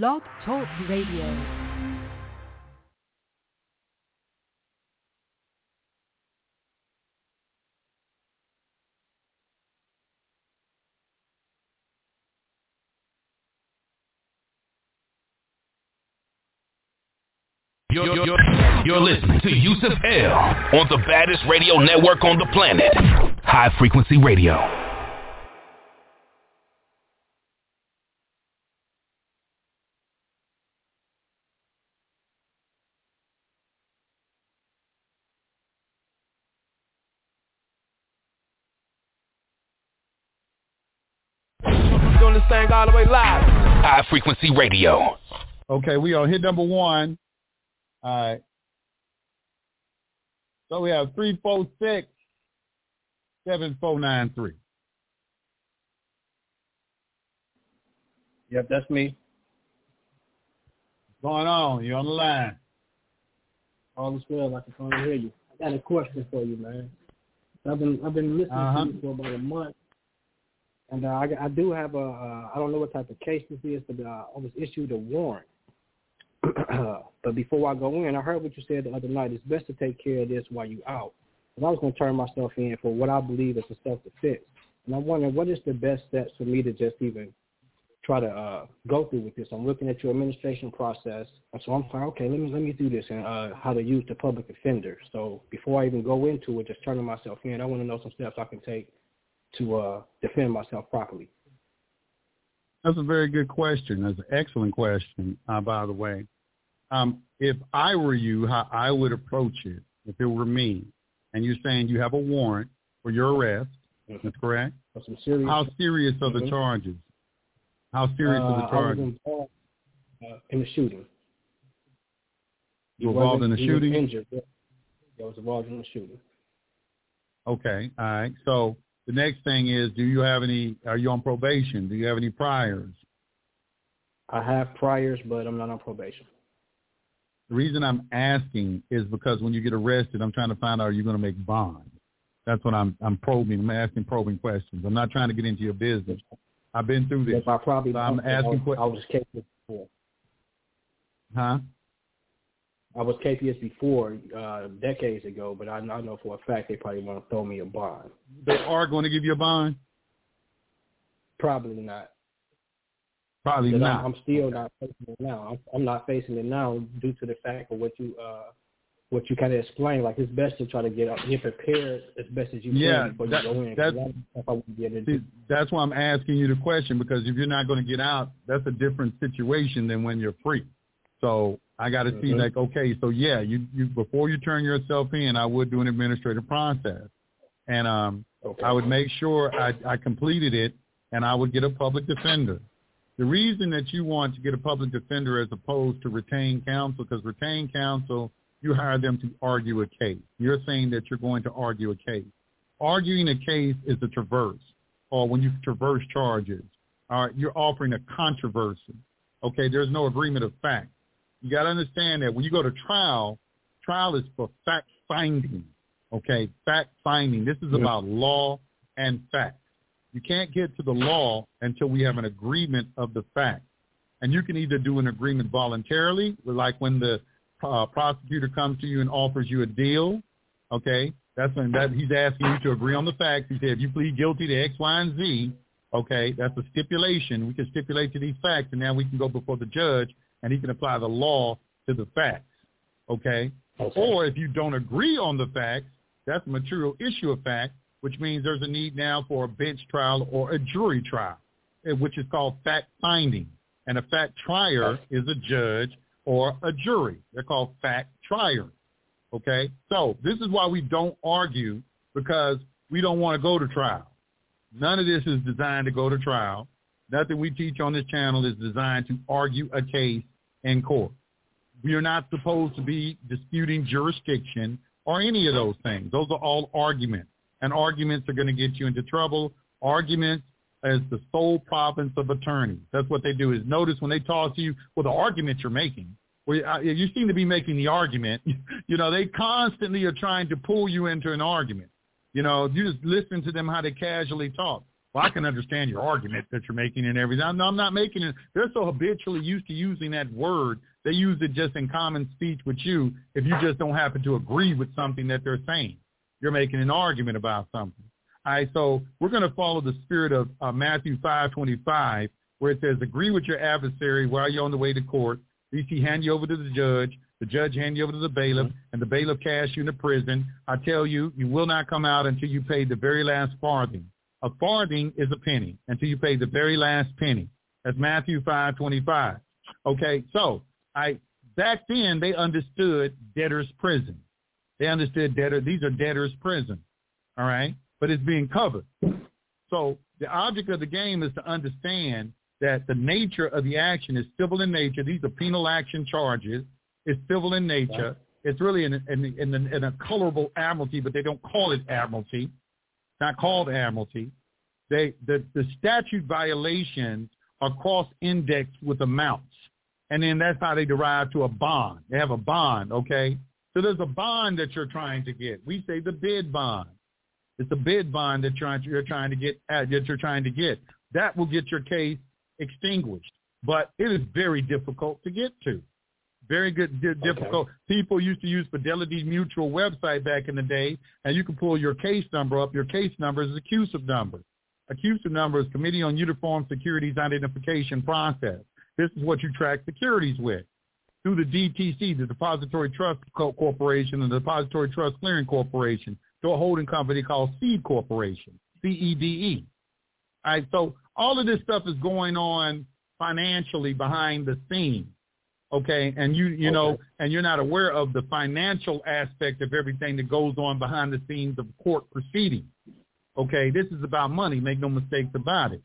Blog Talk Radio. You're, you're, you're listening to Yusef El on the baddest radio network on the planet, High Frequency Radio. Frequency Radio. Okay, we are hit number one. All right. So we have 346 7493. Yep, that's me. What's going on? You're on the line. All is well. I can finally hear you. I got a question for you, man. I've been I've been listening Uh-huh. to you for about a month, and uh, I, I do have a uh, I don't know what type of case this is, but uh, I was issued a warrant. but before I go in, I heard what you said the other night. It's best to take care of this while you out. And I was going to turn myself in for what I believe is a self-defense. And I'm wondering what is the best steps for me to just even try to uh, go through with this. I'm looking at your administration process, and so I'm like, okay, let me let me do this and uh, how to use the public defender. So before I even go into it, just turning myself in, I want to know some steps I can take to uh, defend myself properly. That's a very good question. That's an excellent question, uh, by the way. Um, if I were you, how I would approach it, if it were me, and you're saying you have a warrant for your arrest, that's correct? Some serious. How serious are the Mhm. charges? How serious uh, are the I was charges? involved uh, in the shooting. You were involved in the shooting? Injured. Yeah, I was involved in the shooting. Okay, all right. So the next thing is, do you have any? Are you on probation? Do you have any priors? I have priors, but I'm not on probation. The reason I'm asking is because when you get arrested, I'm trying to find out are you going to make bond. That's what I'm I'm probing. I'm asking probing questions. I'm not trying to get into your business. I've been through this. If I probably So I'm I asking was, que- I was KPS before. Huh? I was KPS before uh, decades ago, but I, I know for a fact they probably want to throw me a bond. They are going to give you a bond? Probably not. Probably not. I'm, I'm still not facing it now. I'm, I'm not facing it now due to the fact of what you uh, what you kind of explained. Like it's best to try to get out get prepared as best as you Yeah, can before that- you go in. that's- I if I would be able to See, that's why I'm asking you the question because if you're not going to get out, that's a different situation than when you're free. So I got to see Mhm. like, okay, so yeah, you, you before you turn yourself in, I would do an administrative process, and um, Okay. I would make sure I, I completed it, and I would get a public defender. The reason that you want to get a public defender as opposed to retained counsel, because retained counsel, you hire them to argue a case. You're saying that you're going to argue a case. Arguing a case is a traverse, or when you traverse charges, all right, you're offering a controversy. Okay, there's no agreement of fact. You got to understand that when you go to trial, trial is for fact finding. Okay, fact finding. This is about law and fact. You can't get to the law until we have an agreement of the fact. And you can either do an agreement voluntarily, like when the uh, prosecutor comes to you and offers you a deal. Okay, that's when that he's asking you to agree on the facts. He said, if you plead guilty to X, Y, and Z, okay, that's a stipulation. We can stipulate to these facts, and now we can go before the judge, and he can apply the law to the facts. Okay, Okay. or if you don't agree on the facts, that's a material issue of fact, which means there's a need now for a bench trial or a jury trial, eh, which is called fact finding. And a fact trier is a judge or a jury. They're called fact triers. Okay? So this is why we don't argue because we don't want to go to trial. None of this is designed to go to trial. Nothing we teach on this channel is designed to argue a case in court. We are not supposed to be disputing jurisdiction or any of those things. Those are all arguments. And arguments are going to get you into trouble. Arguments is the sole province of attorneys. That's what they do is notice when they talk to you, well, the argument you're making, well, you seem to be making the argument. You know, they constantly are trying to pull you into an argument. You know, you just listen to them how they casually talk. Well, I can understand your argument that you're making and everything. No, I'm not making it. They're so habitually used to using that word. They use it just in common speech with you if you just don't happen to agree with something that they're saying. You're making an argument about something. All right, so we're going to follow the spirit of uh, Matthew 5:25, where it says, "Agree with your adversary while you're on the way to court. At least he hand you over to the judge, the judge hand you over to the bailiff, and the bailiff cast you into prison. I tell you, you will not come out until you pay the very last farthing. A farthing is a penny until you pay the very last penny. That's Matthew 5:25. Okay, so I back then they understood debtor's prison. They understood debtor. These are debtor's prison. All right, but it's being covered. So the object of the game is to understand that the nature of the action is civil in nature. These are penal action charges. It's civil in nature. It's really in, in, in, in a colorable admiralty, but they don't call it admiralty not called admiralty. They, the, the statute violations are cross-indexed with amounts. And then that's how they derive to a bond. They have a bond, okay? So there's a bond that you're trying to get. We say the bid bond. It's a bid bond that you're, you're trying to get uh, that you're trying to get. That will get your case extinguished. But it is very difficult to get to. Very good, difficult. Okay. People used to use Fidelity Mutual website back in the day, and you can pull your case number up. Your case number is a CUSIP number. A CUSIP number is Committee on Uniform Securities Identification Process. This is what you track securities with. Through the DTC, the Depository Trust Co- Corporation and the Depository Trust Clearing Corporation, to a holding company called Cede Corporation, C-E-D-E. All right, so all of this stuff is going on financially behind the scenes okay? And you you okay. know and you're not aware of the financial aspect of everything that goes on behind the scenes of court proceedings okay? This is about money. Make no mistakes about it.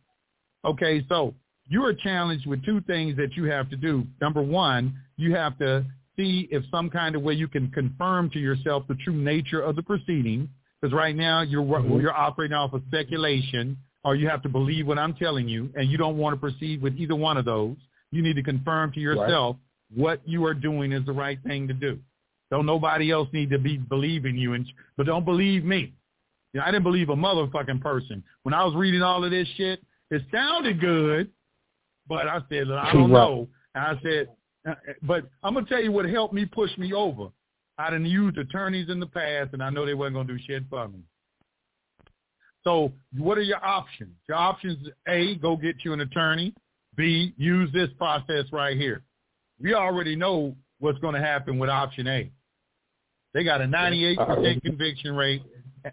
Okay so you are challenged with two things that you have to do. Number one you have to see if some kind of way you can confirm to yourself the true nature of the proceeding because right now you're mm-hmm. you're operating off of speculation or you have to believe what I'm telling you and you don't want to proceed with either one of those. You need to confirm to yourself what you are doing is the right thing to do. Don't nobody else need to be believing you, and but don't believe me. You know, I didn't believe a motherfucking person when I was reading all of this shit. It sounded good, but I said I don't know. And I said, uh, but I'm gonna tell you what helped me push me over. I done used attorneys in the past, and I know they weren't gonna do shit for me. So what are your options? Your options: A, go get you an attorney. B, use this process right here we already know what's going to happen with option A. They got a 98% conviction rate,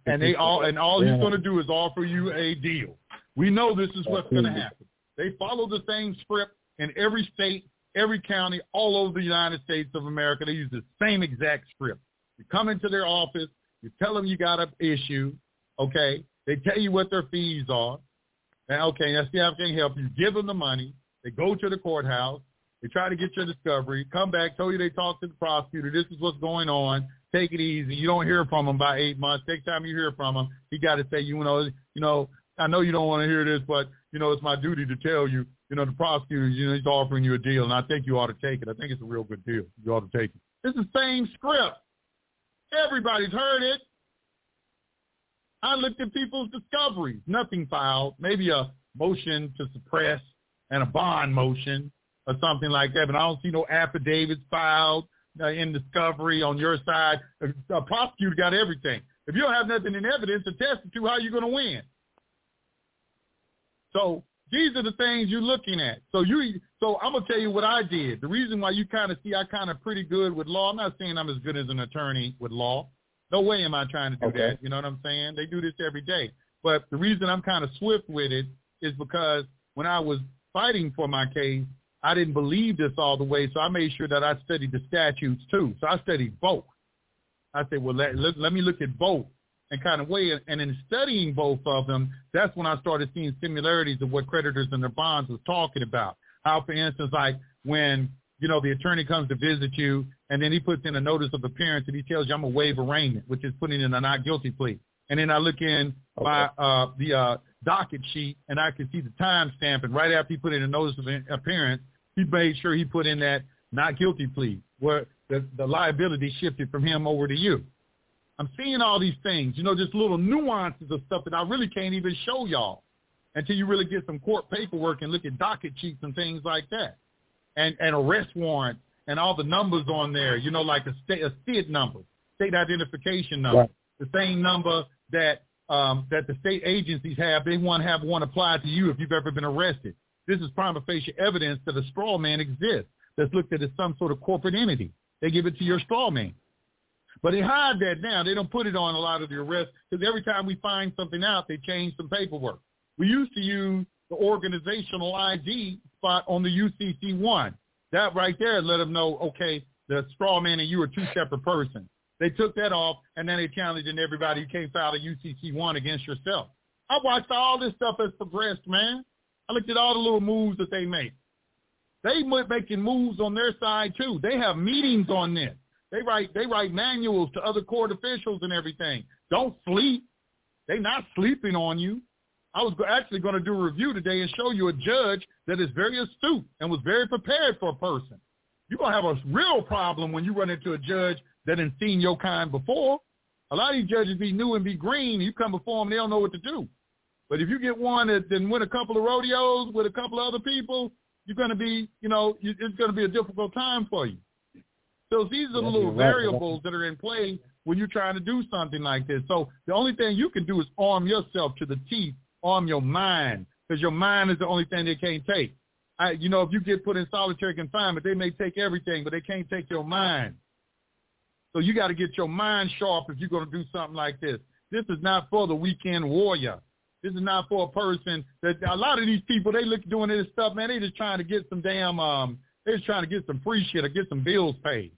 and they all and all he's going to do is offer you a deal. We know this is what's going to happen. They follow the same script in every state, every county, all over the United States of America. They use the same exact script. You come into their office, you tell them you got an issue, okay? They tell you what their fees are. And okay, let's see how I can help you. Give them the money. They go to the courthouse. They try to get your discovery, come back, tell you they talked to the prosecutor. This is what's going on. Take it easy. You don't hear from them by eight months. Next time you hear from them, he got to say, you know, you know, I know you don't want to hear this, but you know, it's my duty to tell you. You know, the prosecutor, you know, he's offering you a deal, and I think you ought to take it. I think it's a real good deal. You ought to take it. It's the same script. Everybody's heard it. I looked at people's discoveries. Nothing filed. Maybe a motion to suppress and a bond motion or something like that. But I don't see no affidavits filed uh, in discovery on your side. A, prosecutor got everything. If you don't have nothing in evidence to test it to, how are you going to win? So these are the things you're looking at. So you, so I'm gonna tell you what I did. The reason why you kind of see I kind of pretty good with law. I'm not saying I'm as good as an attorney with law. No way am I trying to do okay. that. You know what I'm saying? They do this every day. But the reason I'm kind of swift with it is because when I was fighting for my case, I didn't believe this all the way, so I made sure that I studied the statutes too. So I studied both. I said, well, let, let, let me look at both and kind of weigh it. And in studying both of them, that's when I started seeing similarities of what creditors and their bonds was talking about. How, for instance, like when, you know, the attorney comes to visit you and then he puts in a notice of appearance and he tells you I'm a waive arraignment, which is putting in a not guilty plea. And then I look in okay. my, uh, the uh, docket sheet and I can see the time stamp. And right after he put in a notice of appearance, he made sure he put in that not guilty plea where the, the liability shifted from him over to you. I'm seeing all these things, you know, just little nuances of stuff that I really can't even show y'all. until you really get some court paperwork and look at docket sheets and things like that, and and arrest warrants and all the numbers on there. You know, like a state a SID number, state identification number, Right. the same number that um, that the state agencies have. They want to have one applied to you if you've ever been arrested. This is prima facie evidence that a straw man exists that's looked at as some sort of corporate entity. They give it to your straw man. But they hide that now. They don't put it on a lot of the arrests because every time we find something out, they change some paperwork. We used to use the organizational ID spot on the UCC one. That right there let them know, okay, the straw man and you are two separate persons. They took that off, and then they challenged everybody you can't file a UCC one against yourself. I watched all this stuff as progressed, man. I looked at all the little moves that they make. They making moves on their side too. They have meetings on this. They write they write manuals to other court officials and everything. Don't sleep. They not sleeping on you. I was actually going to do a review today and show you a judge that is very astute and was very prepared for a person. You're going to have a real problem when you run into a judge that has seen your kind before. A lot of these judges be new and be green. You come before them, they don't know what to do. But if you get one that then win a couple of rodeos with a couple of other people, you're going to be, you know, you- it's going to be a difficult time for you. So these are the little right. variables that are in play when you're trying to do something like this. So the only thing you can do is arm yourself to the teeth, arm your mind, because your mind is the only thing they can't take. I, you know, if you get put in solitary confinement, they may take everything, but they can't take your mind. So you got to get your mind sharp if you're going to do something like this. This is not for the weekend warrior. This is not for a person that a lot of these people they look doing this stuff, man. They just trying to get some damn um. They just trying to get some free shit or get some bills paid.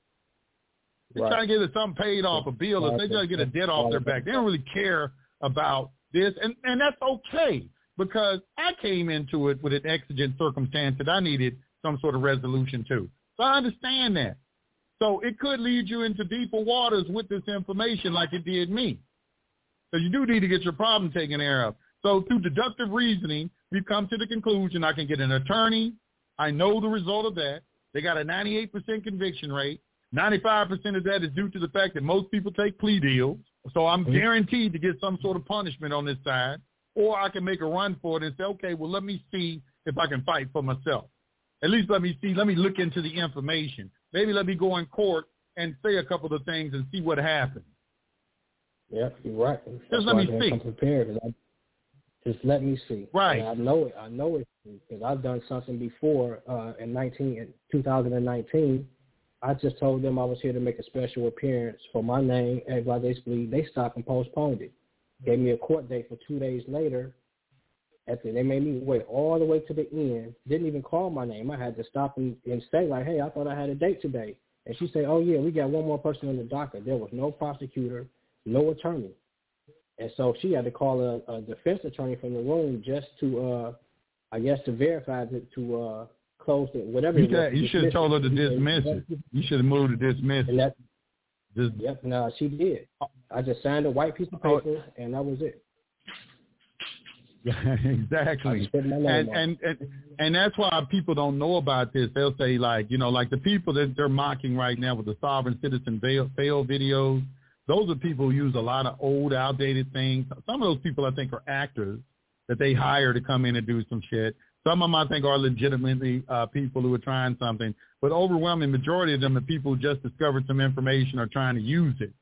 They're Right. trying to get something paid off a bill. Or they trying to get a debt off their back. They don't really care about this, and and that's okay because I came into it with an exigent circumstance that I needed some sort of resolution to. So I understand that. So it could lead you into deeper waters with this information like it did me. So you do need to get your problem taken care of. So through deductive reasoning, we've come to the conclusion I can get an attorney. I know the result of that. They got a 98% conviction rate. 95% of that is due to the fact that most people take plea deals. So I'm mm-hmm. guaranteed to get some sort of punishment on this side. Or I can make a run for it and say, okay, well, let me see if I can fight for myself. At least let me see, let me look into the information. Maybe let me go in court and say a couple of things and see what happens. Yep, you're right. That's let why me see. come prepared. Just let me see. Right. And I know it. I know it because I've done something before uh, in 19 in 2019. I just told them I was here to make a special appearance for my name at Valdez Bleed. They stopped and postponed it. Gave me a court date for two days later. At the, they made me wait all the way to the end. Didn't even call my name. I had to stop and, and say like, "Hey, I thought I had a date today." And she said, "Oh yeah, we got one more person on the docket." There was no prosecutor, no attorney. And so she had to call a, a defense attorney from the room just to, uh, I guess, to verify that to uh, close it, whatever. You, got- you should have told her to dismiss it. You should have moved to dismiss And it. that, Just, yep, no, she did. I just signed a white piece of Oh. paper, and that was it. Exactly. just put my name And, and and and that's why people don't know about this. They'll say like, you know, like the people that they're mocking right now with the sovereign citizen fail, fail videos. Those are people who use a lot of old, outdated things. Some of those people I think are actors that they hire to come in and do some shit. Some of them I think are legitimately uh, people who are trying something, but overwhelming majority of them are people who just discovered some information or trying to use it,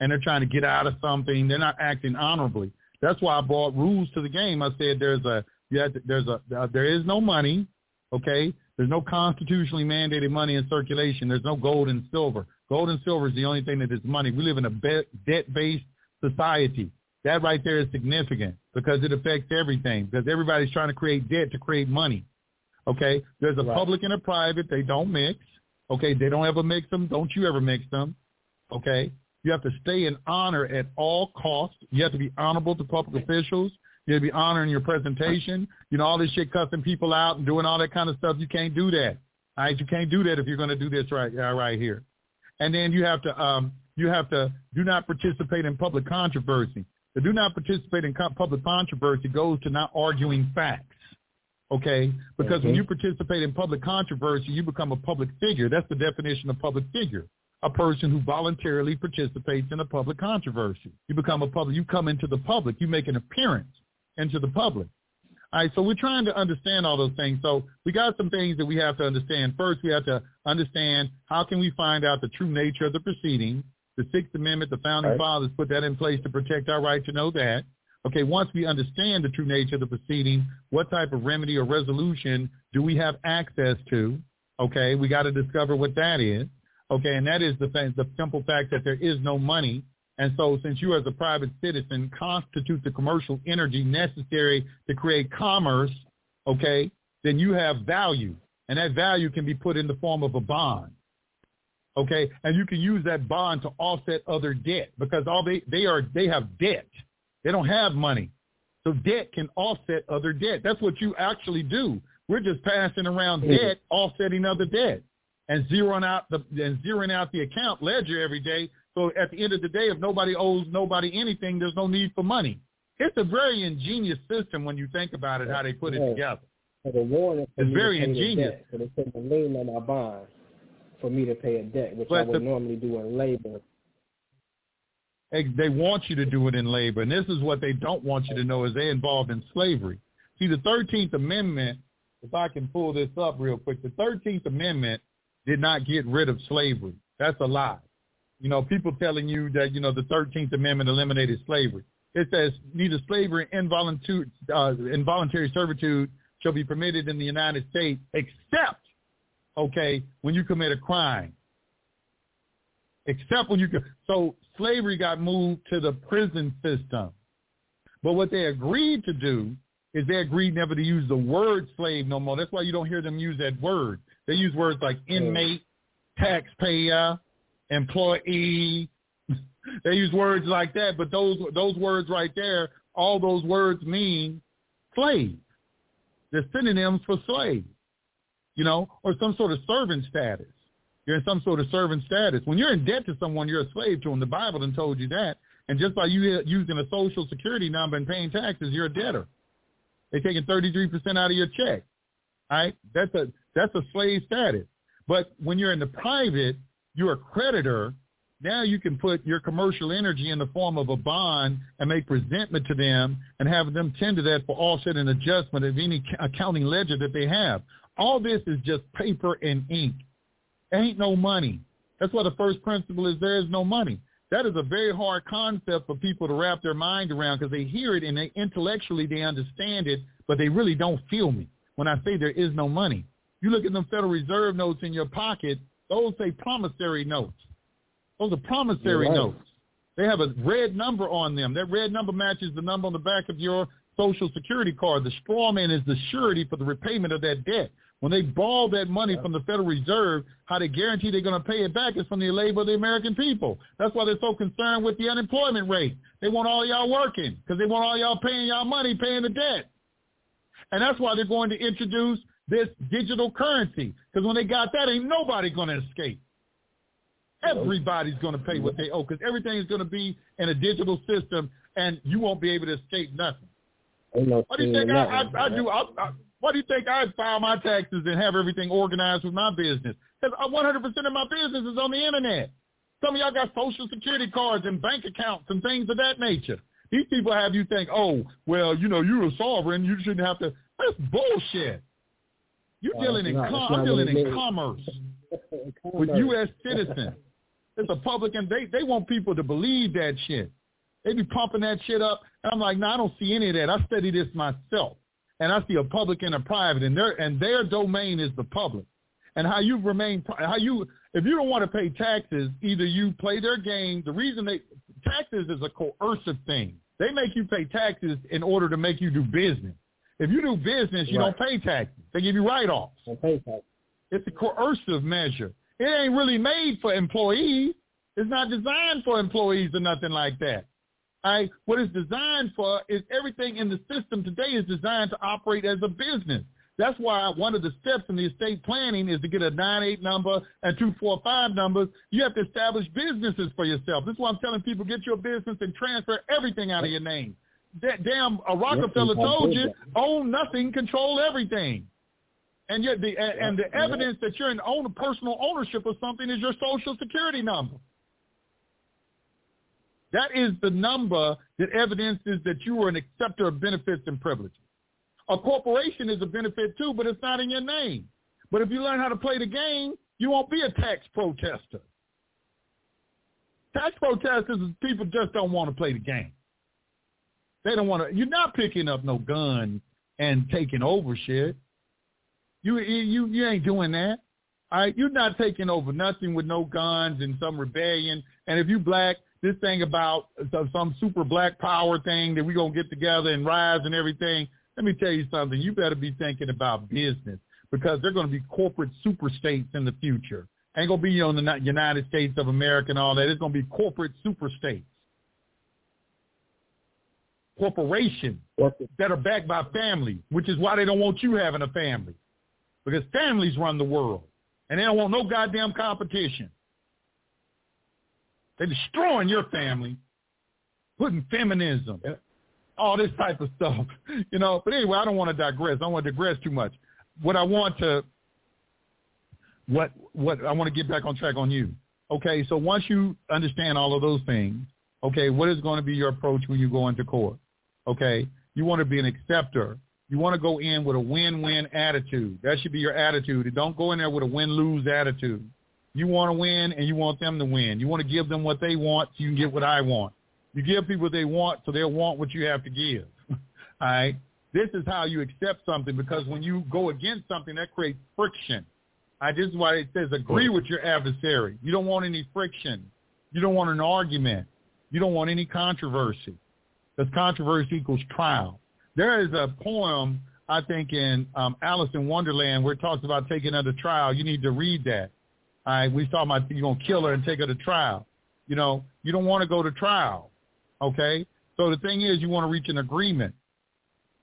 and they're trying to get out of something. They're not acting honorably. That's why I brought rules to the game. I said there's a you have to, there's a uh, there is no money, okay? There's no constitutionally mandated money in circulation. There's no gold and silver. Gold and silver is the only thing that is money. We live in a debt-based society. That right there is significant because it affects everything. Because everybody's trying to create debt to create money. Okay, there's a Right. public and a private. They don't mix. Okay, they don't ever mix them. Don't you ever mix them. Okay, you have to stay in honor at all costs. You have to be honorable to public officials. You have to be honoring your presentation. You know all this shit, cussing people out and doing all that kind of stuff. You can't do that. All right, you can't do that if you're going to do this right uh, right here. And then you have to um, you have to do not participate in public controversy. The do not participate in co- public controversy goes to not arguing facts. Okay, because when Mhm. you participate in public controversy, you become a public figure. That's the definition of public figure. A person who voluntarily participates in a public controversy. You become a public. You come into the public. You make an appearance into the public. All right, so we're trying to understand all those things. So we got some things that we have to understand. First, we have to understand how can we find out the true nature of the proceeding. The Sixth Amendment, the Founding right. Fathers put that in place to protect our right to know that. Okay, once we understand the true nature of the proceeding, what type of remedy or resolution do we have access to? Okay, we got to discover what that is. Okay, and that is the, the simple fact that there is no money and so since you as a private citizen constitute the commercial energy necessary to create commerce, okay, then you have value. And that value can be put in the form of a bond. Okay, and you can use that bond to offset other debt because all they, they are they have debt. They don't have money. So debt can offset other debt. That's what you actually do. We're just passing around mm-hmm. debt, offsetting other debt, and zeroing out the and zeroing out the account ledger every day so at the end of the day, if nobody owes nobody anything, there's no need for money. It's a very ingenious system when you think about it, how they put it together. the warning it's very ingenious. so they put a lien on my bond for me to pay a debt, which but I would the, normally do in labor. They want you to do it in labor, and this is what they don't want you to know is they're involved in slavery. See, the 13th Amendment, if I can pull this up real quick, the 13th Amendment did not get rid of slavery. That's a lie. You know, people telling you that, you know, the 13th Amendment eliminated slavery. It says neither slavery involuntary, uh, involuntary servitude shall be permitted in the United States except, okay, when you commit a crime. Except when you, so slavery got moved to the prison system. But what they agreed to do is they agreed never to use the word slave no more. That's why you don't hear them use that word. They use words like inmate, taxpayer, employee. they use words like that, but those those words right there, all those words mean slave. They're synonyms for slave, you know, or some sort of servant status. You're in some sort of servant status. When you're in debt to someone, you're a slave to them. The Bible done told you that. And just by you using a social security number and paying taxes, you're a debtor. They're taking 33% out of your check. All right? That's a that's a slave status. But when you're in the private, you're a creditor, now you can put your commercial energy in the form of a bond and make presentment to them and have them tender that for offset and adjustment of any accounting ledger that they have. All this is just paper and ink. There ain't no money. That's why the first principle is there is no money. That is a very hard concept for people to wrap their mind around because they hear it and they intellectually they understand it, but they really don't feel me when I say there is no money. You look at them Federal Reserve notes in your pocket, those say promissory notes. Those are promissory right. notes. They have a red number on them. That red number matches the number on the back of your social security card. The straw man is the surety for the repayment of that debt. When they borrow that money from the Federal Reserve, how they guarantee they're going to pay it back is from the labor of the American people. That's why they're so concerned with the unemployment rate. They want all y'all working because they want all y'all paying y'all money, paying the debt. And that's why they're going to introduce this digital currency. Because when they got that, ain't nobody going to escape. Everybody's going to pay what they owe because everything is going to be in a digital system, and you won't be able to escape nothing. What do you think I, I, I do? I, I, what do you think I file my taxes and have everything organized with my business? Because 100% of my business is on the internet. Some of y'all got social security cards and bank accounts and things of that nature. These people have you think, oh, well, you know, you're a sovereign. You shouldn't have to. That's bullshit. You're dealing in com- I'm dealing in commerce with U.S. citizens. It's a public, and they they want people to believe that shit. They be pumping that shit up, and I'm like, no, I don't see any of that. I study this myself, and I see a public and a private, and their and their domain is the public. And how you remain, how you, if you don't want to pay taxes, either you play their game. The reason they taxes is a coercive thing. They make you pay taxes in order to make you do business. If you do business, you right. don't pay taxes. They give you write-offs. Don't pay taxes. It's a coercive measure. It ain't really made for employees. It's not designed for employees or nothing like that. I, what it's designed for is everything in the system today is designed to operate as a business. That's why one of the steps in the estate planning is to get a 9-8 number and 245 numbers. You have to establish businesses for yourself. This is why I'm telling people, get your business and transfer everything out of your name that damn a Rockefeller told you, own nothing, control everything. And yet the and the evidence that you're in own personal ownership of something is your social security number. That is the number that evidences that you are an acceptor of benefits and privileges. A corporation is a benefit too, but it's not in your name. But if you learn how to play the game, you won't be a tax protester. Tax protesters is people just don't want to play the game. They don't want to. You're not picking up no gun and taking over shit. You you you ain't doing that. All right, you're not taking over nothing with no guns and some rebellion. And if you black, this thing about some super black power thing that we gonna get together and rise and everything. Let me tell you something. You better be thinking about business because they're going to be corporate super states in the future. Ain't to be you know, the United States of America and all that. It's going to be corporate super states. Corporations that are backed by families, which is why they don't want you having a family. Because families run the world. And they don't want no goddamn competition. They're destroying your family, putting feminism, all this type of stuff. You know, but anyway, I don't want to digress. I don't want to digress too much. What I want to what what I want to get back on track on you. Okay, so once you understand all of those things, okay, what is going to be your approach when you go into court? Okay, you want to be an acceptor. You want to go in with a win-win attitude. That should be your attitude. don't go in there with a win-lose attitude. You want to win and you want them to win. You want to give them what they want so you can get what I want. You give people what they want so they'll want what you have to give. All right? This is how you accept something because when you go against something, that creates friction. I, this is why it says agree with your adversary. You don't want any friction. You don't want an argument. You don't want any controversy. Because controversy equals trial. There is a poem, I think, in um, Alice in Wonderland where it talks about taking her to trial. You need to read that. All right, we talking about you're going to kill her and take her to trial. You know, you don't want to go to trial. Okay? So the thing is you want to reach an agreement.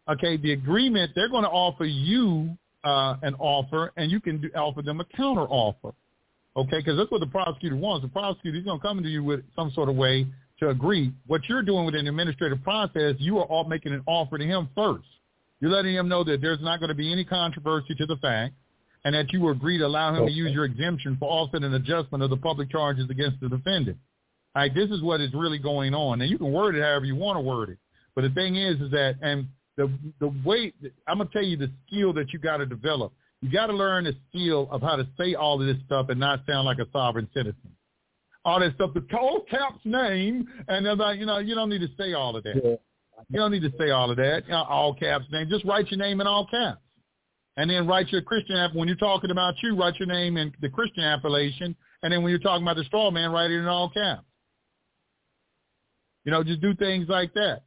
Okay, the agreement, they're going to offer you uh, an offer, and you can do, offer them a counter offer. Okay, because that's what the prosecutor wants. The prosecutor going to come to you with some sort of way to agree. What you're doing with an administrative process, you are all making an offer to him first. You're letting him know that there's not going to be any controversy to the fact, and that you agree to allow him okay. to use your exemption for offset and adjustment of the public charges against the defendant. All right, this is what is really going on. And you can word it however you want to word it. But the thing is, is that, and the the way I'm gonna tell you the skill that you got to develop. You got to learn the skill of how to say all of this stuff and not sound like a sovereign citizen. All that stuff, the all caps name, and they're like, you know, you don't need to say all of that. Yeah. You don't need to say all of that. You know, all caps name. Just write your name in all caps, and then write your Christian app. When you're talking about you, write your name in the Christian appellation, and then when you're talking about the straw man, write it in all caps. You know, just do things like that.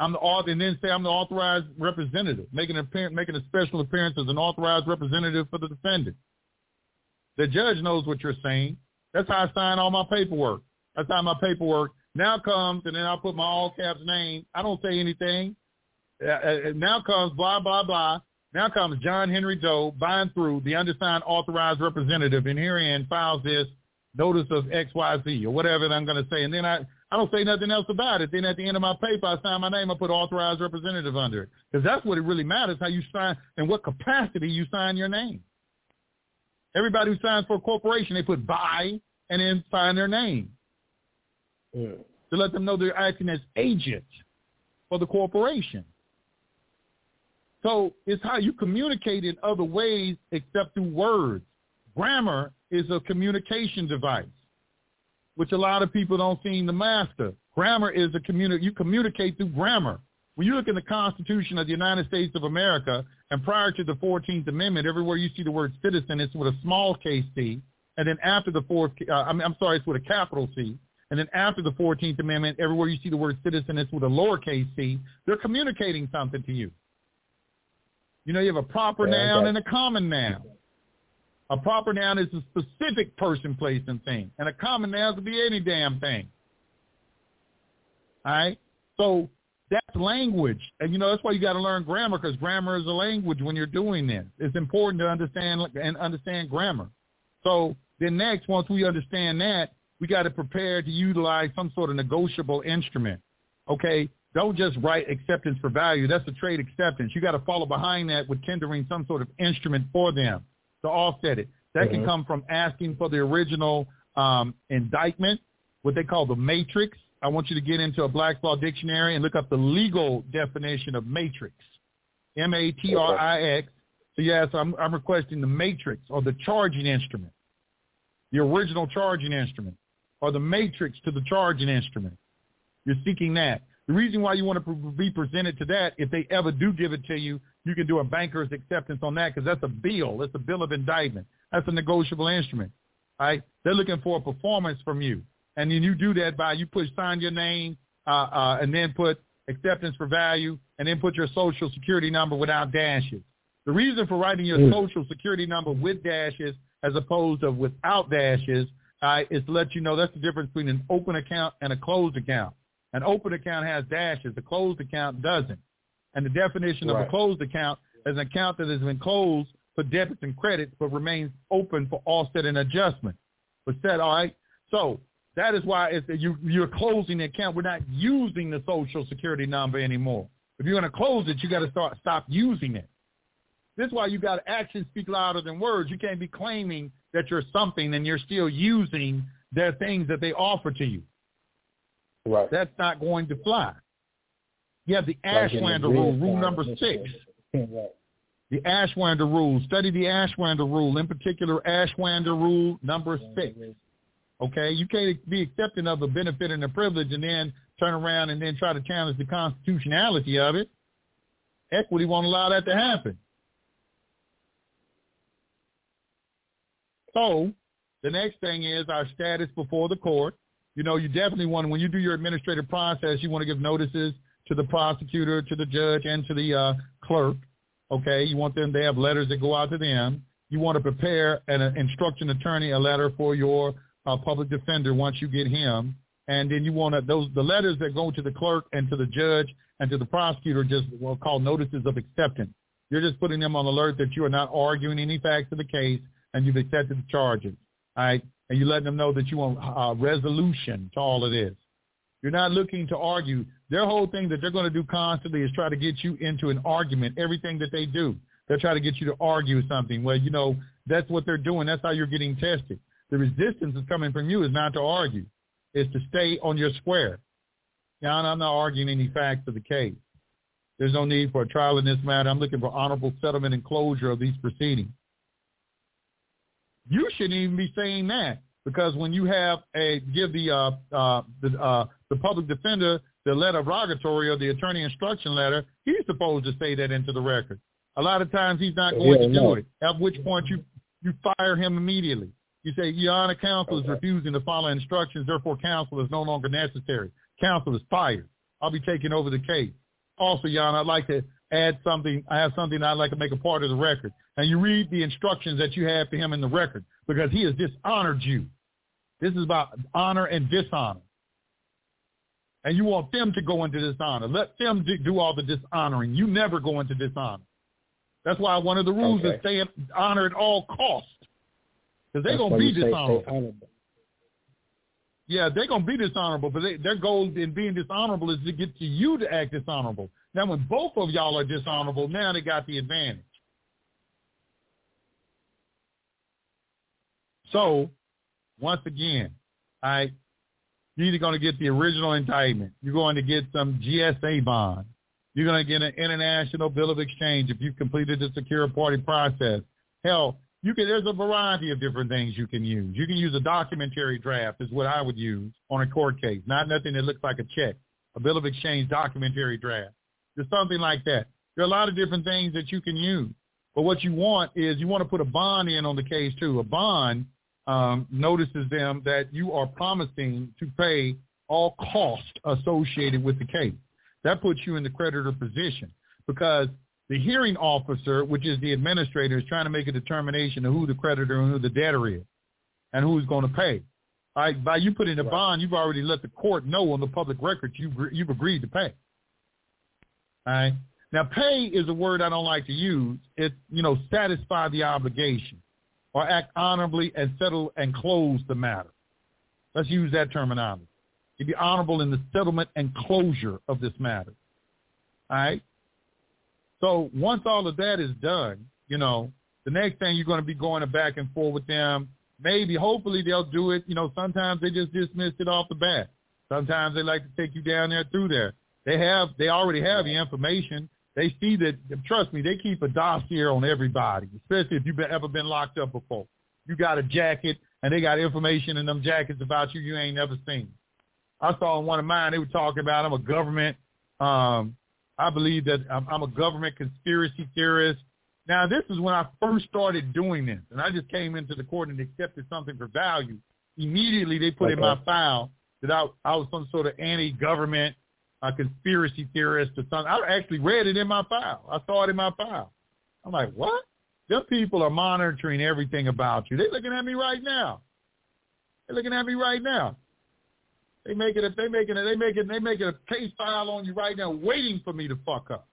I'm the author, and then say I'm the authorized representative, making an appearance, making a special appearance as an authorized representative for the defendant. The judge knows what you're saying. That's how I sign all my paperwork. That's how my paperwork now comes, and then I put my all caps name. I don't say anything. Uh, uh now comes blah blah blah. Now comes John Henry Doe buying through the undersigned authorized representative, and herein files this notice of X Y Z or whatever that I'm going to say, and then I I don't say nothing else about it. Then at the end of my paper, I sign my name. I put authorized representative under it because that's what it really matters, how you sign and what capacity you sign your name. Everybody who signs for a corporation, they put by and then sign their name yeah. to let them know they're acting as agents for the corporation. So it's how you communicate in other ways except through words. Grammar is a communication device which a lot of people don't seem to master. Grammar is a communi- you communicate through grammar. When you look in the Constitution of the United States of America, and prior to the 14th Amendment, everywhere you see the word citizen, it's with a small case C, and then after the fourth, uh, I mean, I'm sorry, it's with a capital C, and then after the 14th Amendment, everywhere you see the word citizen, it's with a lowercase c. They're communicating something to you. You know, you have a proper yeah, noun and a common noun. A proper noun is a specific person, place, and thing. And a common noun could be any damn thing. All right? So that's language. And, you know, that's why you got to learn grammar because grammar is a language when you're doing this. It's important to understand and understand grammar. So then next, once we understand that, we got to prepare to utilize some sort of negotiable instrument. Okay? Don't just write acceptance for value. That's a trade acceptance. You got to follow behind that with tendering some sort of instrument for them to offset it. That mm-hmm. can come from asking for the original um, indictment, what they call the matrix. I want you to get into a Black's Law Dictionary and look up the legal definition of matrix. M-A-T-R-I-X. So yes, I'm, I'm requesting the matrix or the charging instrument, the original charging instrument, or the matrix to the charging instrument. You're seeking that. The reason why you want to be presented to that, if they ever do give it to you, you can do a banker's acceptance on that because that's a bill. That's a bill of indictment. That's a negotiable instrument. Right? They're looking for a performance from you. And then you do that by you put sign your name uh, uh, and then put acceptance for value and then put your social security number without dashes. The reason for writing your mm. social security number with dashes as opposed to without dashes uh, is to let you know that's the difference between an open account and a closed account. An open account has dashes. A closed account doesn't. And the definition right. of a closed account is an account that has been closed for debits and credits but remains open for offset and adjustment. Was said, all right? So that is why it's, you, you're closing the account. We're not using the social security number anymore. If you're going to close it, you got to start stop using it. This is why you got actions speak louder than words. You can't be claiming that you're something and you're still using their things that they offer to you. Right. That's not going to fly. You have the Ashwander rule, rule number six. The Ashwander rule. Study the Ashwander rule, in particular Ashwander rule number six. Okay, you can't be accepting of a benefit and a privilege and then turn around and then try to challenge the constitutionality of it. Equity won't allow that to happen. So the next thing is our status before the court. You know, you definitely want, when you do your administrative process, you want to give notices to the prosecutor, to the judge, and to the uh, clerk. Okay, you want them to have letters that go out to them. You want to prepare an uh, instruction attorney a letter for your uh, public defender once you get him, and then you want to those the letters that go to the clerk and to the judge and to the prosecutor just well called notices of acceptance. You're just putting them on alert that you are not arguing any facts of the case and you've accepted the charges. All right, and you're letting them know that you want uh, resolution to all of this. You're not looking to argue. Their whole thing that they're going to do constantly is try to get you into an argument. Everything that they do, they're trying to get you to argue something. Well, you know, that's what they're doing. That's how you're getting tested. The resistance that's coming from you is not to argue. It's to stay on your square. Now, I'm not arguing any facts of the case. There's no need for a trial in this matter. I'm looking for honorable settlement and closure of these proceedings. You shouldn't even be saying that because when you have a give the uh, uh, the uh, the public defender the letter of rogatory or the attorney instruction letter, he's supposed to say that into the record. A lot of times he's not going yeah, to do it. At which point you you fire him immediately. You say, Your Honor, counsel okay. is refusing to follow instructions, therefore counsel is no longer necessary. Counsel is fired. I'll be taking over the case. Also, Your Honor, I'd like to add something. I have something I'd like to make a part of the record. And you read the instructions that you have for him in the record because he has dishonored you. This is about honor and dishonor. And you want them to go into dishonor. Let them do all the dishonoring. You never go into dishonor. That's why one of the rules okay. is stay honor at all costs. Because they're going to be dishonorable. Yeah, they're going to be dishonorable, but they, their goal in being dishonorable is to get to you to act dishonorable. Now, when both of y'all are dishonorable, now they got the advantage. So, once again, I you're either going to get the original indictment. You're going to get some GSA bond. You're going to get an international bill of exchange if you've completed the secure party process. Hell, you can. There's a variety of different things you can use. You can use a documentary draft is what I would use on a court case, not nothing that looks like a check. A bill of exchange documentary draft. There's something like that. There are a lot of different things that you can use. But what you want is you want to put a bond in on the case too. A bond um, notices them that you are promising to pay all costs associated with the case. That puts you in the creditor position because the hearing officer, which is the administrator, is trying to make a determination of who the creditor and who the debtor is and who's going to pay. All right, by you putting a right. bond, you've already let the court know on the public record you've, you've agreed to pay. All right. Now, pay is a word I don't like to use. It, you know, satisfy the obligation or act honorably and settle and close the matter. Let's use that terminology. To be honorable in the settlement and closure of this matter. All right. So once all of that is done, you know, the next thing you're going to be going back and forth with them. Maybe, hopefully, they'll do it. You know, sometimes they just dismiss it off the bat. Sometimes they like to take you down there through there. They have, they already have your information. They see that, trust me, they keep a dossier on everybody, especially if you've ever been locked up before. You got a jacket, and they got information in them jackets about you you ain't never seen. I saw in one of mine, they were talking about I'm a government, um, I believe that I'm, I'm a government conspiracy theorist. Now, this is when I first started doing this, and I just came into the court and accepted something for value. Immediately, they put okay. in my file that I, I was some sort of anti-government a conspiracy theorist or something. I actually read it in my file. I saw it in my file. I'm like, what? Them people are monitoring everything about you. They're looking at me right now. They're looking at me right now. They making it. They making it. They making. They making a case file on you right now, waiting for me to fuck up.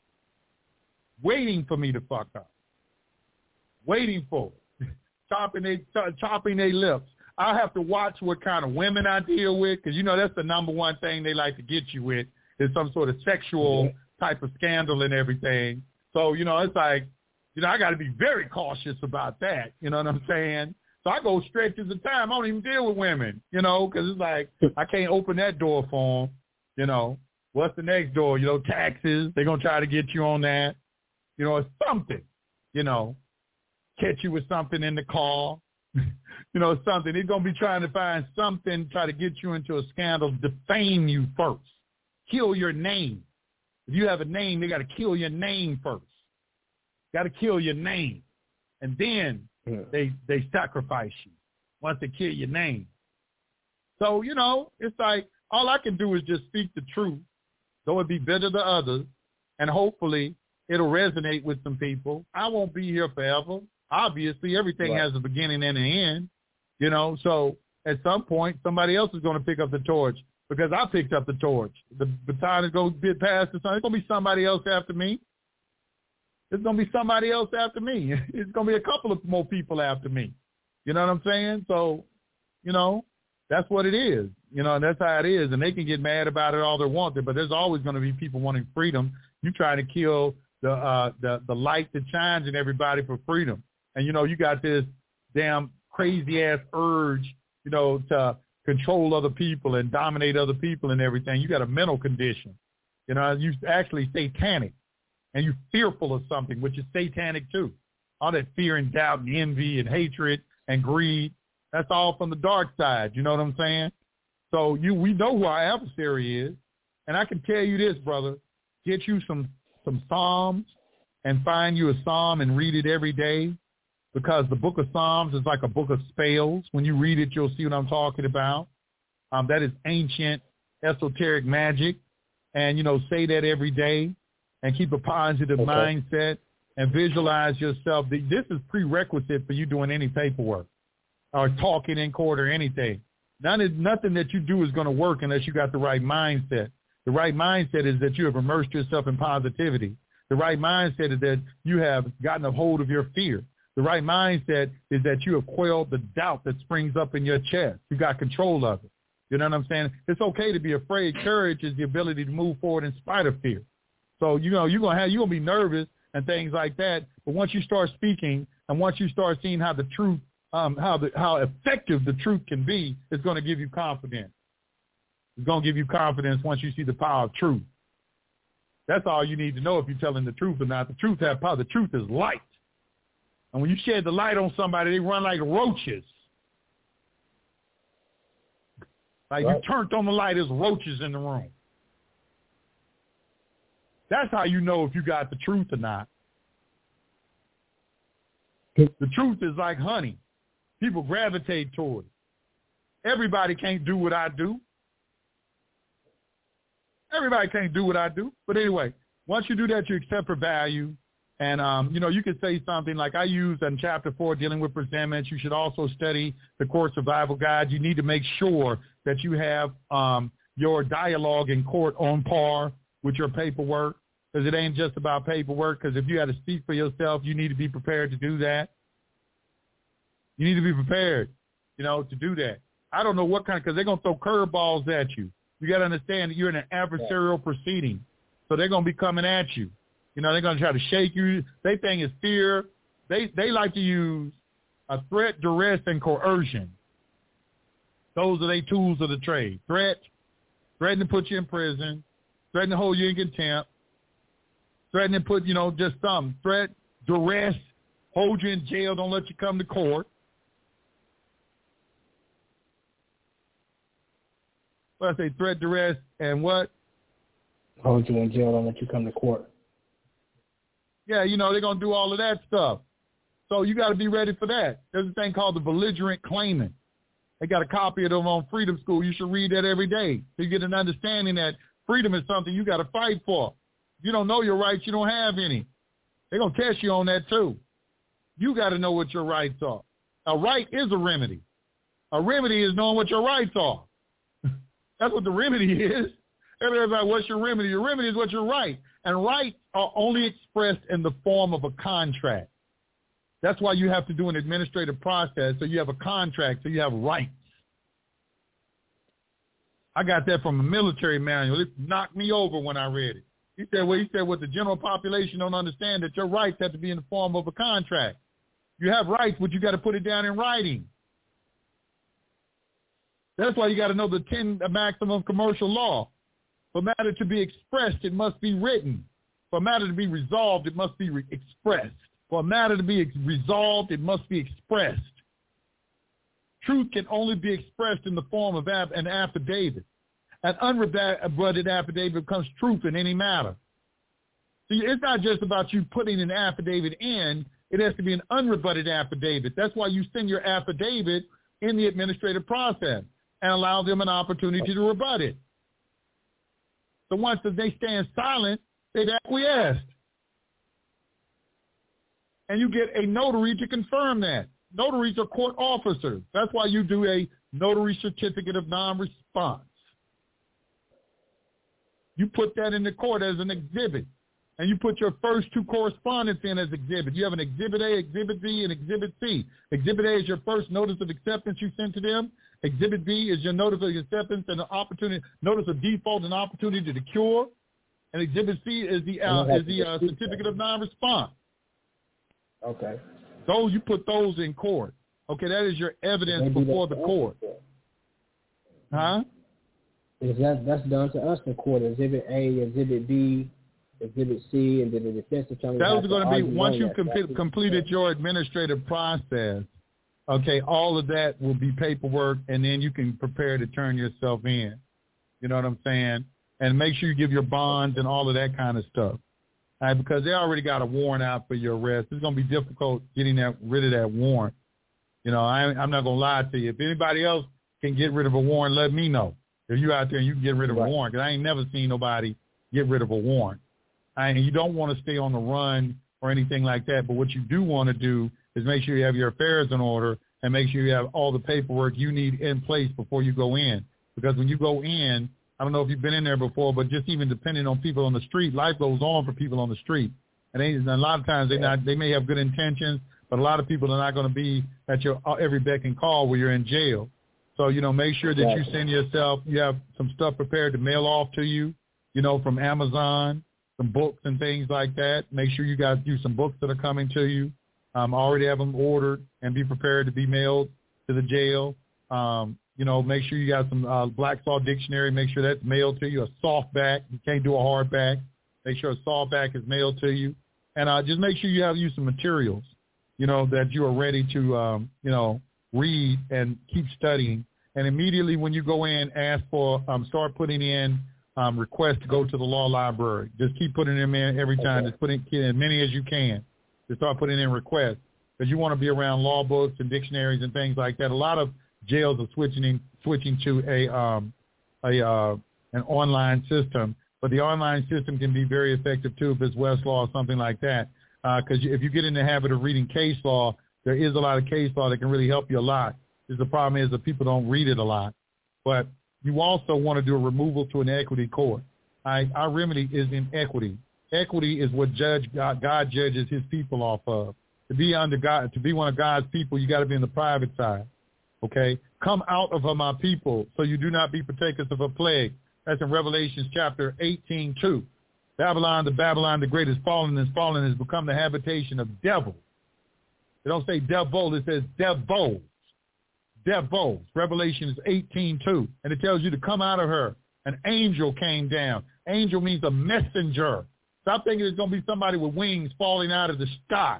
Waiting for me to fuck up. Waiting for it. chopping they chopping their lips. I have to watch what kind of women I deal with because you know that's the number one thing they like to get you with is some sort of sexual mm-hmm. type of scandal and everything. So, you know, it's like, you know, I got to be very cautious about that. You know what I'm saying? So I go stretches of time. I don't even deal with women, you know, because it's like I can't open that door for them. You know, what's the next door? You know, taxes. They're gonna try to get you on that. You know, or something. You know, catch you with something in the car. you know, something. They're gonna be trying to find something, try to get you into a scandal, defame you first kill your name. If you have a name, they got to kill your name first. Got to kill your name, and then yeah. they they sacrifice you once they kill your name. So you know, it's like all I can do is just speak the truth, though it be bitter to others, and hopefully it'll resonate with some people. I won't be here forever. Obviously, everything right. has a beginning and an end. You know, so at some point somebody else is going to pick up the torch because I picked up the torch. The baton is going to get passed to somebody. It's going to be somebody else after me. It's going to be somebody else after me. It's going to be a couple of more people after me. You know what I'm saying? So, you know, that's what it is. You know, and that's how it is. And they can get mad about it all they want, but there's always going to be people wanting freedom. You trying to kill the uh, the the light that shines in everybody for freedom. And you know, you got this damn crazy ass urge, you know, to control other people and dominate other people and everything. You got a mental condition. You know, you actually satanic and you're fearful of something, which is satanic too. All that fear and doubt and envy and hatred and greed, that's all from the dark side. You know what I'm saying? So you, we know who our adversary is. And I can tell you this, brother, get you some, some Psalms and find you a Psalm and read it every day because the book of Psalms is like a book of spells. When you read it, you'll see what I'm talking about. Um, that is ancient esoteric magic. And, you know, say that every day and keep a positive okay. mindset and visualize yourself. This is prerequisite for you doing any paperwork or talking in court or anything. None is, nothing that you do is going to work unless you got the right mindset. The right mindset is that you have immersed yourself in positivity. The right mindset is that you have gotten a hold of your fear. The right mindset is that you have quelled the doubt that springs up in your chest. You got control of it. You know what I'm saying? It's okay to be afraid. Courage is the ability to move forward in spite of fear. So you know you're gonna have you're gonna be nervous and things like that. But once you start speaking and once you start seeing how the truth, um, how the how effective the truth can be, it's gonna give you confidence. It's gonna give you confidence once you see the power of truth. That's all you need to know if you're telling the truth or not. The truth has power. The truth is light. And when you shed the light on somebody, they run like roaches. Like right. you turned on the light, there's roaches in the room. That's how you know if you got the truth or not. The truth is like honey. People gravitate toward it. Everybody can't do what I do. Everybody can't do what I do. But anyway, once you do that, you accept for value. And, um, you know, you could say something like I used in chapter four, dealing with presentments. You should also study the court survival guide. You need to make sure that you have um, your dialogue in court on par with your paperwork because it ain't just about paperwork because if you had to speak for yourself, you need to be prepared to do that. You need to be prepared, you know, to do that. I don't know what kind because they're going to throw curveballs at you. You got to understand that you're in an adversarial proceeding. So they're going to be coming at you. You know, they're going to try to shake you. They think it's fear. They they like to use a threat, duress, and coercion. Those are their tools of the trade. Threat, threaten to put you in prison, threaten to hold you in contempt, threaten and put, you know, just some threat, duress, hold you in jail, don't let you come to court. What I say, threat, duress, and what? Hold you in jail, don't let you come to court. Yeah, you know, they're going to do all of that stuff. So you got to be ready for that. There's a thing called the belligerent claimant. They got a copy of them on Freedom School. You should read that every day so you get an understanding that freedom is something you got to fight for. You don't know your rights, you don't have any. They're going to test you on that too. You got to know what your rights are. A right is a remedy. A remedy is knowing what your rights are. That's what the remedy is. Everybody's like, what's your remedy? Your remedy is what your right. And rights are only expressed in the form of a contract. That's why you have to do an administrative process so you have a contract, so you have rights. I got that from a military manual. It knocked me over when I read it. He said, well, he said, what the general population don't understand that your rights have to be in the form of a contract. You have rights, but you got to put it down in writing. That's why you got to know the 10 maximum commercial law. For matter to be expressed, it must be written. For matter to be resolved, it must be re- expressed. For matter to be resolved, it must be expressed. Truth can only be expressed in the form of an affidavit. An unrebutted affidavit becomes truth in any matter. See, it's not just about you putting an affidavit in. It has to be an unrebutted affidavit. That's why you send your affidavit in the administrative process and allow them an opportunity to rebut it. So once they stand silent, they've acquiesced and you get a notary to confirm that. Notaries are court officers. That's why you do a notary certificate of non-response. You put that in the court as an exhibit, and you put your first two correspondence in as exhibit. You have an exhibit A, exhibit B, and exhibit C. Exhibit A is your first notice of acceptance you sent to them. Exhibit B is your notice of acceptance and an opportunity, notice of default and opportunity to cure. And exhibit C is the uh, is the uh, certificate of non-response. Okay. Those you put those in court. Okay, that is your evidence before the court. Huh? Because that that's done to us in court. Exhibit A, Exhibit B, Exhibit C, and then the defense attorney. That was going to be once you com- completed your administrative process. Okay, all of that will be paperwork, and then you can prepare to turn yourself in. You know what I'm saying? And make sure you give your bonds and all of that kind of stuff right, because they already got a warrant out for your arrest. It's going to be difficult getting that rid of that warrant. You know, I, I'm not going to lie to you. If anybody else can get rid of a warrant, let me know. If you out there and you can get rid of right. a warrant, because I ain't never seen nobody get rid of a warrant. And you don't want to stay on the run or anything like that. But what you do want to do is make sure you have your affairs in order and make sure you have all the paperwork you need in place before you go in. Because when you go in, I don't know if you've been in there before, but just even depending on people on the street, life goes on for people on the street. And, they, and a lot of times they not they may have good intentions, but a lot of people are not going to be at your uh, every beck and call where you're in jail. So you know, make sure that you send yourself. You have some stuff prepared to mail off to you. You know, from Amazon, some books and things like that. Make sure you guys do some books that are coming to you. Um, already have them ordered and be prepared to be mailed to the jail. Um, you know, make sure you got some uh, Black's Law Dictionary. Make sure that's mailed to you. A softback. You can't do a hardback. Make sure a softback is mailed to you. And uh, just make sure you have you some materials, you know, that you are ready to, um, you know, read and keep studying. And immediately when you go in, ask for, um, start putting in um, requests to go to the law library. Just keep putting them in every time. Okay. Just put in as many as you can. Just start putting in requests because you want to be around law books and dictionaries and things like that. A lot of jails are switching in, switching to a um, a uh, an online system. But the online system can be very effective too if it's Westlaw or something like that. Because uh, if you get in the habit of reading case law, there is a lot of case law that can really help you a lot. Because the problem is that people don't read it a lot. But you also want to do a removal to an equity court. Right? Our remedy is in equity. Equity is what judge God, God judges his people off of. To be under God, to be one of God's people, you got to be in the private side. Okay? Come out of my people, so you do not be partakers of a plague. That's in Revelation chapter 18, 2. Babylon, the Babylon the great is fallen, and fallen has become the habitation of devils. They don't say devil, it says devils. Devils. Revelation is 18, 2. And it tells you to come out of her. An angel came down. Angel means a messenger. Stop thinking it's going to be somebody with wings falling out of the sky.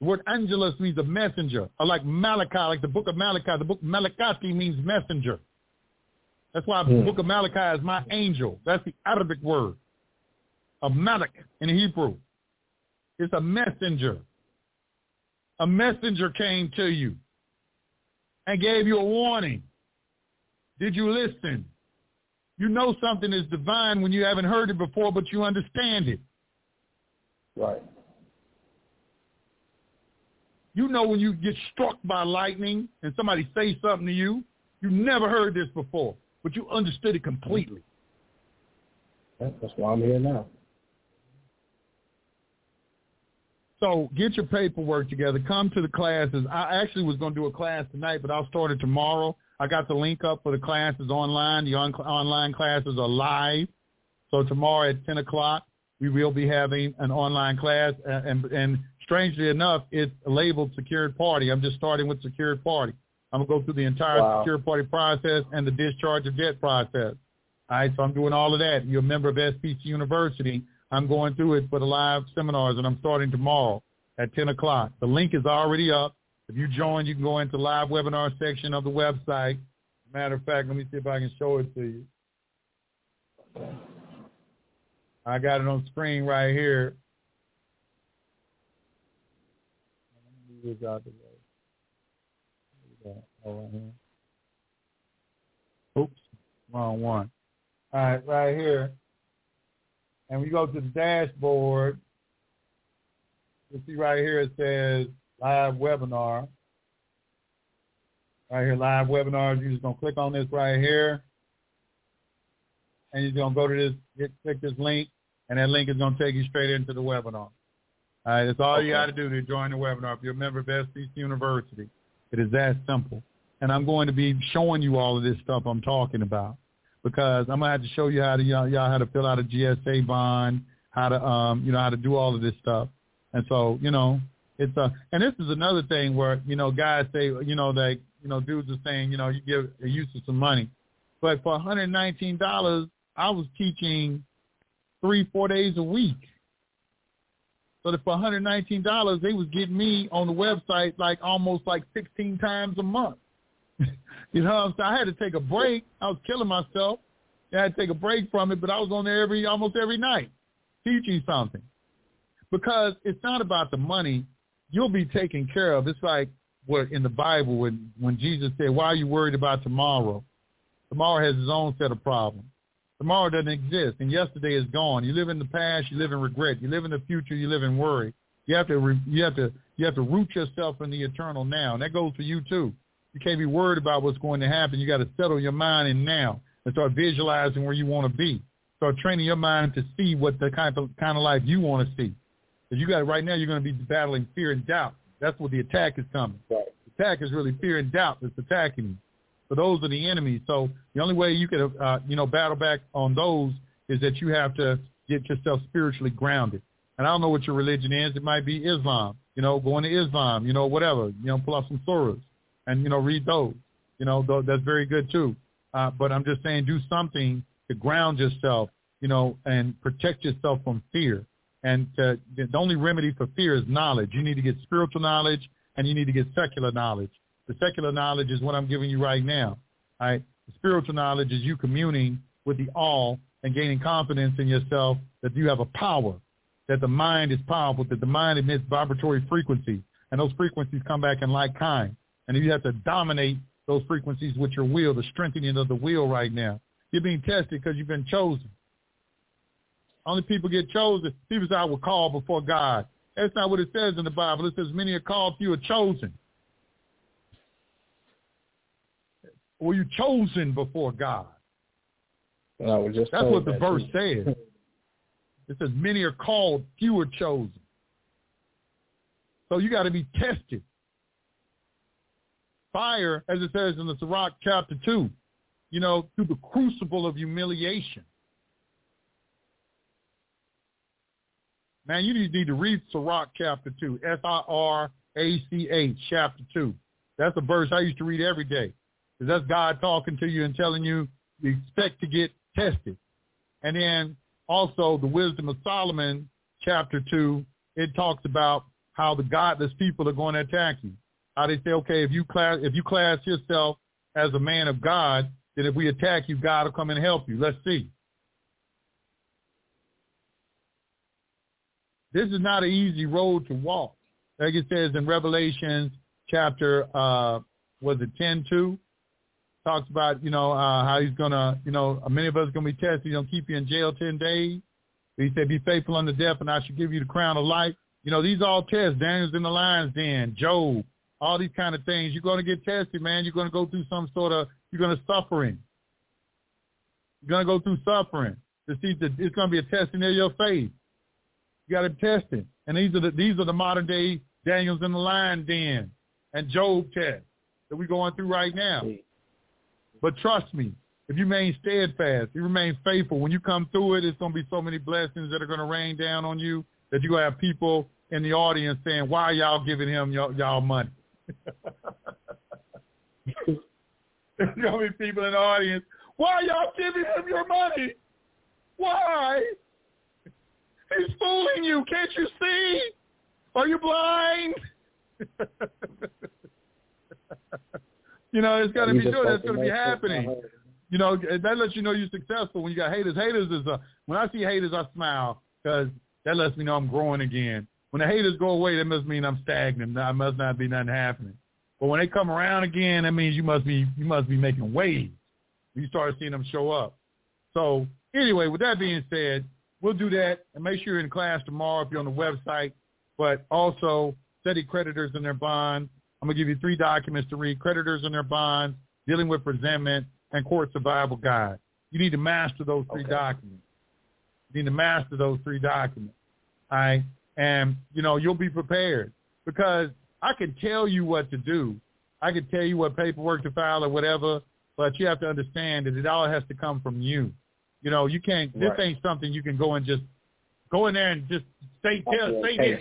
The word angelus means a messenger, or like Malachi, like the book of Malachi. The book Malachi means messenger. That's why the hmm. book of Malachi is my angel. That's the Arabic word. A malak in Hebrew. It's a messenger. A messenger came to you and gave you a warning. Did you listen? You know something is divine when you haven't heard it before, but you understand it. Right. You know when you get struck by lightning and somebody say something to you, you never heard this before, but you understood it completely. That's why I'm here now. So get your paperwork together. Come to the classes. I actually was going to do a class tonight, but I'll start it tomorrow. I got the link up for the classes online. The on- online classes are live. So tomorrow at 10 o'clock, we will be having an online class. And, and strangely enough, it's labeled secured party. I'm just starting with secured party. I'm going to go through the entire wow. secured party process and the discharge of debt process. All right, so I'm doing all of that. You're a member of SPC University. I'm going through it for the live seminars, and I'm starting tomorrow at 10 o'clock. The link is already up. If you join, you can go into the live webinar section of the website. Matter of fact, let me see if I can show it to you. I got it on screen right here. Let me out the way. Right here. Oops, wrong one. All right, right here. And we go to the dashboard. You see right here it says live webinar. Right here, live webinars. You're just gonna click on this right here, and you're gonna go to this, get, click this link, and that link is gonna take you straight into the webinar. All right, that's all okay. you got to do to join the webinar. If you're a member of SPC University, it is that simple. And I'm going to be showing you all of this stuff I'm talking about because I'm gonna have to show you how to y'all, y'all how to fill out a GSA bond, how to um you know how to do all of this stuff. And so you know it's a and this is another thing where you know guys say you know that you know dudes are saying you know you give Yusef some money, but for 119 dollars I was teaching three four days a week. So that for 119 dollars they was getting me on the website like almost like 16 times a month. you know, so I had to take a break. I was killing myself. I had to take a break from it, but I was on there every almost every night teaching something because it's not about the money. You'll be taken care of. It's like what in the Bible when when Jesus said, "Why are you worried about tomorrow? Tomorrow has its own set of problems. Tomorrow doesn't exist, and yesterday is gone. You live in the past, you live in regret. You live in the future, you live in worry. You have to you have to you have to root yourself in the eternal now, and that goes for you too. You can't be worried about what's going to happen. You got to settle your mind in now and start visualizing where you want to be. Start training your mind to see what the kind of kind of life you want to see. Because you got right now, you're going to be battling fear and doubt. That's where the attack is coming. Right. The attack is really fear and doubt that's attacking you. So those are the enemies. So the only way you can, uh, you know, battle back on those is that you have to get yourself spiritually grounded. And I don't know what your religion is. It might be Islam. You know, going to Islam. You know, whatever. You know, pull out some surahs and you know read those. You know th- that's very good too. Uh, but I'm just saying, do something to ground yourself, you know, and protect yourself from fear. And to, the only remedy for fear is knowledge. You need to get spiritual knowledge, and you need to get secular knowledge. The secular knowledge is what I'm giving you right now. Right? The spiritual knowledge is you communing with the all and gaining confidence in yourself that you have a power, that the mind is powerful, that the mind emits vibratory frequencies, and those frequencies come back in like kind. And you have to dominate those frequencies with your will, the strengthening of the will right now. You're being tested because you've been chosen. Only people get chosen. People say, I will call before God. That's not what it says in the Bible. It says, many are called, few are chosen. Were you chosen before God? No, just That's what the that verse says. It says, many are called, few are chosen. So you got to be tested fire, as it says in the Sirach chapter 2, you know, through the crucible of humiliation. Man, you need to read Sirach chapter 2, S-I-R-A-C-H chapter 2. That's a verse I used to read every day because that's God talking to you and telling you you expect to get tested. And then also the Wisdom of Solomon, chapter two, it talks about how the godless people are going to attack you. How they say, okay, if you class if you class yourself as a man of God, then if we attack you, God will come and help you. Let's see. This is not an easy road to walk. Like it says in Revelation chapter, uh, was it 10 2? Talks about, you know, uh, how he's going to, you know, many of us are going to be tested. He's going to keep you in jail 10 days. He said, be faithful unto death and I shall give you the crown of life. You know, these all tests. Daniel's in the lion's den, Job, all these kind of things. You're going to get tested, man. You're going to go through some sort of, you're going to suffering. You're going to go through suffering to see it's going to be a testing of your faith. You got to test it. And these are the these are the modern day Daniels in the lion den and Job test that we're going through right now. But trust me, if you remain steadfast, you remain faithful, when you come through it, it's going to be so many blessings that are going to rain down on you that you're going to have people in the audience saying, why y'all giving him y'all, y'all money? There's to be people in the audience, why y'all giving him your money? Why? He's fooling you. Can't you see? Are you blind? you know, it's got to be sure that's going to be happening. You know, that lets you know you're successful when you got haters. Haters is a, when I see haters, I smile because that lets me know I'm growing again. When the haters go away, that must mean I'm stagnant. That must not be nothing happening. But when they come around again, that means you must be you must be making waves. You start seeing them show up. So anyway, with that being said, we'll do that and make sure you're in class tomorrow if you're on the website. But also study creditors and their bonds. I'm going to give you three documents to read, creditors and their bonds, dealing with presentment, and court survival guide. You need to master those three okay. documents. You need to master those three documents. All right? And, you know, you'll be prepared because I can tell you what to do. I can tell you what paperwork to file or whatever, but you have to understand that it all has to come from you. You know, you can't. This right. ain't something you can go and just go in there and just say tell say this.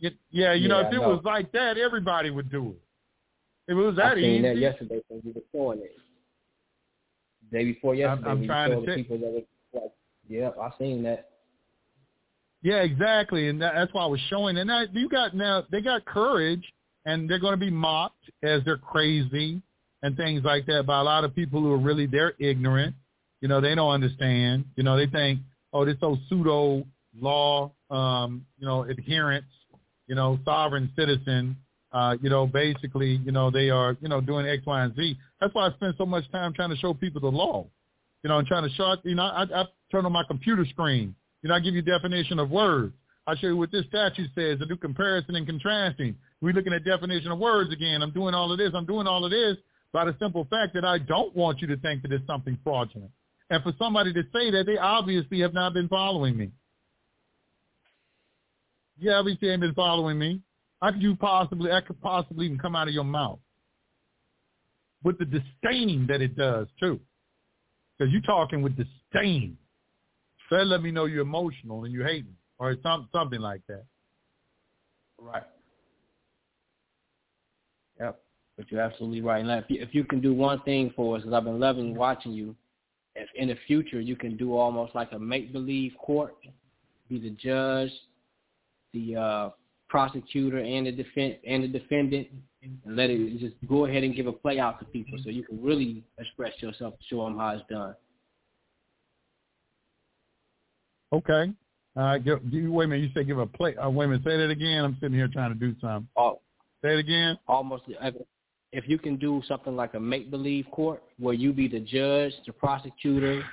It, yeah, you yeah, know, if it know. was like that, everybody would do it. If it was that I seen easy. that yesterday when you were showing it. Day before yesterday, I'm, I'm trying to people that were like, "Yeah, I seen that." Yeah, exactly, and that, that's why I was showing. And that, you got now they got courage, and they're going to be mocked as they're crazy and things like that by a lot of people who are really they're ignorant you know, they don't understand. You know, they think, oh, this old pseudo law, um, you know, adherence, you know, sovereign citizen, uh, you know, basically, you know, they are, you know, doing X, Y, and Z. That's why I spend so much time trying to show people the law, you know, and trying to show, you know, I, I turn on my computer screen. You know, I give you definition of words. I show you what this statute says. I do comparison and contrasting. We're looking at definition of words again. I'm doing all of this. I'm doing all of this by the simple fact that I don't want you to think that it's something fraudulent. And for somebody to say that, they obviously have not been following me. You obviously ain't been following me. How could you possibly, that could possibly even come out of your mouth? With the disdain that it does, too. Because you're talking with disdain. So that let me know you're emotional and you hate me, or some, something like that. Right. Yep. But you're absolutely right. And if you, if you can do one thing for us, because I've been loving watching you, if in the future you can do almost like a make-believe court, be the judge, the uh, prosecutor, and the defense and the defendant, and let it just go ahead and give a play out to people, so you can really express yourself show them how it's done. Okay. Uh, give, wait a minute. You say give a play. Uh, wait a minute. Say that again. I'm sitting here trying to do something. Oh, say it again. Almost if you can do something like a make believe court where you be the judge, the prosecutor,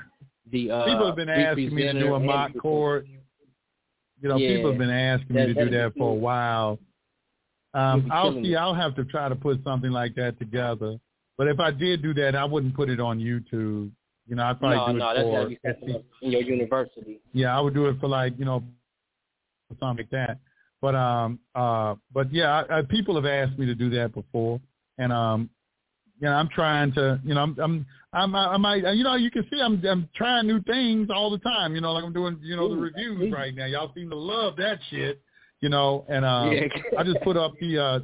the uh, people have been asking me to do a mock court. You know, yeah, people have been asking me to do that for a while. Um, I'll see. I'll have to try to put something like that together. But if I did do that, I wouldn't put it on YouTube. You know, I'd probably no, do no, it for in your university. Yeah, I would do it for like you know something like that. But um uh but yeah, I, I, people have asked me to do that before and um, you know, I'm trying to, you know, I'm, I'm, I'm, I might, you know, you can see I'm, I'm trying new things all the time. You know, like I'm doing, you know, the reviews right now. Y'all seem to love that shit, you know. And um, yeah. I just put up the uh,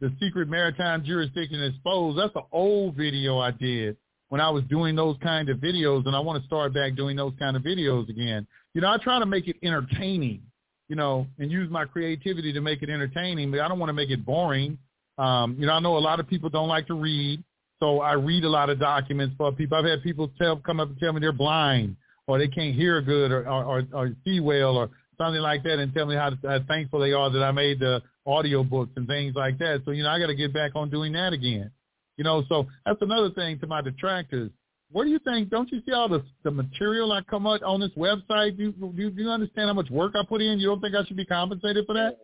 the secret maritime jurisdiction exposed. That's an old video I did when I was doing those kind of videos, and I want to start back doing those kind of videos again. You know, I try to make it entertaining, you know, and use my creativity to make it entertaining, but I don't want to make it boring. Um, you know, I know a lot of people don't like to read, so I read a lot of documents for people. I've had people tell come up and tell me they're blind or they can't hear good or or, or, or see well or something like that, and tell me how, how thankful they are that I made the audio books and things like that. So you know, I got to get back on doing that again. You know, so that's another thing to my detractors. What do you think? Don't you see all the the material I come up on this website? Do you, do, do you understand how much work I put in? You don't think I should be compensated for that?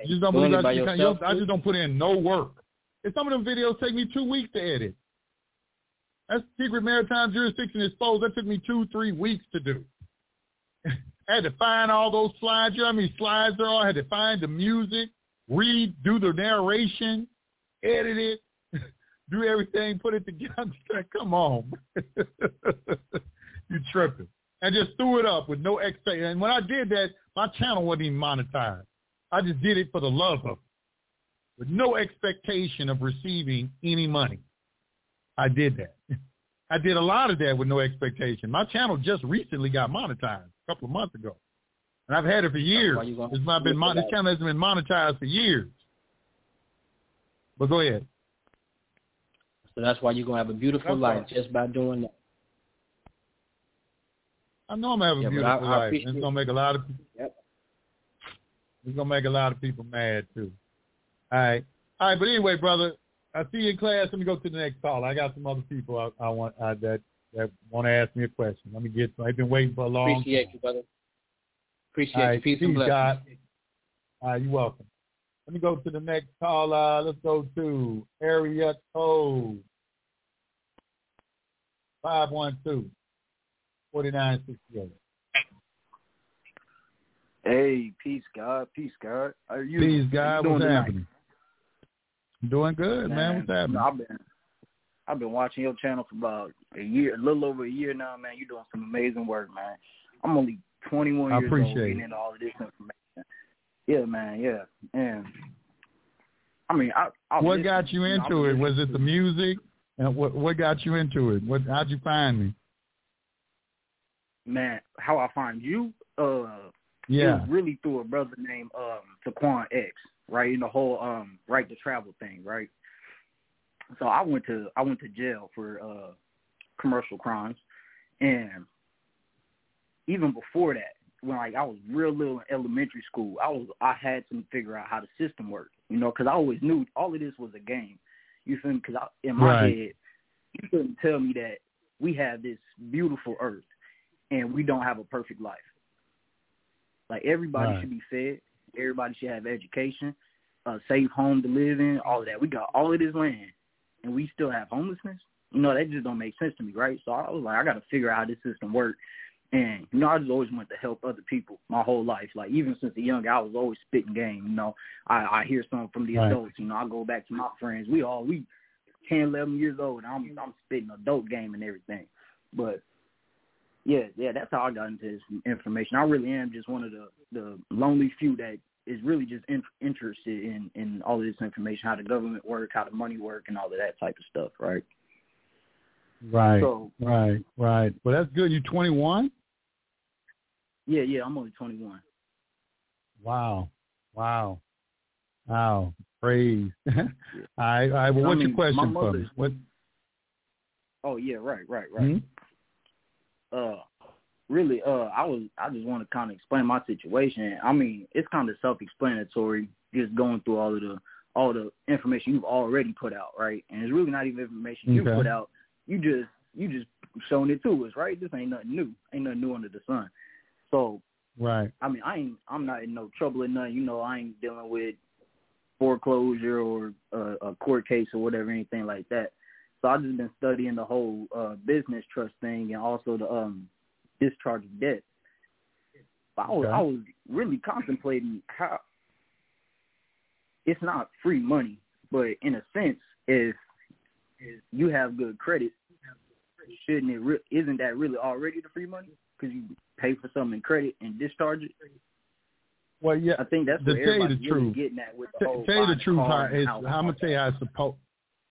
You just don't believe I, should, you know, I just don't put in no work. And some of them videos take me two weeks to edit. That's secret maritime jurisdiction exposed. That took me two, three weeks to do. I had to find all those slides. You know how many slides there are? All, I had to find the music, read, do the narration, edit it, do everything, put it together. Come on. you tripping. And just threw it up with no expectation. And when I did that, my channel wasn't even monetized. I just did it for the love of it, with no expectation of receiving any money. I did that. I did a lot of that with no expectation. My channel just recently got monetized a couple of months ago. And I've had it for years. It's not been mon- this channel hasn't been monetized for years. But go ahead. So that's why you're gonna have a beautiful that's life right. just by doing that. I know I'm gonna have a beautiful I, I life. It's gonna make a lot of yep. It's gonna make a lot of people mad too. All right. All right, but anyway, brother, I see you in class. Let me go to the next call. I got some other people I, I want I, that that want to ask me a question. Let me get. I've been waiting for a long. Time. Appreciate time. you, brother. Appreciate All you. Peace, peace and blessings. God. All right, you're welcome. Let me go to the next call. Uh, let's go to area code five one two forty nine sixty eight. Hey, peace, God. Peace, God. Are you? Peace, God. What's happening? Doing good, man. man. What's happening? I've been, I've been watching your channel for about a year, a little over a year now, man. You're doing some amazing work, man. I'm only 21 I years old, getting into all of this information. Yeah, man. Yeah, and I mean, I. I what got you into it? Was it the music? And what what got you into it? What how'd you find me? Man, how I find you? Uh, yeah, really through a brother named um Taquan X, right? In the whole um right to travel thing, right? So I went to I went to jail for uh commercial crimes, and even before that, when like I was real little in elementary school, I was I had to figure out how the system worked, you know, because I always knew all of this was a game. You feel me? Because in my right. head, you couldn't tell me that we have this beautiful earth and we don't have a perfect life. Like everybody right. should be fed, everybody should have education, a safe home to live in, all of that. We got all of this land, and we still have homelessness. You know, that just don't make sense to me, right? So I was like, I got to figure out how this system works and you know, I just always wanted to help other people my whole life. Like even since a young, I was always spitting game. You know, I, I hear something from the right. adults. You know, I go back to my friends. We all we ten, eleven years old. And I'm I'm spitting adult game and everything. But yeah, yeah, that's how I got into this information. I really am just one of the the lonely few that is really just in, interested in in all of this information, how the government work, how the money work, and all of that type of stuff. Right. Right. So, right. Right. Well, that's good. You're 21? Yeah, yeah, I'm only 21. Wow, wow, wow! Praise. I, I. Well, what's I mean, your question for me? What? Oh yeah, right, right, right. Mm-hmm. Uh, really, uh, I was, I just want to kind of explain my situation. I mean, it's kind of self-explanatory, just going through all of the, all the information you've already put out, right? And it's really not even information you okay. put out. You just, you just showing it to us, right? This ain't nothing new. Ain't nothing new under the sun. So right. I mean, I ain't I'm not in no trouble or nothing. You know, I ain't dealing with foreclosure or uh, a court case or whatever, anything like that. So I've just been studying the whole uh, business trust thing and also the um, discharge of debt. But I was, okay. I was really contemplating how it's not free money, but in a sense, if you have good credit, shouldn't it? Re- isn't that really already the free money? Because you pay for something in credit and discharge it. Well, yeah, I think that's to what tell you the truth. getting at with the whole tell you the truth, how, it's, I'm gonna tell you how it's supposed.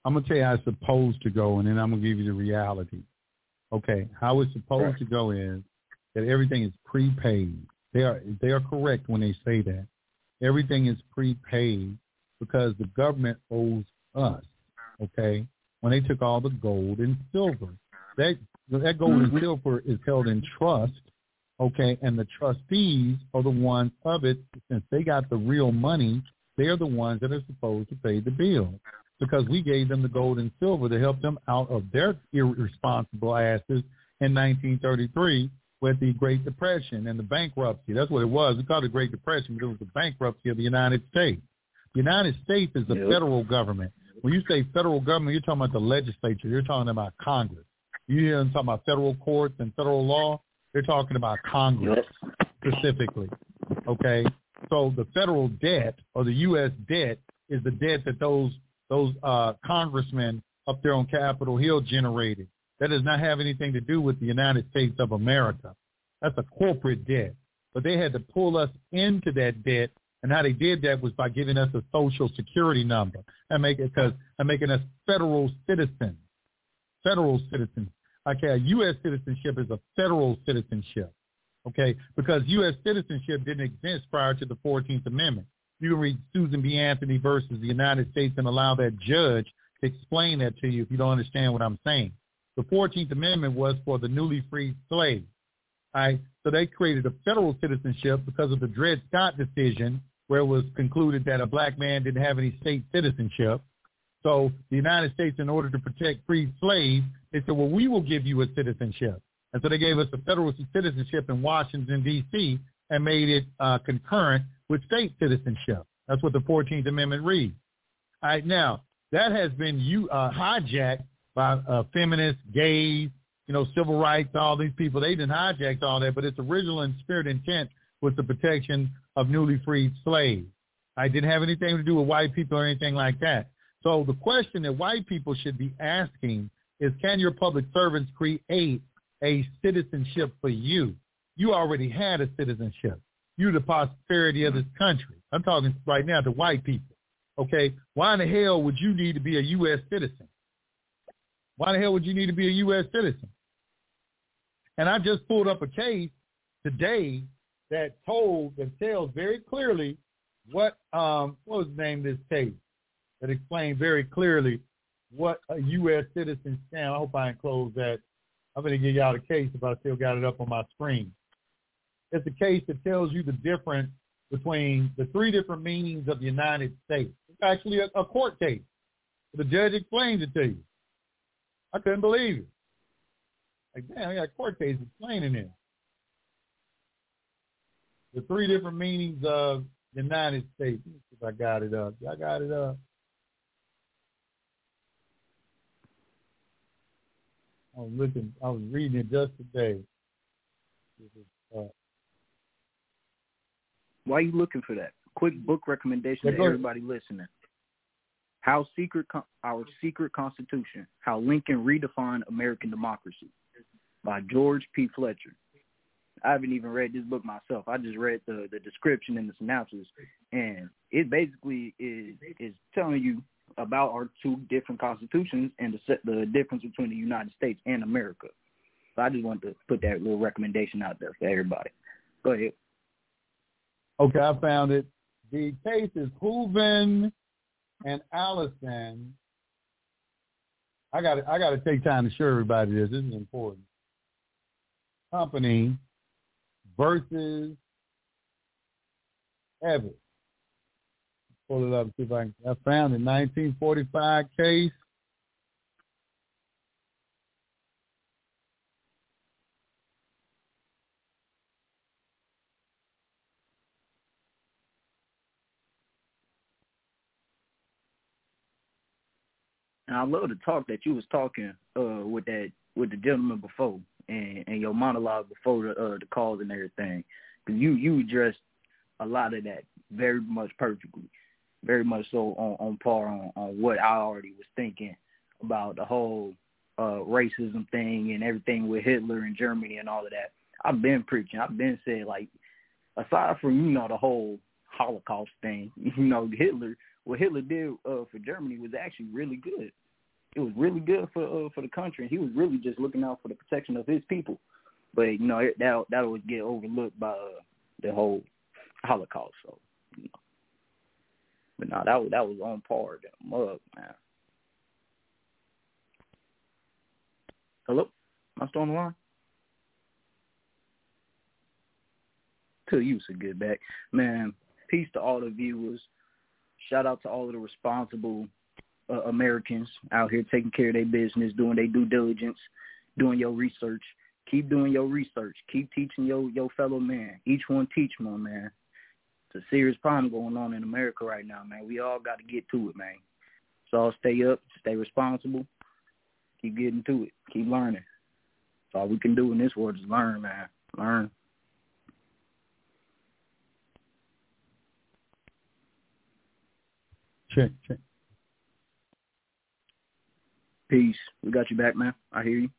I'm gonna tell you how it's supposed to go, and then I'm gonna give you the reality. Okay, how it's supposed Right. to go is that everything is prepaid. They are they are correct when they say that everything is prepaid because the government owes us. Okay, when they took all the gold and silver, that that gold and mm-hmm. silver is held in trust. Okay, and the trustees are the ones of it. Since they got the real money, they're the ones that are supposed to pay the bill because we gave them the gold and silver to help them out of their irresponsible asses in 1933 with the Great Depression and the bankruptcy. That's what it was. We called it the Great Depression because it was the bankruptcy of the United States. The United States is the Yep. federal government. When you say federal government, you're talking about the legislature. You're talking about Congress. You hear them talking about federal courts and federal law. They're talking about Congress specifically. Okay, so the federal debt or the U.S. debt is the debt that those those uh, congressmen up there on Capitol Hill generated. That does not have anything to do with the United States of America. That's a corporate debt. But they had to pull us into that debt, and how they did that was by giving us a social security number and make it and making us federal citizens. Federal citizens. Okay, a U.S. citizenship is a federal citizenship okay? Because U.S. citizenship didn't exist prior to the 14th Amendment. You can read Susan B. Anthony versus the United States and allow that judge to explain that to you if you don't understand what I'm saying. The 14th Amendment was for the newly freed slaves. All right? So they created a federal citizenship because of the Dred Scott decision where it was concluded that a black man didn't have any state citizenship. So the United States, in order to protect freed slaves, they said, well, we will give you a citizenship. And so they gave us a federal citizenship in Washington, D.C., and made it uh, concurrent with state citizenship. That's what the 14th Amendment reads. All right, now, that has been you, uh, hijacked by uh, feminists, gays, you know, civil rights, all these people. They didn't hijack all that, but its original and spirit intent was the protection of newly freed slaves. I didn't have anything to do with white people or anything like that. So the question that white people should be asking is, can your public servants create a citizenship for you. You already had a citizenship. You're the prosperity of this country. I'm talking right now to white people. Okay? Why in the hell would you need to be a U.S. citizen? Why the hell would you need to be a U.S. citizen? And I just pulled up a case today that told, that tells very clearly what, um, what was the name of this case? That explained very clearly what a U.S. citizen stand. I hope I enclose that I'm going to give y'all the case if I still got it up on my screen. It's a case that tells you the difference between the three different meanings of the United States. It's actually a, a court case. The judge explains it to you. I couldn't believe it. Like, damn, I got a court case explaining it. The three different meanings of the United States. Let me see if I got it up. I got it up. I was looking. I was reading it just today. Why are you looking for that? Quick book recommendation Yeah, to everybody listening. How secret our secret constitution: How Lincoln redefined American democracy, by George P. Fletcher. I haven't even read this book myself. I just read the the description and the synopsis, and it basically is is telling you about our two different constitutions and the the difference between the United States and America. So I just wanted to put that little recommendation out there for everybody. Go ahead. okay, I found it. The case is Hooven and Allison. I got I got to take time to show everybody this. This is important. Company versus Evans. Pull it up and see if I can. I found the 1945 case. And I love the talk that you was talking uh with that with the gentleman before and and your monologue before the uh the calls and everything. You you addressed a lot of that very much perfectly, very much so on on par on on what I already was thinking about the whole uh racism thing and everything with Hitler and Germany and all of that. I've been preaching. I've been saying like aside from you know the whole Holocaust thing, you know Hitler what Hitler did uh, for Germany was actually really good. It was really good for uh, for the country. He was really just looking out for the protection of his people. But you know that that would get overlooked by uh, the whole Holocaust. So, you know. but no, that was that was on par. That mug, man. Hello, am I still on the line? To you, so good back, man. Peace to all the viewers. Shout out to all of the responsible uh, Americans out here taking care of their business, doing their due diligence, doing your research. Keep doing your research. Keep teaching your your fellow man. Each one teach one, man. It's a serious problem going on in America right now, man. We all got to get to it, man. So stay up, stay responsible, keep getting to it, keep learning. That's all we can do in this world is learn, man. Learn. Check, check. Peace. We got you back, man. I hear you.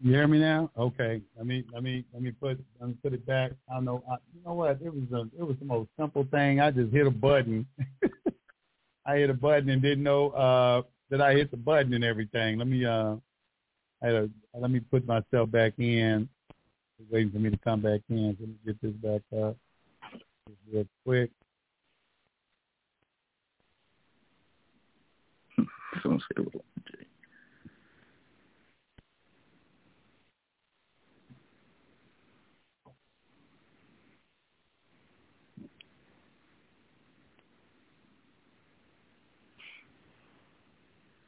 You hear me now? Okay. Let me let me let me put let me put it back. I know. I, you know what? It was a it was the most simple thing. I just hit a button. I hit a button and didn't know uh that I hit the button and everything. Let me uh I had a, let me put myself back in. waiting for me to come back in. Let me get this back up just real quick. Someone say what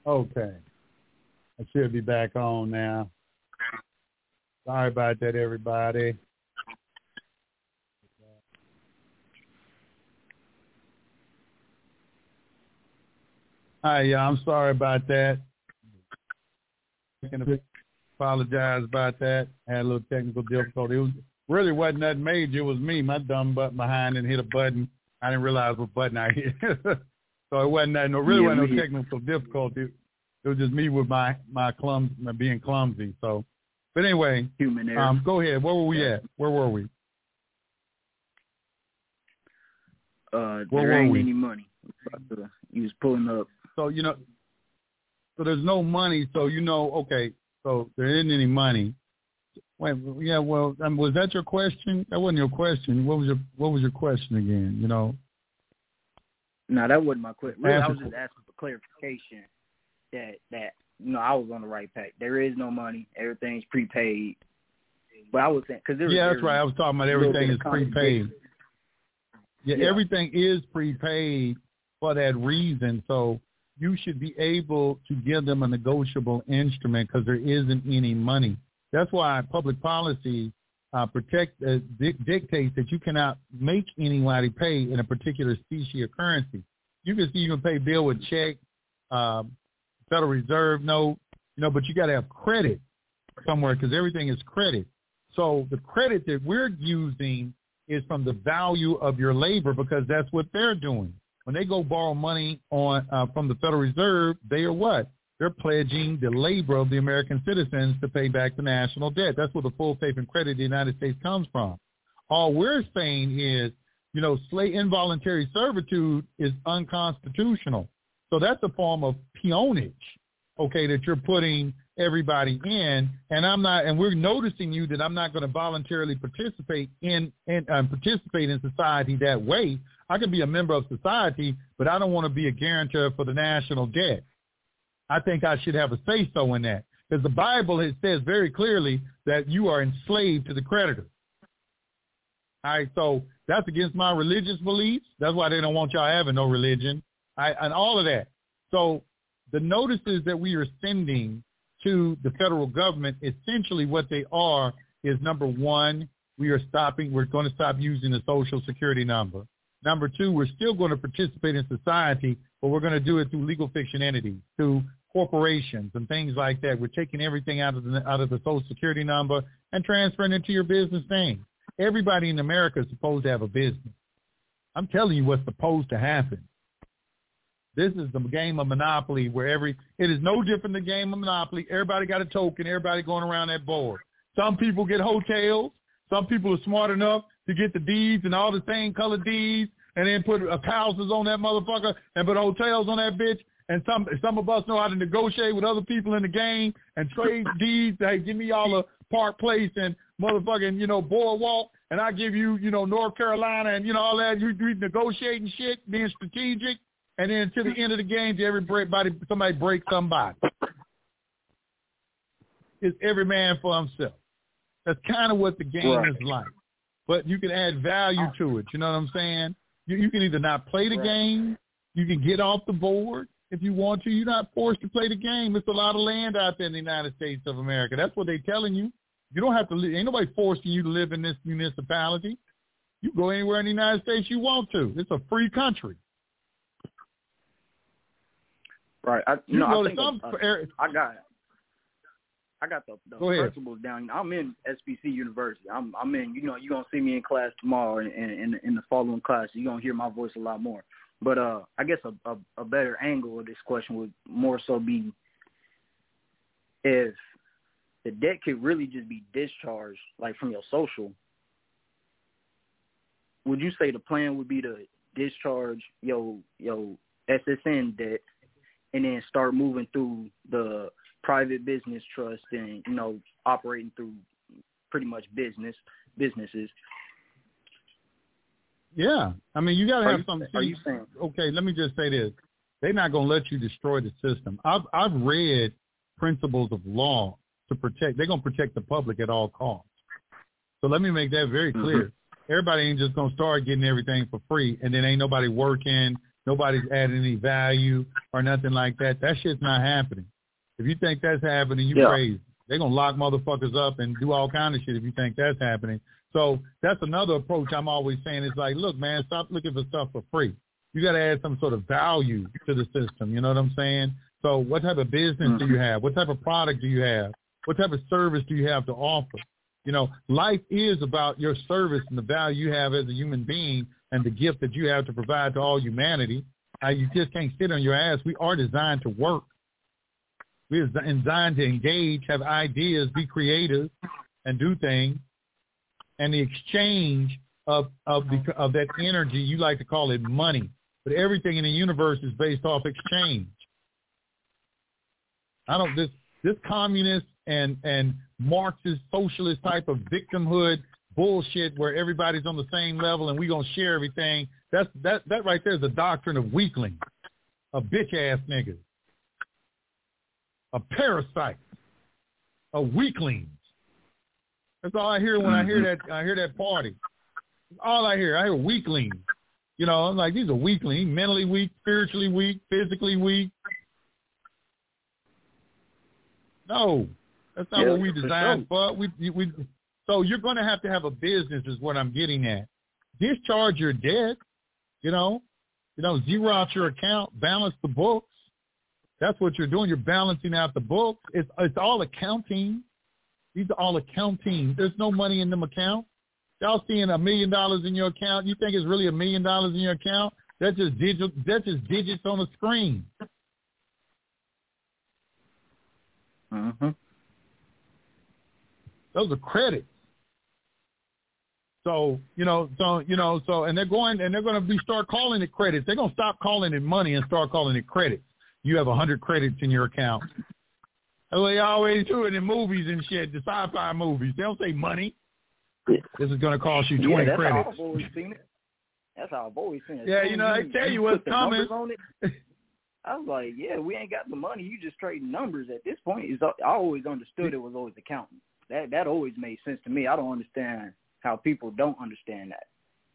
Okay. I should be back on now. Sorry about that, everybody. Hi, yeah, I'm sorry about that. I can apologize about that. Had a little technical difficulty. It was, really wasn't that major. It was me, my dumb butt behind and hit a button. I didn't realize what button I hit. so it wasn't that. No, really yeah, wasn't no technical difficulty. It was just me with my my clum my being clumsy. So, but anyway, human error. Um, go ahead. Where were we at? Where were we? Uh, Where there ain't we? any money. You was pulling up. So you know, so there's no money. So you know, okay. So there isn't any money. Wait, yeah. Well, um, was that your question? That wasn't your question. What was your What was your question again? You know. No, that wasn't my question. Really, I was just asking for clarification that that you know I was on the right path. There is no money. Everything's prepaid. But I was saying because yeah, that's right. I was talking about everything is prepaid. Yeah, yeah, everything is prepaid for that reason. So you should be able to give them a negotiable instrument because there isn't any money. That's why public policy uh, protect uh, di- dictates that you cannot make anybody pay in a particular species of currency. You can can pay bill with check, um, Federal Reserve note, you know, but you got to have credit somewhere because everything is credit. So the credit that we're using is from the value of your labor because that's what they're doing. When they go borrow money on uh, from the Federal Reserve, they are what? They're pledging the labor of the American citizens to pay back the national debt. That's where the full faith and credit of the United States comes from. All we're saying is, you know, slave involuntary servitude is unconstitutional. So that's a form of peonage, okay, that you're putting everybody in. And I'm not, and we're noticing you that I'm not going to voluntarily participate in and um, participate in society that way. I can be a member of society, but I don't want to be a guarantor for the national debt. I think I should have a say so in that because the Bible it says very clearly that you are enslaved to the creditor. All right, so that's against my religious beliefs. That's why they don't want y'all having no religion. I, and all of that. So the notices that we are sending to the federal government, essentially what they are is number one, we are stopping, we're going to stop using the social security number. Number two, we're still going to participate in society, but we're going to do it through legal fiction entities, through corporations and things like that. We're taking everything out of the out of the social security number and transferring it to your business name. Everybody in America is supposed to have a business. I'm telling you what's supposed to happen. This is the game of Monopoly where every it is no different than the game of Monopoly. Everybody got a token. Everybody going around that board. Some people get hotels. Some people are smart enough to get the deeds and all the same color deeds and then put houses on that motherfucker and put hotels on that bitch. And some some of us know how to negotiate with other people in the game and trade deeds. Hey, give me all the Park Place and motherfucking you know Boardwalk, and I give you you know North Carolina and you know all that. You, you negotiating shit, being strategic, and then to the end of the game, everybody somebody break somebody. It's every man for himself. That's kind of what the game Right. is like. But you can add value uh. to it. You know what I'm saying? You, you can either not play the Right. game, you can get off the board if you want to. You're not forced to play the game. There's a lot of land out there in the United States of America. That's what they're telling you. You don't have to. Li- ain't nobody forcing you to live in this municipality. You go anywhere in the United States you want to. It's a free country. Right. I, You no, go I think some uh, I got I got the, the Go down. I'm in SBC University. I'm I'm in. You know, you're gonna see me in class tomorrow, and in, in, in the following class, you're gonna hear my voice a lot more. But uh, I guess a, a a better angle of this question would more so be if the debt could really just be discharged, like from your social. Would you say the plan would be to discharge your your SSN debt and then start moving through the private business trust and you know operating through pretty much business businesses. Yeah, I mean you got to have you, some. are you saying? okay, let me just say this. They're not going to let you destroy the system. I've I've read principles of law to protect. They're going to protect the public at all costs. So let me make that very mm-hmm. clear. Everybody ain't just going to start getting everything for free, and then ain't nobody working, nobody's adding any value or nothing like that. That shit's not happening. If you think that's happening, you Yeah. crazy. They're gonna lock motherfuckers up and do all kind of shit if you think that's happening. So that's another approach I'm always saying. It's like, look, man, stop looking for stuff for free. You got to add some sort of value to the system. You know what I'm saying? So what type of business do you have? What type of product do you have? What type of service do you have to offer? You know, life is about your service and the value you have as a human being and the gift that you have to provide to all humanity. Uh, you just can't sit on your ass. We are designed to work. We're designed to engage, have ideas, be creative, and do things. And the exchange of of the of that energy, you like to call it money, but everything in the universe is based off exchange. I don't this this communist and and Marxist socialist type of victimhood bullshit where everybody's on the same level and we're gonna share everything. That's that that right there is a doctrine of weaklings, of bitch ass niggas, a parasite, a weaklings. That's all I hear when I hear mm-hmm. that I hear that party. That's all I hear. I hear weaklings. You know, I'm like these are weaklings, mentally weak, spiritually weak, physically weak. No, that's not Yeah, what we for designed for. We we so you're going to have to have a business, is what I'm getting at. Discharge your debt, you know, you know, zero out your account, balance the books. That's what you're doing. You're balancing out the books. It's it's all accounting. These are all accounting. There's no money in them accounts. Y'all seeing a million dollars in your account? You think it's really a million dollars in your account? That's just digits. That's just digits on a screen. Mm-hmm. Those are credits. So you know, so you know, so and they're going and they're going to be start calling it credits. They're going to stop calling it money and start calling it credits. You have a hundred credits in your account. That's what they always do it in movies and shit, the sci-fi movies. They don't say money. Yeah. This is going to cost you Yeah, twenty that's how credits. I've always seen it. That's how I've always seen it. Yeah, you know, they tell you what's coming. numbers On it, I was like, yeah, we ain't got the money. You just trading numbers at this point. Is I always understood it was always accounting. That that always made sense to me. I don't understand how people don't understand that.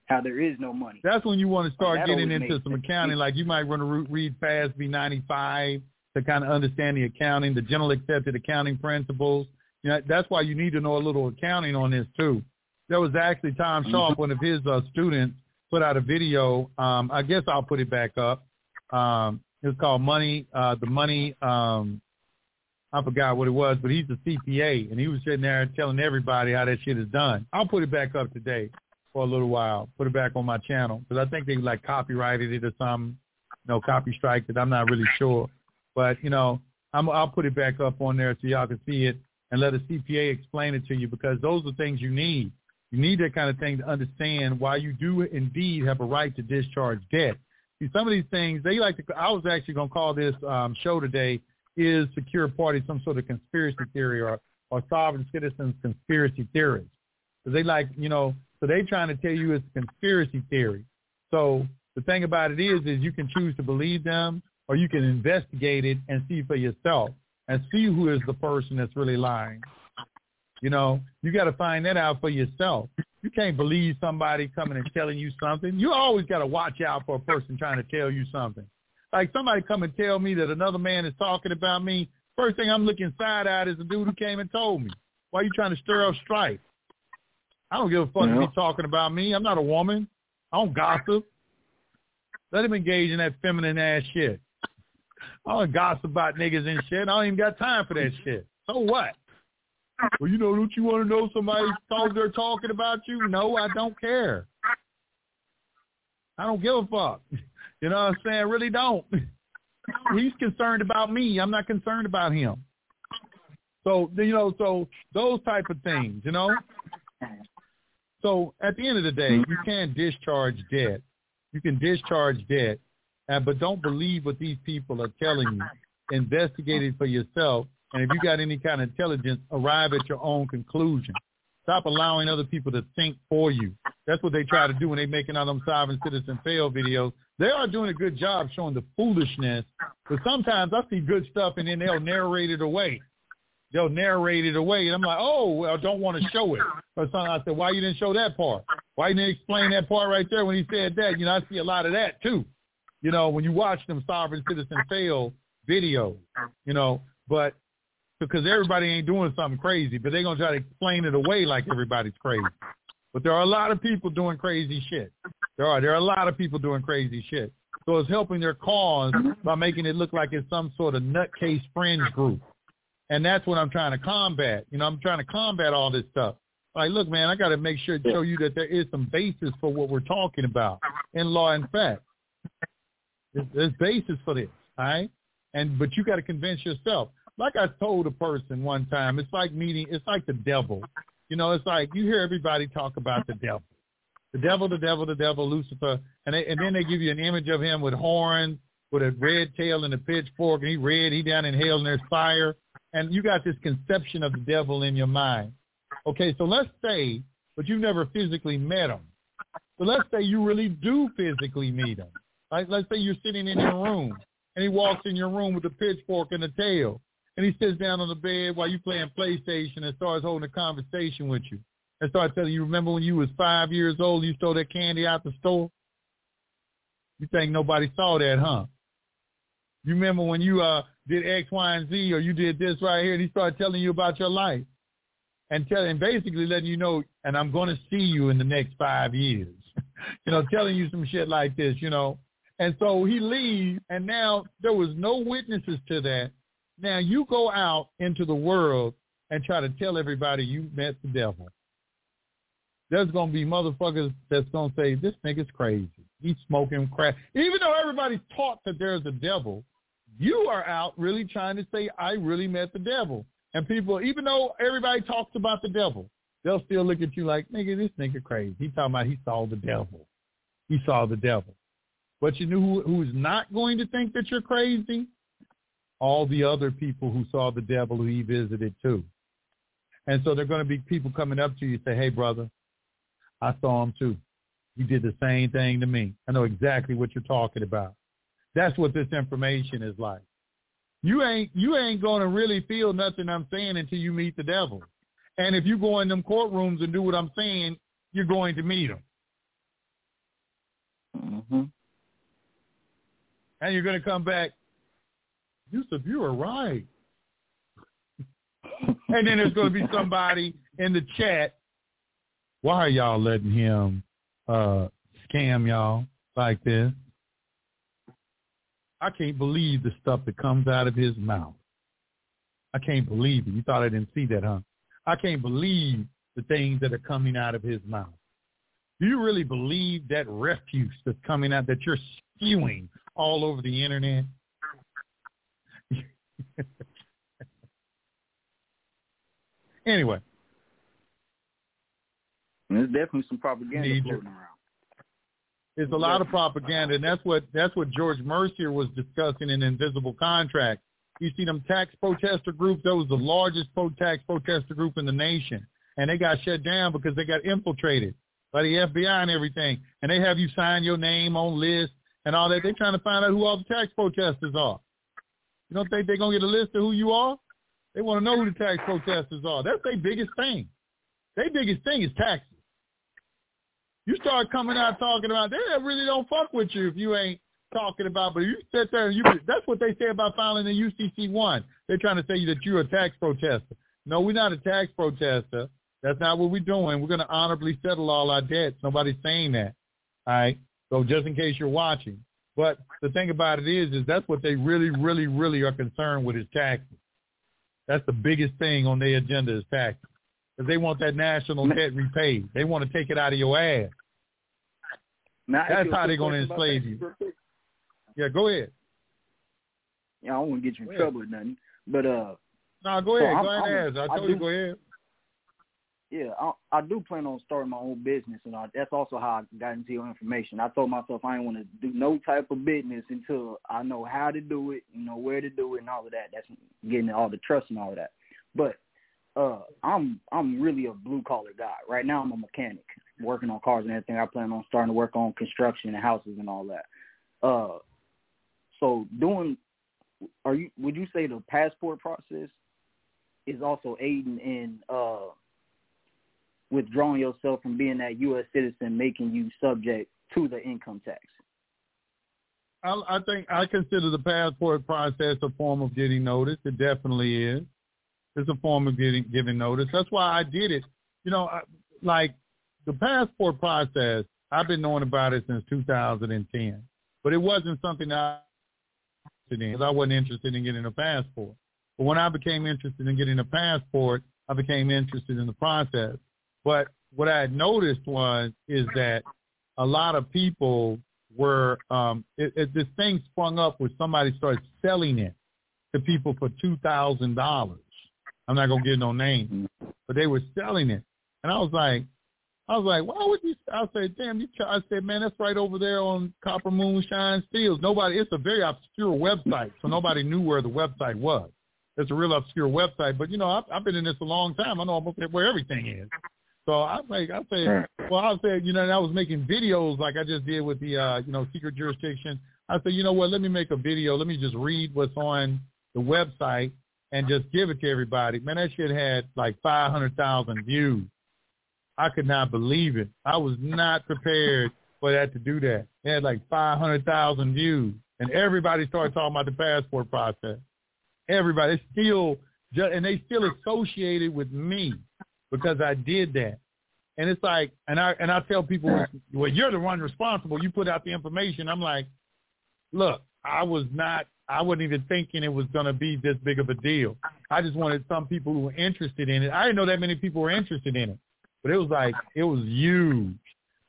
How there is no money. That's when you want to start That getting into some accounting. Like you might want to re- read FASB 95 to kind of understand the accounting, the general accepted accounting principles. You know, that's why you need to know a little accounting on this too. There was actually Tom Sharp, one of his uh, students, put out a video. Um, I guess I'll put it back up. Um, it's called Money, uh, the Money. Um, I forgot what it was, but he's a CPA, and he was sitting there telling everybody how that shit is done. I'll put it back up today for a little while. Put it back on my channel because I think they like copyrighted it or something. You know, copy striked it. I'm not really sure, but you know, I'm, I'll put it back up on there so y'all can see it and let a CPA explain it to you because those are things you need. You need that kind of thing to understand why you do indeed have a right to discharge debt. See, some of these things they like to. I was actually going to call this um, show today is secure party some sort of conspiracy theory or or sovereign citizens conspiracy theories. So they like you know so they trying to tell you it's a conspiracy theory. So the thing about it is is you can choose to believe them or you can investigate it and see for yourself and see who is the person that's really lying. You know, you got to find that out for yourself. You can't believe somebody coming and telling you something. You always got to watch out for a person trying to tell you something. Like somebody come and tell me that another man is talking about me. First thing I'm looking side at is the dude who came and told me. Why are you trying to stir up strife? I don't give a fuck yeah. if he's talking about me. I'm not a woman. I don't gossip. Let him engage in that feminine ass shit. I don't gossip about niggas and shit. I don't even got time for that shit. So what? Well, you know, don't you want to know somebody thought they're talking about you? No, I don't care. I don't give a fuck. You know what I'm saying? Really don't. He's concerned about me. I'm not concerned about him. So, you know, so those type of things, you know? So at the end of the day, you can't discharge debt. You can discharge debt, uh, but don't believe what these people are telling you. Investigate it for yourself and if you got any kind of intelligence, arrive at your own conclusion. Stop allowing other people to think for you. That's what they try to do when they making all them sovereign citizen fail videos. They are doing a good job showing the foolishness, but sometimes I see good stuff and then they'll narrate it away. They'll narrate it away, and I'm like, oh, well, I don't want to show it. Or something. I said, why you didn't show that part? Why you didn't explain that part right there when he said that? You know, I see a lot of that too. You know, when you watch them sovereign citizen fail videos, you know, but because everybody ain't doing something crazy, but they're gonna try to explain it away like everybody's crazy. But there are a lot of people doing crazy shit. There are there are a lot of people doing crazy shit. So it's helping their cause by making it look like it's some sort of nutcase fringe group. And that's what I'm trying to combat. You know, I'm trying to combat all this stuff. Like, look, man, I got to make sure to show you that there is some basis for what we're talking about in law and fact. There's, basis for this, all right? And but you got to convince yourself like I told a person one time, it's like meeting, it's like the devil. You know, it's like you hear everybody talk about the devil. The devil, the devil, the devil, Lucifer, and they, and then they give you an image of him with horns, with a red tail and a pitchfork, and he red, he down in hell, and there's fire, and you got this conception of the devil in your mind. Okay, so let's say, but you've never physically met him. So let's say you really do physically meet him. Like, let's say you're sitting in your room, and he walks in your room with a pitchfork and a tail, and he sits down on the bed while you playing PlayStation and starts holding a conversation with you. And starts telling you, remember when you was five years old, you stole that candy out the store? You think nobody saw that, huh? You remember when you uh did X, Y, and Z, or you did this right here, and he started telling you about your life, and telling, basically letting you know, and I'm going to see you in the next five years. you know, telling you some shit like this, you know. And so he leaves, and now there was no witnesses to that. Now you go out into the world and try to tell everybody you met the devil. There's gonna be motherfuckers that's gonna say this nigga's crazy. He's smoking crack. Even though everybody's taught that there's a devil, you are out really trying to say I really met the devil. And people, even though everybody talks about the devil, they'll still look at you like, nigga, this nigga crazy. He talking about he saw the devil. He saw the devil. But you know who, who's not going to think that you're crazy? all the other people who saw the devil who he visited too. And so there are going to be people coming up to you and say, hey, brother, I saw him too. He did the same thing to me. I know exactly what you're talking about. That's what this information is like. You ain't you ain't going to really feel nothing I'm saying until you meet the devil. And if you go in them courtrooms and do what I'm saying, you're going to meet him. Mm-hmm. And you're going to come back Yusef, you are right. and then there's going to be somebody in the chat. Why are y'all letting him uh, scam y'all like this? I can't believe the stuff that comes out of his mouth. I can't believe it. You thought I didn't see that, huh? I can't believe the things that are coming out of his mouth. Do you really believe that refuse that's coming out that you're spewing all over the internet? anyway. There's definitely some propaganda floating around. It's a lot of propaganda, and that's what that's what George Mercier was discussing in Invisible Contract. You see them tax protester groups; that was the largest pro tax protester group in the nation, and they got shut down because they got infiltrated by the FBI and everything, and they have you sign your name on lists and all that. They're trying to find out who all the tax protesters are. You don't think they're gonna get a list of who you are? They want to know who the tax protesters are. That's their biggest thing. Their biggest thing is taxes. You start coming out talking about they really don't fuck with you if you ain't talking about. But you sit there and you that's what they say about filing the UCC one. They're trying to say that you're a tax protester. No, we're not a tax protester. That's not what we're doing. We're going to honorably settle all our debts. Nobody's saying that. All right. So just in case you're watching. But the thing about it is, is that's what they really, really, really are concerned with is taxes. That's the biggest thing on their agenda is taxes. Because they want that national debt repaid. They want to take it out of your ass. Now, That's how they're going to enslave you. Yeah, go ahead. Yeah, I don't want to get you in trouble or nothing. But uh No, go ahead. So go ahead ask. I I do- you go ahead. Yeah, I, I do plan on starting my own business, and I, that's also how I got into your information. I told myself I didn't want to do no type of business until I know how to do it, you know where to do it, and all of that. That's getting all the trust and all of that. But uh, I'm I'm really a blue collar guy. Right now, I'm a mechanic, working on cars and everything. I plan on starting to work on construction and houses and all that. Uh, so doing, are you? Would you say the passport process is also aiding in uh withdrawing yourself from being that U.S. citizen, making you subject to the income tax. I, I think I consider the passport process a form of getting notice. It definitely is. It's a form of getting giving notice. That's why I did it. You know, I, like the passport process. I've been knowing about it since 2010, but it wasn't something that I because I wasn't interested in getting a passport. But when I became interested in getting a passport, I became interested in the process. But what I had noticed was is that a lot of people were um it, it, this thing sprung up where somebody started selling it to people for two thousand dollars. I'm not gonna give no name, but they were selling it, and I was like, I was like, why would you? I said, damn, you. I said, man, that's right over there on Copper Moonshine Stills. Nobody. It's a very obscure website, so nobody knew where the website was. It's a real obscure website, but you know, I've, I've been in this a long time. I know almost where everything is. So I like I said, well, I said, you know, and I was making videos like I just did with the, uh, you know, secret jurisdiction. I said, you know what? Let me make a video. Let me just read what's on the website and just give it to everybody. Man, that shit had like 500,000 views. I could not believe it. I was not prepared for that to do that. It had like 500,000 views. And everybody started talking about the passport process. Everybody it's still, and they still associated with me because I did that. And it's like, and I and I tell people, well, you're the one responsible. You put out the information. I'm like, look, I was not, I wasn't even thinking it was going to be this big of a deal. I just wanted some people who were interested in it. I didn't know that many people were interested in it, but it was like it was huge.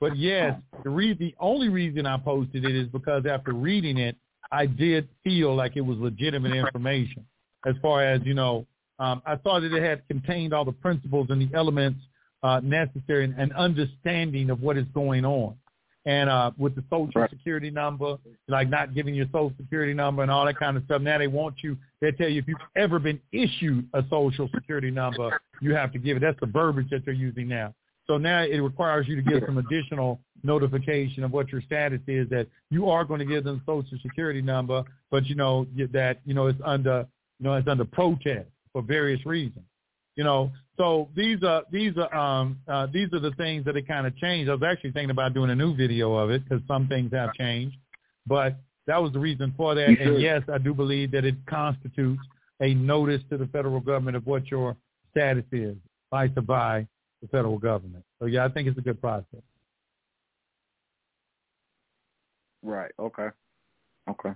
But yes, the re- the only reason I posted it is because after reading it, I did feel like it was legitimate information. As far as you know, um, I thought that it had contained all the principles and the elements uh, necessary and, and understanding of what is going on. And uh, with the social Right. security number, like not giving your social security number and all that kind of stuff. Now they want you. They tell you if you've ever been issued a social security number, you have to give it. That's the verbiage that they're using now. So now it requires you to give some additional notification of what your status is that you are going to give them social security number, but you know that you know it's under you know it's under protest for various reasons. You know, so these are these are um uh, these are the things that it kind of changed. I was actually thinking about doing a new video of it because some things have changed, but that was the reason for that. And yes, I do believe that it constitutes a notice to the federal government of what your status is, by to by the federal government. So yeah, I think it's a good process. Right. Okay. Okay.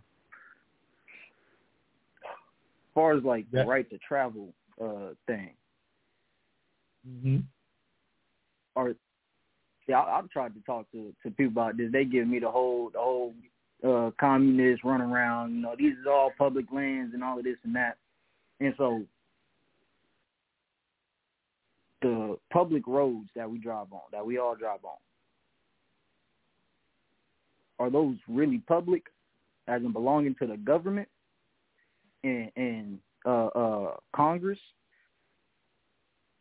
As far as like the right to travel uh thing, Mm-hmm. or yeah, I, I've tried to talk to to people about this. They give me the whole the whole uh communist run around. You know, these is all public lands and all of this and that. And so the public roads that we drive on, that we all drive on, are those really public, as in belonging to the government and and uh, uh, Congress,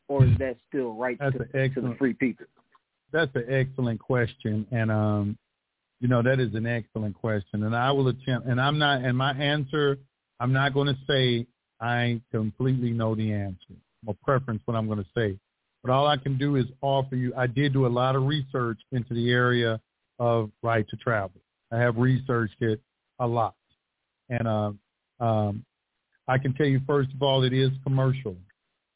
or is that still right to, to the free people? That's an excellent question, and um, you know that is an excellent question, and I will attempt. And I'm not, and my answer, I'm not going to say I completely know the answer My preference what I'm going to say. But all I can do is offer you. I did do a lot of research into the area of right to travel. I have researched it a lot, and uh, um, I can tell you first of all, it is commercial.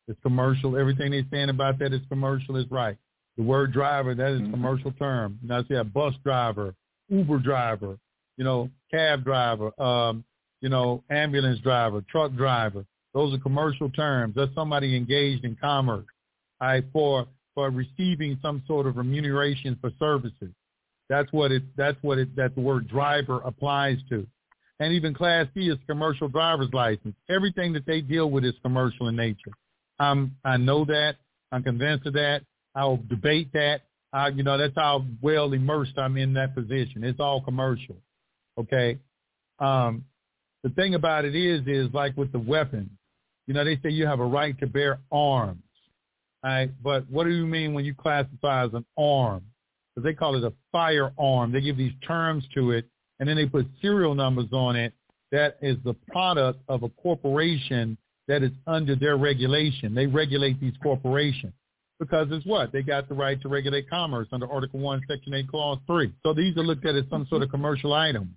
It's commercial. Everything they're saying about that is commercial is right. The word driver, that is mm-hmm. commercial term. I say a bus driver, Uber driver, you know, cab driver, um, you know, ambulance driver, truck driver. Those are commercial terms. That's somebody engaged in commerce right, for for receiving some sort of remuneration for services. That's what it that's what it that the word driver applies to. And even Class C is commercial driver's license. Everything that they deal with is commercial in nature. Um, I know that. I'm convinced of that. I'll debate that. I, you know, that's how well immersed I'm in that position. It's all commercial. Okay. Um, the thing about it is, is like with the weapons, you know, they say you have a right to bear arms. Right? But what do you mean when you classify as an arm? Because they call it a firearm. They give these terms to it, and then they put serial numbers on it. That is the product of a corporation that is under their regulation. They regulate these corporations because it's what? They got the right to regulate commerce under Article 1, Section 8, Clause 3. So these are looked at as some sort of commercial item.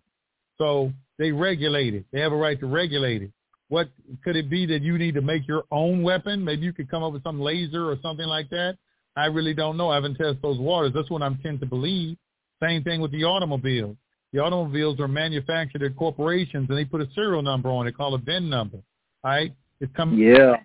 So they regulate it. They have a right to regulate it. What could it be that you need to make your own weapon? Maybe you could come up with some laser or something like that. I really don't know. I haven't tested those waters. That's what I'm tend to believe. Same thing with the automobiles. The automobiles are manufactured at corporations, and they put a serial number on it called a VIN number. Right? It's coming. Yeah.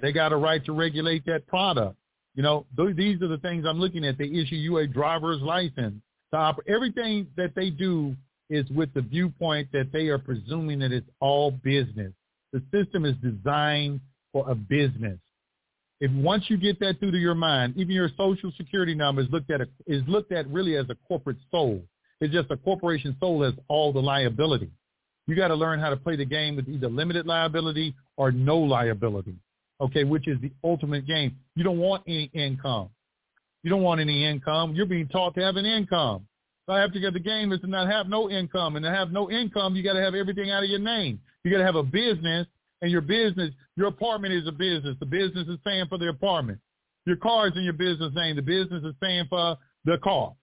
They got a right to regulate that product. You know, th- these are the things I'm looking at. They issue you a driver's license. So everything that they do is with the viewpoint that they are presuming that it's all business. The system is designed for a business. If once you get that through to your mind, even your social security number is looked at a, is looked at really as a corporate soul. It's just a corporation soul has all the liability. You got to learn how to play the game with either limited liability or no liability. Okay, which is the ultimate game. You don't want any income. You don't want any income. You're being taught to have an income. So after you get the game is to not have no income. And to have no income, you got to have everything out of your name. You got to have a business, and your business, your apartment is a business. The business is paying for the apartment. Your car is in your business name. The business is paying for the car.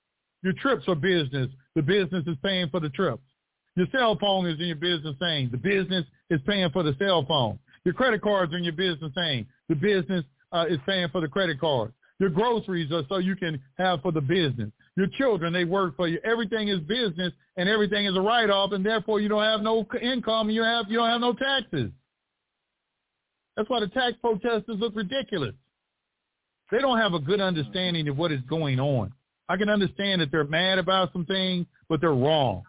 Your trips are business. The business is paying for the trips. Your cell phone is in your business name. The business is paying for the cell phone. Your credit cards are in your business name. The business uh, is paying for the credit cards. Your groceries are so you can have for the business. Your children, they work for you. Everything is business and everything is a write-off and therefore you don't have no income and you have you don't have no taxes. That's why the tax protesters look ridiculous. They don't have a good understanding of what is going on. I can understand that they're mad about some things, but they're wrong.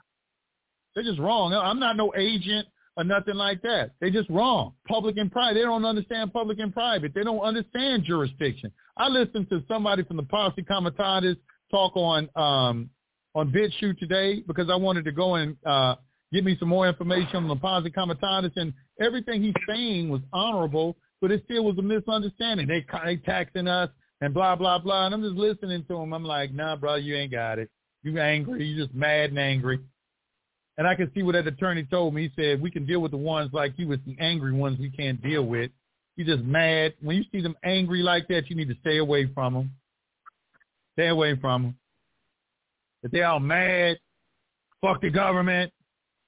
They're just wrong. I'm not no agent or nothing like that. They're just wrong. Public and private. They don't understand public and private. They don't understand jurisdiction. I listened to somebody from the Posse Comitatus talk on um, on BitChute today because I wanted to go and uh, get me some more information on the Posse Comitatus, and everything he's saying was honorable, but it still was a misunderstanding. They they taxing us and blah blah blah, and I'm just listening to him. I'm like, nah, bro, you ain't got it. You angry? You just mad and angry. And I can see what that attorney told me. He said we can deal with the ones like you, with the angry ones we can't deal with. You just mad. When you see them angry like that, you need to stay away from them. Stay away from them. If they're all mad, fuck the government,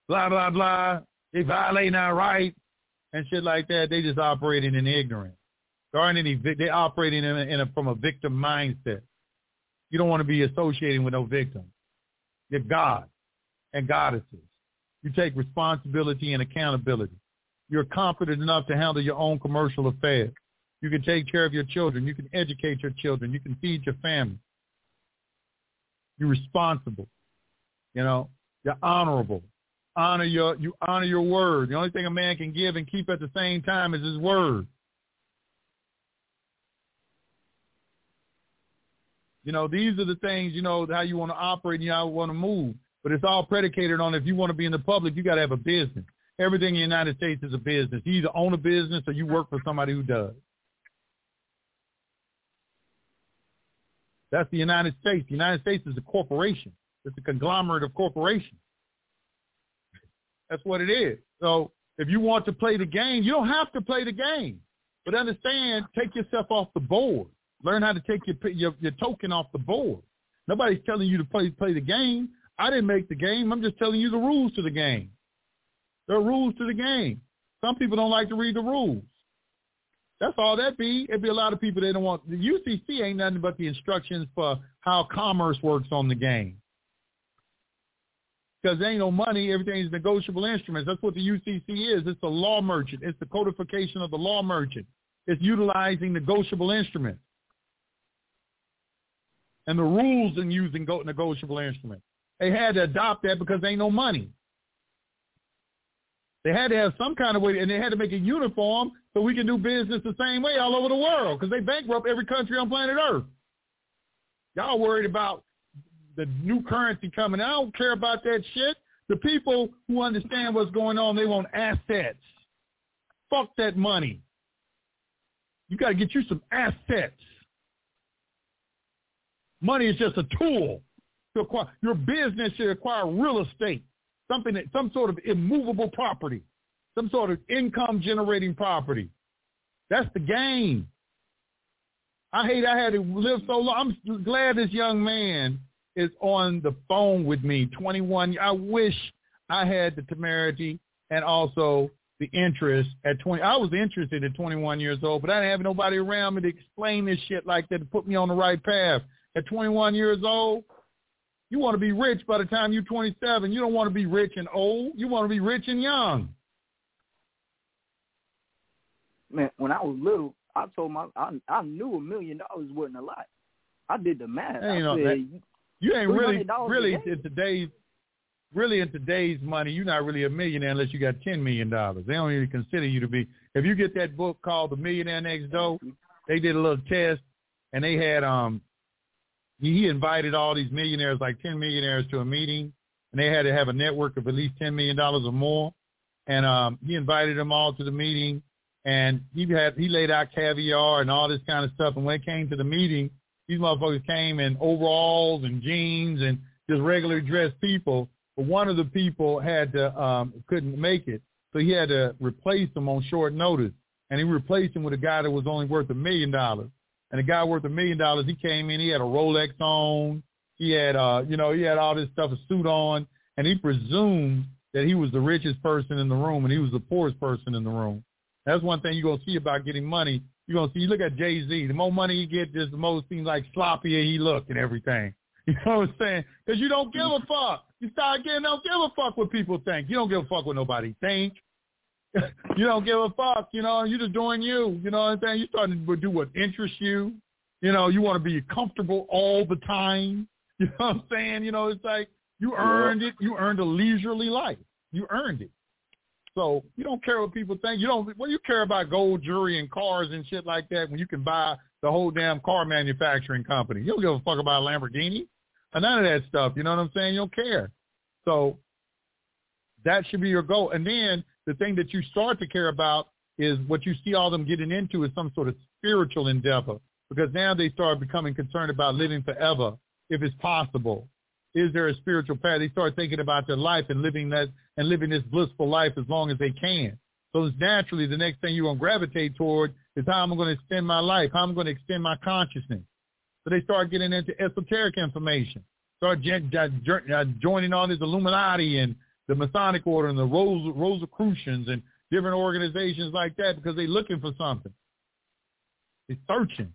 blah blah blah. They violating our rights and shit like that. They just operating in ignorance. There aren't any. They operating in, a, in a, from a victim mindset. You don't want to be associating with no victims. You're God and goddesses. You take responsibility and accountability. You're confident enough to handle your own commercial affairs. You can take care of your children. You can educate your children. You can feed your family. You're responsible. You know, you're honorable. Honor your you honor your word. The only thing a man can give and keep at the same time is his word. You know, these are the things, you know, how you want to operate and how you want to move. But it's all predicated on if you want to be in the public, you got to have a business. Everything in the United States is a business. You either own a business or you work for somebody who does. That's the United States. The United States is a corporation. It's a conglomerate of corporations. That's what it is. So if you want to play the game, you don't have to play the game. But understand, take yourself off the board. Learn how to take your your, your token off the board. Nobody's telling you to play play the game. I didn't make the game. I'm just telling you the rules to the game. There are rules to the game. Some people don't like to read the rules. That's all that be. It'd be a lot of people that don't want the UCC ain't nothing but the instructions for how commerce works on the game. Because there ain't no money, everything's negotiable instruments. That's what the UCC is. It's a law merchant. It's the codification of the law merchant. It's utilizing negotiable instruments. And the rules in using negotiable instruments. They had to adopt that because there ain't no money. They had to have some kind of way, and they had to make a uniform so we can do business the same way all over the world because they bankrupt every country on planet Earth. Y'all worried about the new currency coming. I don't care about that shit. The people who understand what's going on, they want assets. Fuck that money. You got to get you some assets. Money is just a tool to acquire. Your business should acquire real estate something that some sort of immovable property, some sort of income generating property. That's the game. I hate I had to live so long. I'm glad this young man is on the phone with me. 21. I wish I had the temerity and also the interest at 20. I was interested at 21 years old, but I didn't have nobody around me to explain this shit like that to put me on the right path. At 21 years old, you want to be rich by the time you're 27. You don't want to be rich and old. You want to be rich and young. Man, when I was little, I told my I, I knew a million dollars wasn't a lot. I did the math. Hey, you know, said, that, you ain't really really in today's really in today's money, you're not really a millionaire unless you got ten million dollars. They don't even consider you to be. If you get that book called The Millionaire Next Door, they did a little test and they had um he invited all these millionaires, like 10 millionaires, to a meeting, and they had to have a network of at least $10 million or more. And um, he invited them all to the meeting, and he had he laid out caviar and all this kind of stuff. And when it came to the meeting, these motherfuckers came in overalls and jeans and just regular dressed people. But one of the people had to um, couldn't make it, so he had to replace them on short notice. And he replaced him with a guy that was only worth a million dollars and a guy worth a million dollars, he came in, he had a Rolex on, he had uh, you know, he had all this stuff, a suit on, and he presumed that he was the richest person in the room and he was the poorest person in the room. That's one thing you're gonna see about getting money. You're gonna see you look at Jay Z, the more money he gets, just the more seems like sloppier he look and everything. You know what I'm saying? Because you don't give a fuck. You start getting don't give a fuck what people think. You don't give a fuck what nobody think. you don't give a fuck, you know, you're just doing you. You know what I'm saying? You're starting to do what interests you. You know, you want to be comfortable all the time. You know what I'm saying? You know, it's like you earned it. You earned a leisurely life. You earned it. So you don't care what people think. You don't. Well, you care about gold jewelry and cars and shit like that when you can buy the whole damn car manufacturing company. You don't give a fuck about a Lamborghini or none of that stuff. You know what I'm saying? You don't care. So that should be your goal. And then the thing that you start to care about is what you see all them getting into is some sort of spiritual endeavor because now they start becoming concerned about living forever if it's possible. Is there a spiritual path? They start thinking about their life and living that and living this blissful life as long as they can. So it's naturally the next thing you're going to gravitate toward is how I'm going to extend my life, how I'm going to extend my consciousness. So they start getting into esoteric information, start uh, joining all this Illuminati and the Masonic Order and the Rose, Rosicrucians and different organizations like that because they're looking for something. They're searching.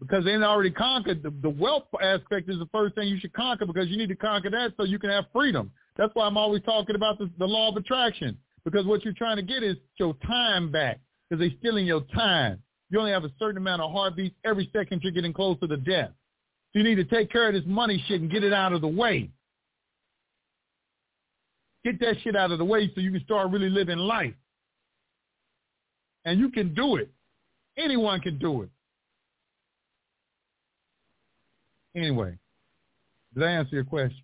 Because they already conquered the, the wealth aspect is the first thing you should conquer because you need to conquer that so you can have freedom. That's why I'm always talking about the, the law of attraction because what you're trying to get is your time back because they're stealing your time. You only have a certain amount of heartbeats every second you're getting closer to death. So you need to take care of this money shit and get it out of the way. Get that shit out of the way so you can start really living life. And you can do it. Anyone can do it. Anyway, did I answer your question?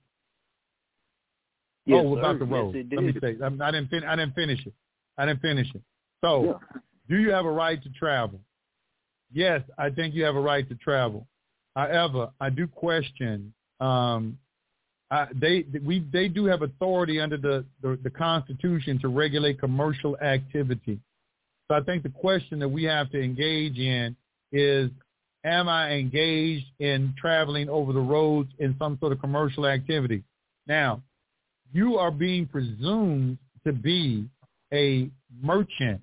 Yes, oh, about sir. the road. Yes, Let me say, I, I didn't. Fin- I didn't finish it. I didn't finish it. So, Yeah. do you have a right to travel? Yes, I think you have a right to travel. However, I do question. Um, I, they we they do have authority under the, the the Constitution to regulate commercial activity. So I think the question that we have to engage in is, am I engaged in traveling over the roads in some sort of commercial activity? Now, you are being presumed to be a merchant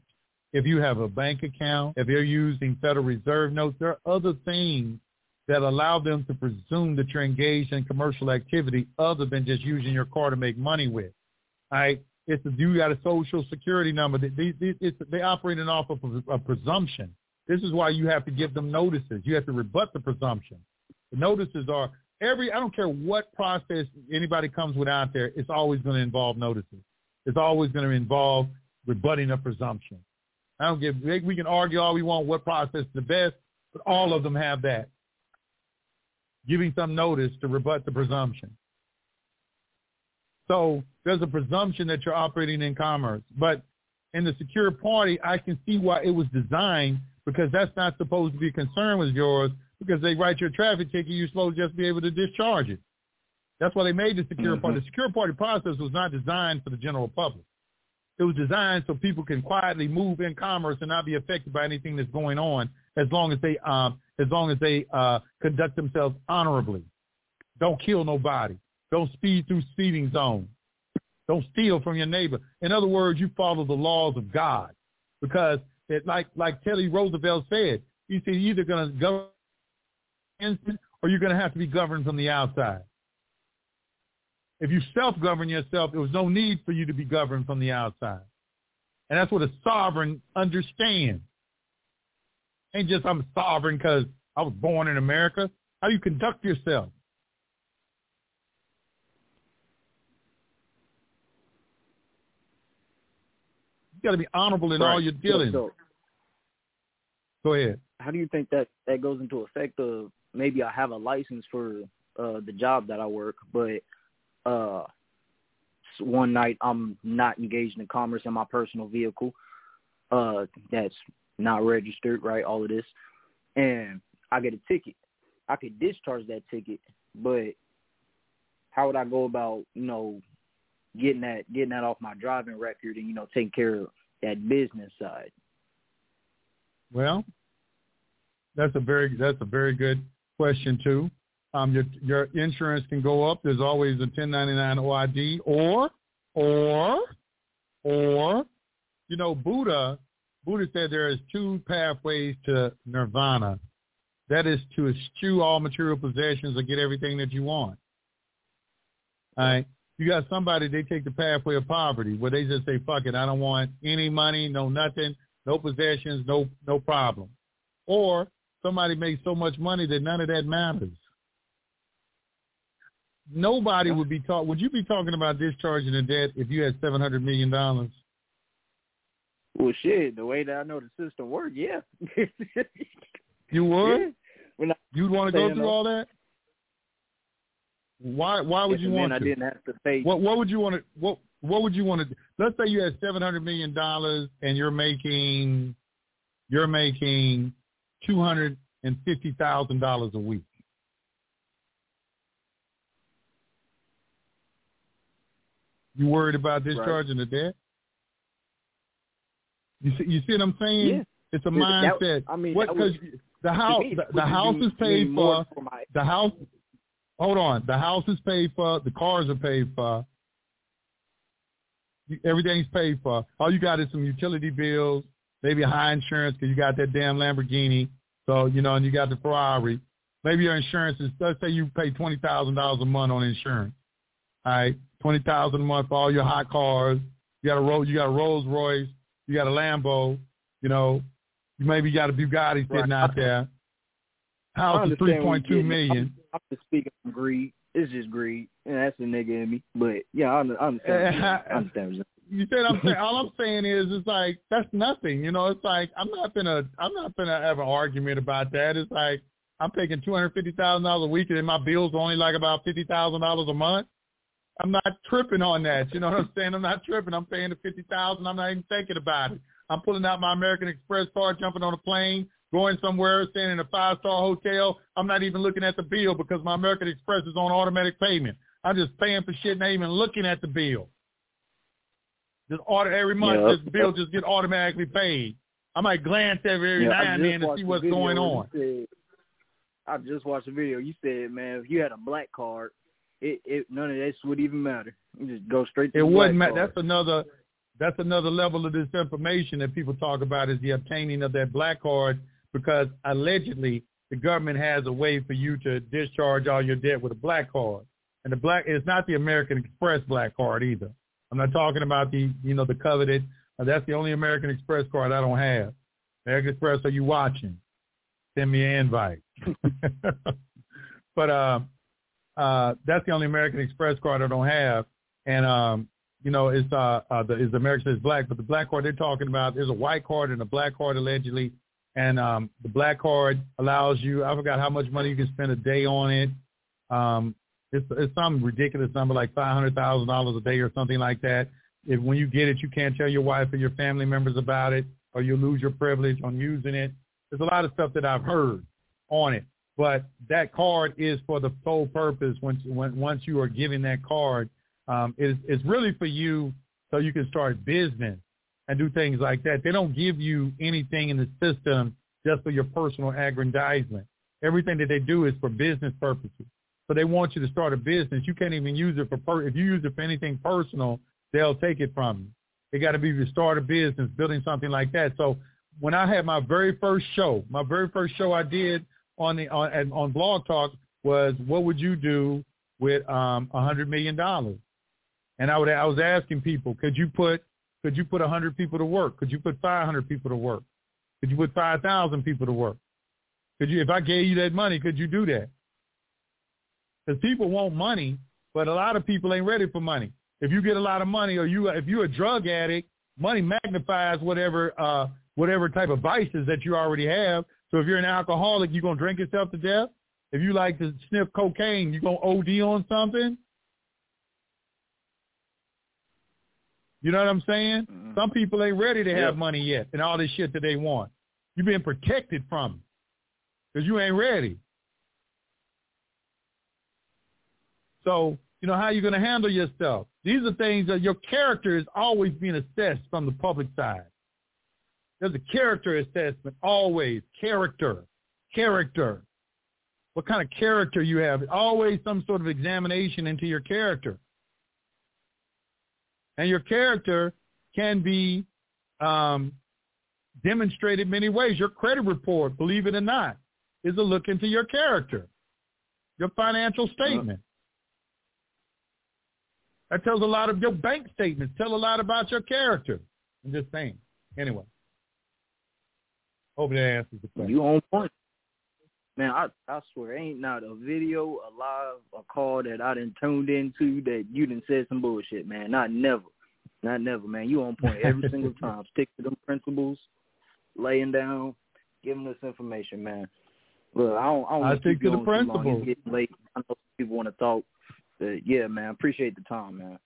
if you have a bank account, if you're using Federal Reserve notes, there are other things that allow them to presume that you're engaged in commercial activity other than just using your car to make money with. All right? It's a, you got a social security number. They, they, it's, they operating off of a, a presumption. This is why you have to give them notices. You have to rebut the presumption. The notices are every, I don't care what process anybody comes with out there, it's always going to involve notices. It's always going to involve rebutting a presumption. I don't give, we can argue all we want what process is the best, but all of them have that. Giving some notice to rebut the presumption. So there's a presumption that you're operating in commerce. But in the secure party, I can see why it was designed because that's not supposed to be a concern with yours because they write your traffic ticket, you're supposed to just be able to discharge it. That's why they made the secure Mhm. party. The secure party process was not designed for the general public. It was designed so people can quietly move in commerce and not be affected by anything that's going on as long as they um as long as they uh conduct themselves honorably. Don't kill nobody. Don't speed through speeding zones. Don't steal from your neighbor. In other words, you follow the laws of God. Because it like like Teddy Roosevelt said, he said you're either gonna govern instant or you're gonna have to be governed from the outside. If you self-govern yourself, there was no need for you to be governed from the outside. And that's what a sovereign understands. Ain't just I'm sovereign because I was born in America. How you conduct yourself? You got to be honorable in all your dealings. So, Go ahead. how do you think that that goes into effect of maybe I have a license for uh the job that I work, but uh one night I'm not engaged in commerce in my personal vehicle uh that's not registered, right? All of this. And I get a ticket. I could discharge that ticket, but how would I go about, you know, getting that getting that off my driving record and, you know, taking care of that business side? Well, that's a very that's a very good question too. Um, your your insurance can go up. There's always a 1099 OID, or or or you know Buddha Buddha said there is two pathways to nirvana. That is to eschew all material possessions or get everything that you want. All right. You got somebody, they take the pathway of poverty where they just say, fuck it, I don't want any money, no nothing, no possessions, no no problem. Or somebody makes so much money that none of that matters. Nobody would be talk. Would you be talking about discharging the debt if you had seven hundred million dollars? Well, shit, the way that I know the system works, yeah. You would. Yeah. You'd want to go through all that. Why? Why would you want I to? didn't have to pay. What What would you want to? What What would you want to? Let's say you had seven hundred million dollars and you're making, you're making two hundred and fifty thousand dollars a week. You worried about discharging the debt? You see, you see what I'm saying? Yeah. It's a That- mindset. I mean, what that would- the house, the, the house is paid for. for my, The house, hold on. The house is paid for. The cars are paid for. Everything's paid for. All you got is some utility bills, maybe a high insurance because you got that damn Lamborghini. So you know, and you got the Ferrari. Maybe your insurance is. Let's say you pay twenty thousand dollars a month on insurance. All right, twenty thousand a month for all your hot cars. You got a Rolls, you got a Rolls Royce. You got a Lambo. You know, you maybe got a Bugatti sitting Right. out there. House is three point two million. I'm, I'm just speaking from greed. It's just greed, and that's the nigga in me. But yeah, I, understand. I understand. you're said I'm saying all I'm saying is it's like that's nothing. You know, it's like I'm not gonna I'm not gonna have an argument about that. It's like I'm taking two hundred fifty thousand dollars a week and my bills are only like about fifty thousand dollars a month. I'm not tripping on that. You know what I'm saying? I'm not tripping. I'm paying the fifty thousand. I'm not even thinking about it. I'm pulling out my American Express card, jumping on a plane, going somewhere, staying in a five star hotel. I'm not even looking at the bill because my American Express is on automatic payment. I'm just paying for shit, not even looking at the bill. Just order every month. Yeah. This bill just get automatically paid. I might glance every, every Yeah, now and then to see what's going on. said- I just watched the video. You said, man, if you had a black card, it, it none of this would even matter. You just go straight to It the wouldn't matter. That's another. That's another level of this information that people talk about is the obtaining of that black card because allegedly the government has a way for you to discharge all your debt with a black card. And the black it's not the American Express black card either. I'm not talking about the you know the coveted. uh, that's the only American Express card I don't have. American Express, are you watching? Send me an invite. but uh, uh, that's the only American Express card I don't have. And um, you know, it's uh, uh the is the American says black, but the black card they're talking about there's a white card and a black card allegedly, and um, the black card allows you. I forgot how much money you can spend a day on it. Um, it's it's some ridiculous number like five hundred thousand dollars a day or something like that. If when you get it, you can't tell your wife or your family members about it, or you lose your privilege on using it. There's a lot of stuff that I've heard on it, but that card is for the sole purpose. Once when, once you are given that card, um, it's, it's really for you so you can start business and do things like that. They don't give you anything in the system just for your personal aggrandizement. Everything that they do is for business purposes. So they want you to start a business. You can't even use it for per- if you use it for anything personal, they'll take it from you. It got to be to start a business, building something like that. So when I had my very first show, my very first show I did on the on on Blog Talk was what would you do with um a hundred million dollars? And I would I was asking people, could you put could you put a hundred people to work? Could you put five hundred people to work? Could you put five thousand people to work? Could you if I gave you that money, could you do that? Because people want money, but a lot of people ain't ready for money. If you get a lot of money, or you if you're a drug addict, money magnifies whatever uh whatever type of vices that you already have. So if you're an alcoholic, you're gonna drink yourself to death. If you like to sniff cocaine, you're gonna OD on something. You know what I'm saying? Mhm. Some people ain't ready to have Yeah. money yet and all this shit that they want. You're being protected from it because you ain't ready. So, you know, how you going to handle yourself? These are things that your character is always being assessed from the public side. There's a character assessment always. Character. Character. What kind of character you have. Always some sort of examination into your character. And your character can be um, demonstrated many ways. Your credit report, believe it or not, is a look into your character, your financial statement. That tells a lot of your bank statements. Tell a lot about your character. I'm just saying. Anyway, hope that answers the question. You on point. Man, I I swear, ain't not a video, a live, a call that I done tuned into that you done said some bullshit, man. Not never. Not never, man. You on point every single time. Stick to them principles, laying down, giving us information, man. Look, I don't I don't I stick to the principles. getting late. I know people want to talk. But yeah, man, appreciate the time, man.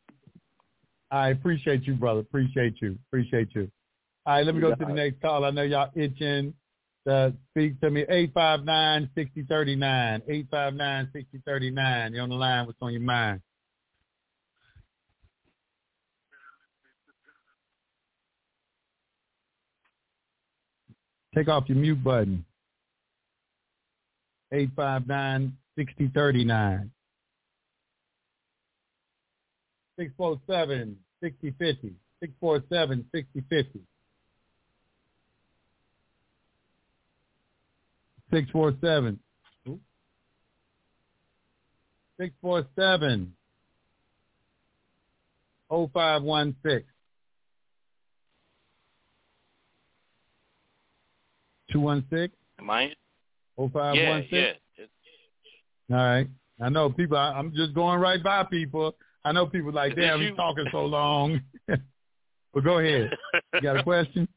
I appreciate you, brother. Appreciate you. Appreciate you. All right, let me go to the next call. I know y'all itching to speak to me. 859-6039. 859-6039. You're on the line. What's on your mind? Take off your mute button. 859-6039. 647 6050. 647 6050. 647. 647 0516. 216 Am I? 0516? Yeah, yeah. It- All right. I know people. I, I'm just going right by people. I know people like, Is damn, you? he's talking so long. but go ahead. You got a question?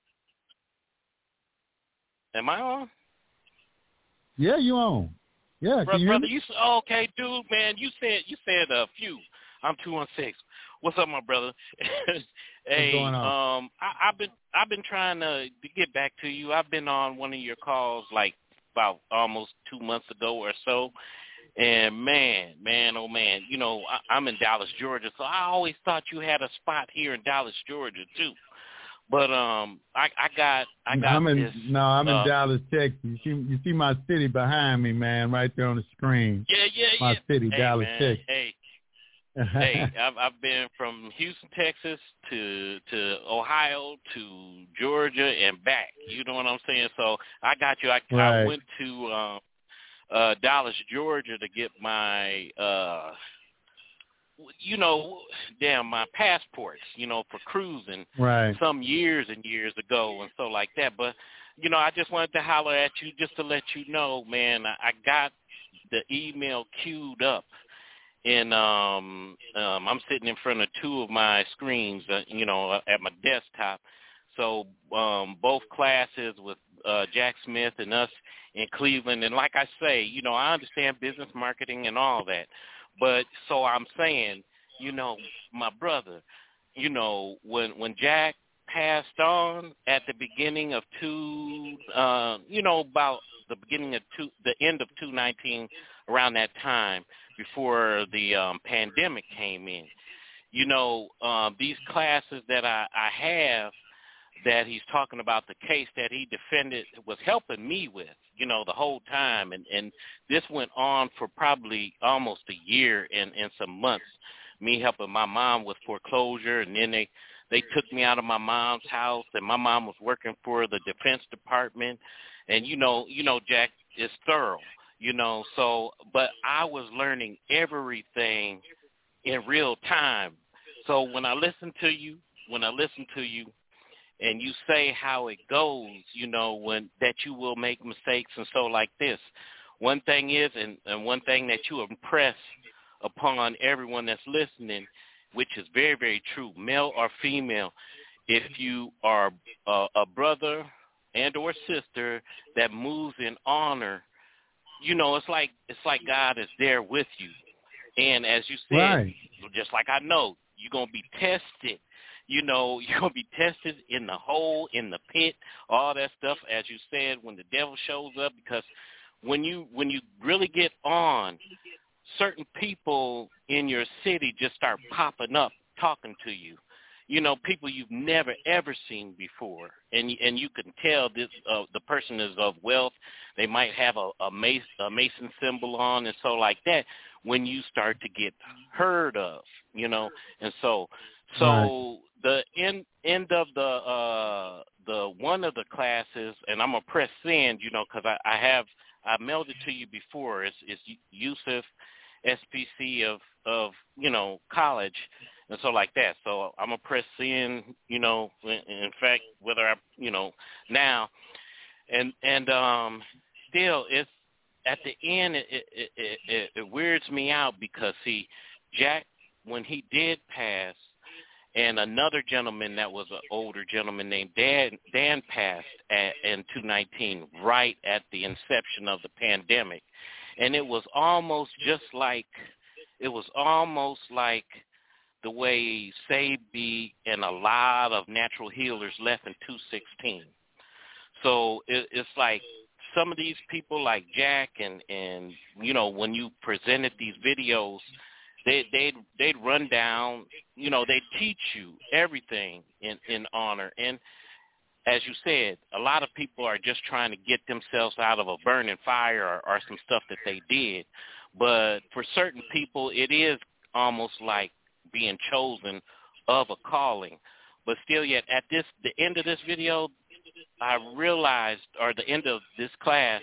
Am I on? Yeah, you on. Yeah, Bro- can you hear brother, you oh, okay, dude, man. You said you said a few I'm two one six. What's up, my brother? hey, going on? um, I, I've been I've been trying to, to get back to you. I've been on one of your calls like about almost two months ago or so, and man, man, oh man, you know I, I'm in Dallas, Georgia, so I always thought you had a spot here in Dallas, Georgia too. But um, I I got I got I'm in this. no, I'm in uh, Dallas, Texas. You see, you see my city behind me, man, right there on the screen. Yeah, yeah, My yeah. My city, hey, Dallas, man, Texas. Hey, hey, I've I've been from Houston, Texas to to Ohio to Georgia and back. You know what I'm saying? So I got you. I, I went to um, uh Dallas, Georgia to get my uh you know, damn my passports, you know, for cruising right. some years and years ago and so like that. But you know, I just wanted to holler at you just to let you know, man, I, I got the email queued up and um um I'm sitting in front of two of my screens, uh, you know, uh, at my desktop. So um both classes with uh Jack Smith and us in Cleveland and like I say, you know, I understand business marketing and all that. But so I'm saying, you know, my brother, you know, when when Jack passed on at the beginning of two uh you know about the beginning of two the end of 219 around that time before the um pandemic came in you know um these classes that i i have that he's talking about the case that he defended was helping me with you know the whole time. And and this went on for probably almost a year and and some months me helping my mom with foreclosure. And then they they took me out of my mom's house and my mom was working for the defense department. And you know you know jack is thorough you know so but i was learning everything in real time. So when i listen to you when i listen to you and you say how it goes you know when that you will make mistakes and so like this one thing is and, and one thing that you impress upon everyone that's listening which is very, very true, male or female, if you are a, a brother and or sister that moves in honor, you know, it's like it's like God is there with you. And as you said, Right. just like I know, you're gonna be tested. You know, you're gonna be tested in the hole, in the pit, all that stuff, as you said, when the devil shows up because when you when you really get on, certain people in your city just start popping up talking to you. You know people you've never ever seen before. And and you can tell this uh, the person is of wealth. They might have a a mason, a mason symbol on and so like that when you start to get heard of you know. And so so the end end of the uh the one of the classes and I'm gonna press send you know because I, I have I mailed it to you before. It's it's Yusef SPC of of you know college and so like that. So I'm gonna press in, you know, in, in fact, whether I, you know, now, and and um, still, it's at the end, it it, it it it weirds me out because see, Jack, when he did pass, and another gentleman that was an older gentleman named Dan Dan passed at, in 219, right at the inception of the pandemic, and it was almost just like it was almost like the way Sebi and a lot of natural healers left in 216. So it, it's like some of these people like Jack and and you know when you presented these videos, they they'd they'd run down, you know, they teach you everything in in honor and as you said, a lot of people are just trying to get themselves out of a burning fire or, or some stuff that they did. But for certain people, it is almost like being chosen of a calling. But still yet at this the end of this video I realized or the end of this class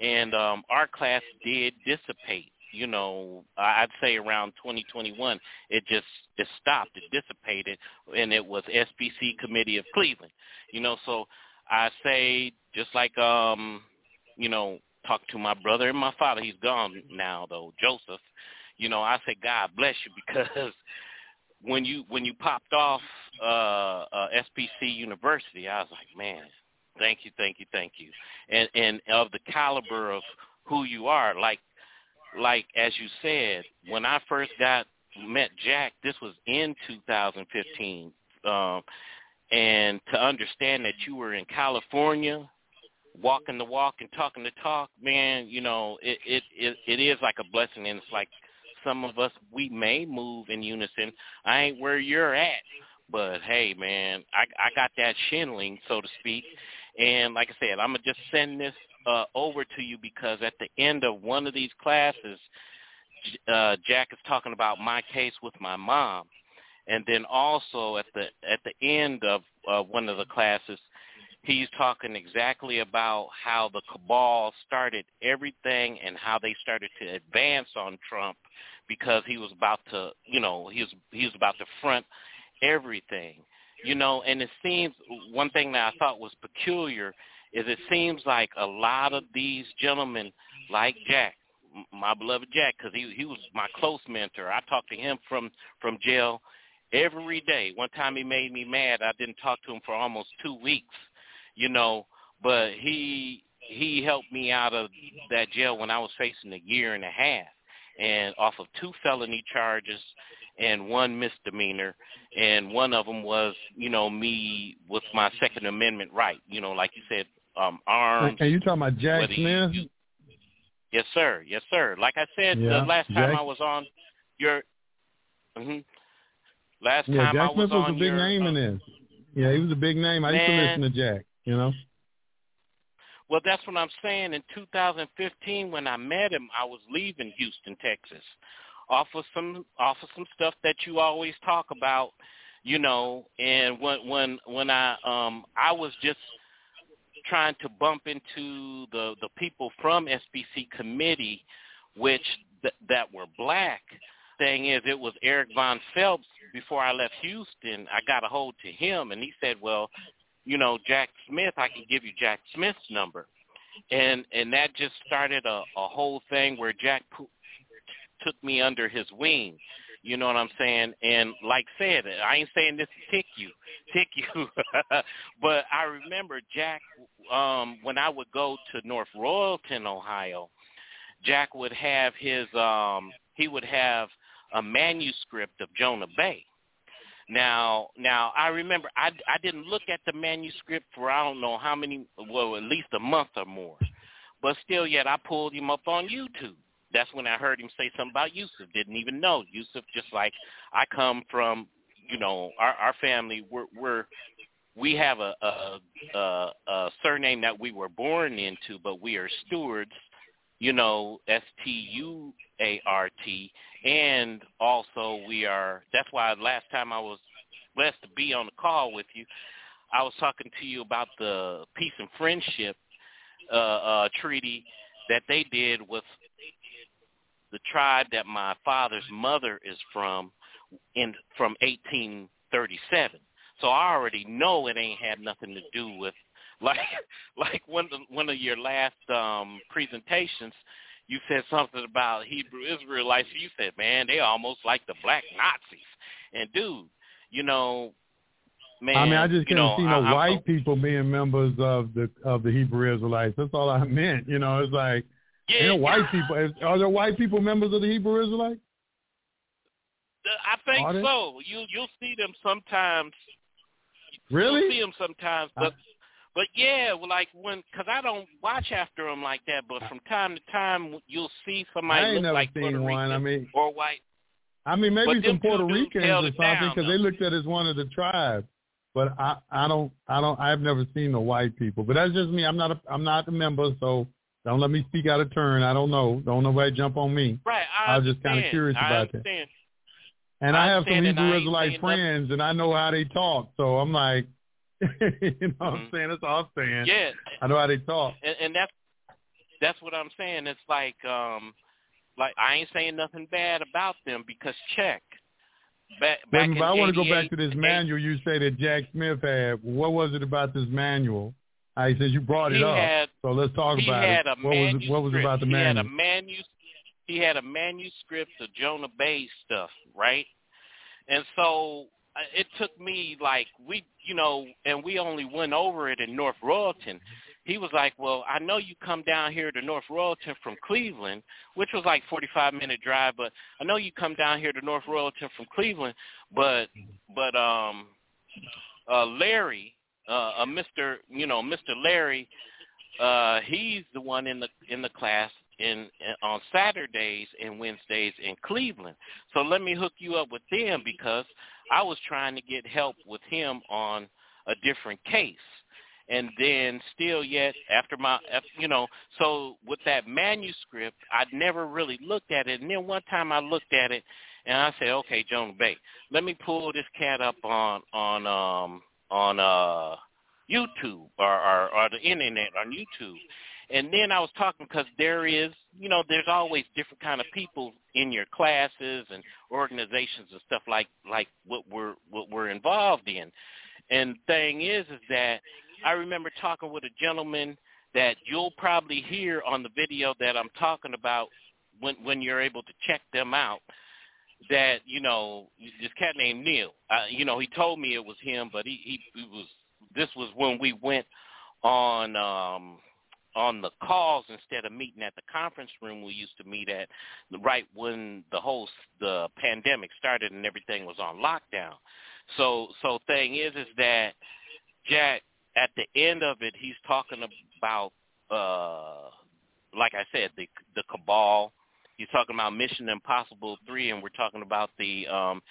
and um our class did dissipate. You know, I'd say around 2021, it just it stopped, it dissipated, and it was SBC Committee of Cleveland. You know, so I say just like um, you know, talk to my brother and my father. He's gone now though, Joseph. You know, I say God bless you because when you when you popped off uh, uh SPC University, I was like, man, thank you, thank you, thank you, and and of the caliber of who you are, like like as you said, when I first got met Jack, this was in 2015, um, and to understand that you were in California, walking the walk and talking the talk, man, you know, it it it, it is like a blessing, and it's like some of us we may move in unison. I ain't where you're at, but hey, man, I I got that shinling, so to speak, and like I said, I'm gonna just send this uh, over to you because at the end of one of these classes, uh, Jack is talking about my case with my mom, and then also at the at the end of uh, one of the classes, he's talking exactly about how the cabal started everything and how they started to advance on Trump because he was about to, you know, he was he was about to front everything, you know. And it seems one thing that I thought was peculiar is it seems like a lot of these gentlemen, like Jack, my beloved Jack, because he he was my close mentor. I talked to him from from jail every day. One time he made me mad. I didn't talk to him for almost two weeks, you know. But he he helped me out of that jail when I was facing a year and a half, and off of two felony charges and one misdemeanor, and one of them was, you know, me with my Second Amendment right, you know, like you said, um, arms. And you talking about Jack Smith? You, yes, sir. Yes, sir. Like I said Yeah, the last time Jack- I was on your, hmm last Yeah, time Jack I was Smith was a big your, name uh, in this. Yeah, he was a big name. I used to listen to Jack. You know. Well, that's what I'm saying. In 2015, when I met him, I was leaving Houston, Texas, off of some off of some stuff that you always talk about, you know. And when when when I um I was just trying to bump into the the people from SBC committee, which th- that were black. Thing is, it was Eric Jon Phelps. Before I left Houston, I got a hold to him, and he said, "Well, you know, Jack Smith, I can give you Jack Smith's number. And and that just started a, a whole thing where Jack pu- took me under his wing. You know what I'm saying? And like said, I ain't saying this to tick you, tick you, but I remember Jack um when I would go to North Royalton, Ohio, Jack would have his um he would have a manuscript of Jonah Bey. Now, now I remember I I didn't look at the manuscript for I don't know how many, well, at least a month or more. But still, yet I pulled him up on YouTube. That's when I heard him say something about Yusef. Didn't even know Yusef. Just like I come from, you know, our our family. We're we're we have a a, a a surname that we were born into, but we are stewards. You know, S T U A R T, and also we are. That's why last time I was blessed to be on the call with you, I was talking to you about the peace and friendship uh, uh, treaty that they did with the tribe that my father's mother is from in from 1837. So I already know it ain't had nothing to do with like like one of one of your last um presentations you said something about Hebrew Israelites. You said, man, they almost like the black Nazis. And dude, you know, man, I mean, I just you couldn't know, see no I'm white so- people being members of the of the Hebrew Israelites. That's all I meant. You know, it's like Yeah, white people. Are there white people members of the Hebrew Israelites? I think Are they? so. You you'll see them sometimes. You'll Really? see them sometimes, but uh-huh. but yeah, like when because I don't watch after them like that. But from time to time, you'll see somebody I ain't look never like seen Puerto one. Rican I mean, or white. I mean, maybe But some Puerto Ricans or something because they looked at it as one of the tribes. But I, I don't, I don't, I've never seen the white people. But that's just me. I'm not, a, I'm not a member, so don't let me speak out of turn. I don't know. Don't nobody jump on me. Right. I, I was just kinda understand. curious I about that. understand. And I I, have some Hebrew Israelite friends, and I know how they talk. So I'm like, you know what I'm Mhm. saying? That's all I'm saying. Yeah, I know how they talk. and, and that's that's what I'm saying. It's like um like I ain't saying nothing bad about them because check. Back, back but I want to go back to this manual you say that Jack Smith had. What was it about this manual? I said you brought it up. had so let's talk about it. What was what was about the he manual? Had a manu- he had a manuscript of Jonah Bey stuff, right? And so uh, it took me like we, you know, and we only went over it in North Royalton. he was like, "Well, I know you come down here to North Royalton from Cleveland, which was like 45 minute drive, but I know you come down here to North Royalton from Cleveland, but but um uh Larry, uh, uh Mr. you know, Mr. Larry, uh he's the one in the in the class in, in on Saturdays and Wednesdays in Cleveland. So let me hook you up with them because I was trying to get help with him on a different case and then still yet after my you know so with that manuscript I'd never really looked at it and then one time i looked at it and i said okay jonah bey let me pull this cat up on on um on uh youtube or or, or the internet on youtube and then i was talking because there is you know there's always different kind of people in your classes and organizations and stuff like like what we're what we're involved in and thing is is that I remember talking with a gentleman that you'll probably hear on the video that I'm talking about when when you're able to check them out. That you know this cat named Neil. Uh, you know he told me it was him, but he, he he was. This was when we went on um on the calls instead of meeting at the conference room we used to meet at right when the whole the pandemic started and everything was on lockdown so so thing is is that jack at the end of it, he's talking about, uh, like I said, the the cabal. He's talking about Mission Impossible three, and we're talking about the um,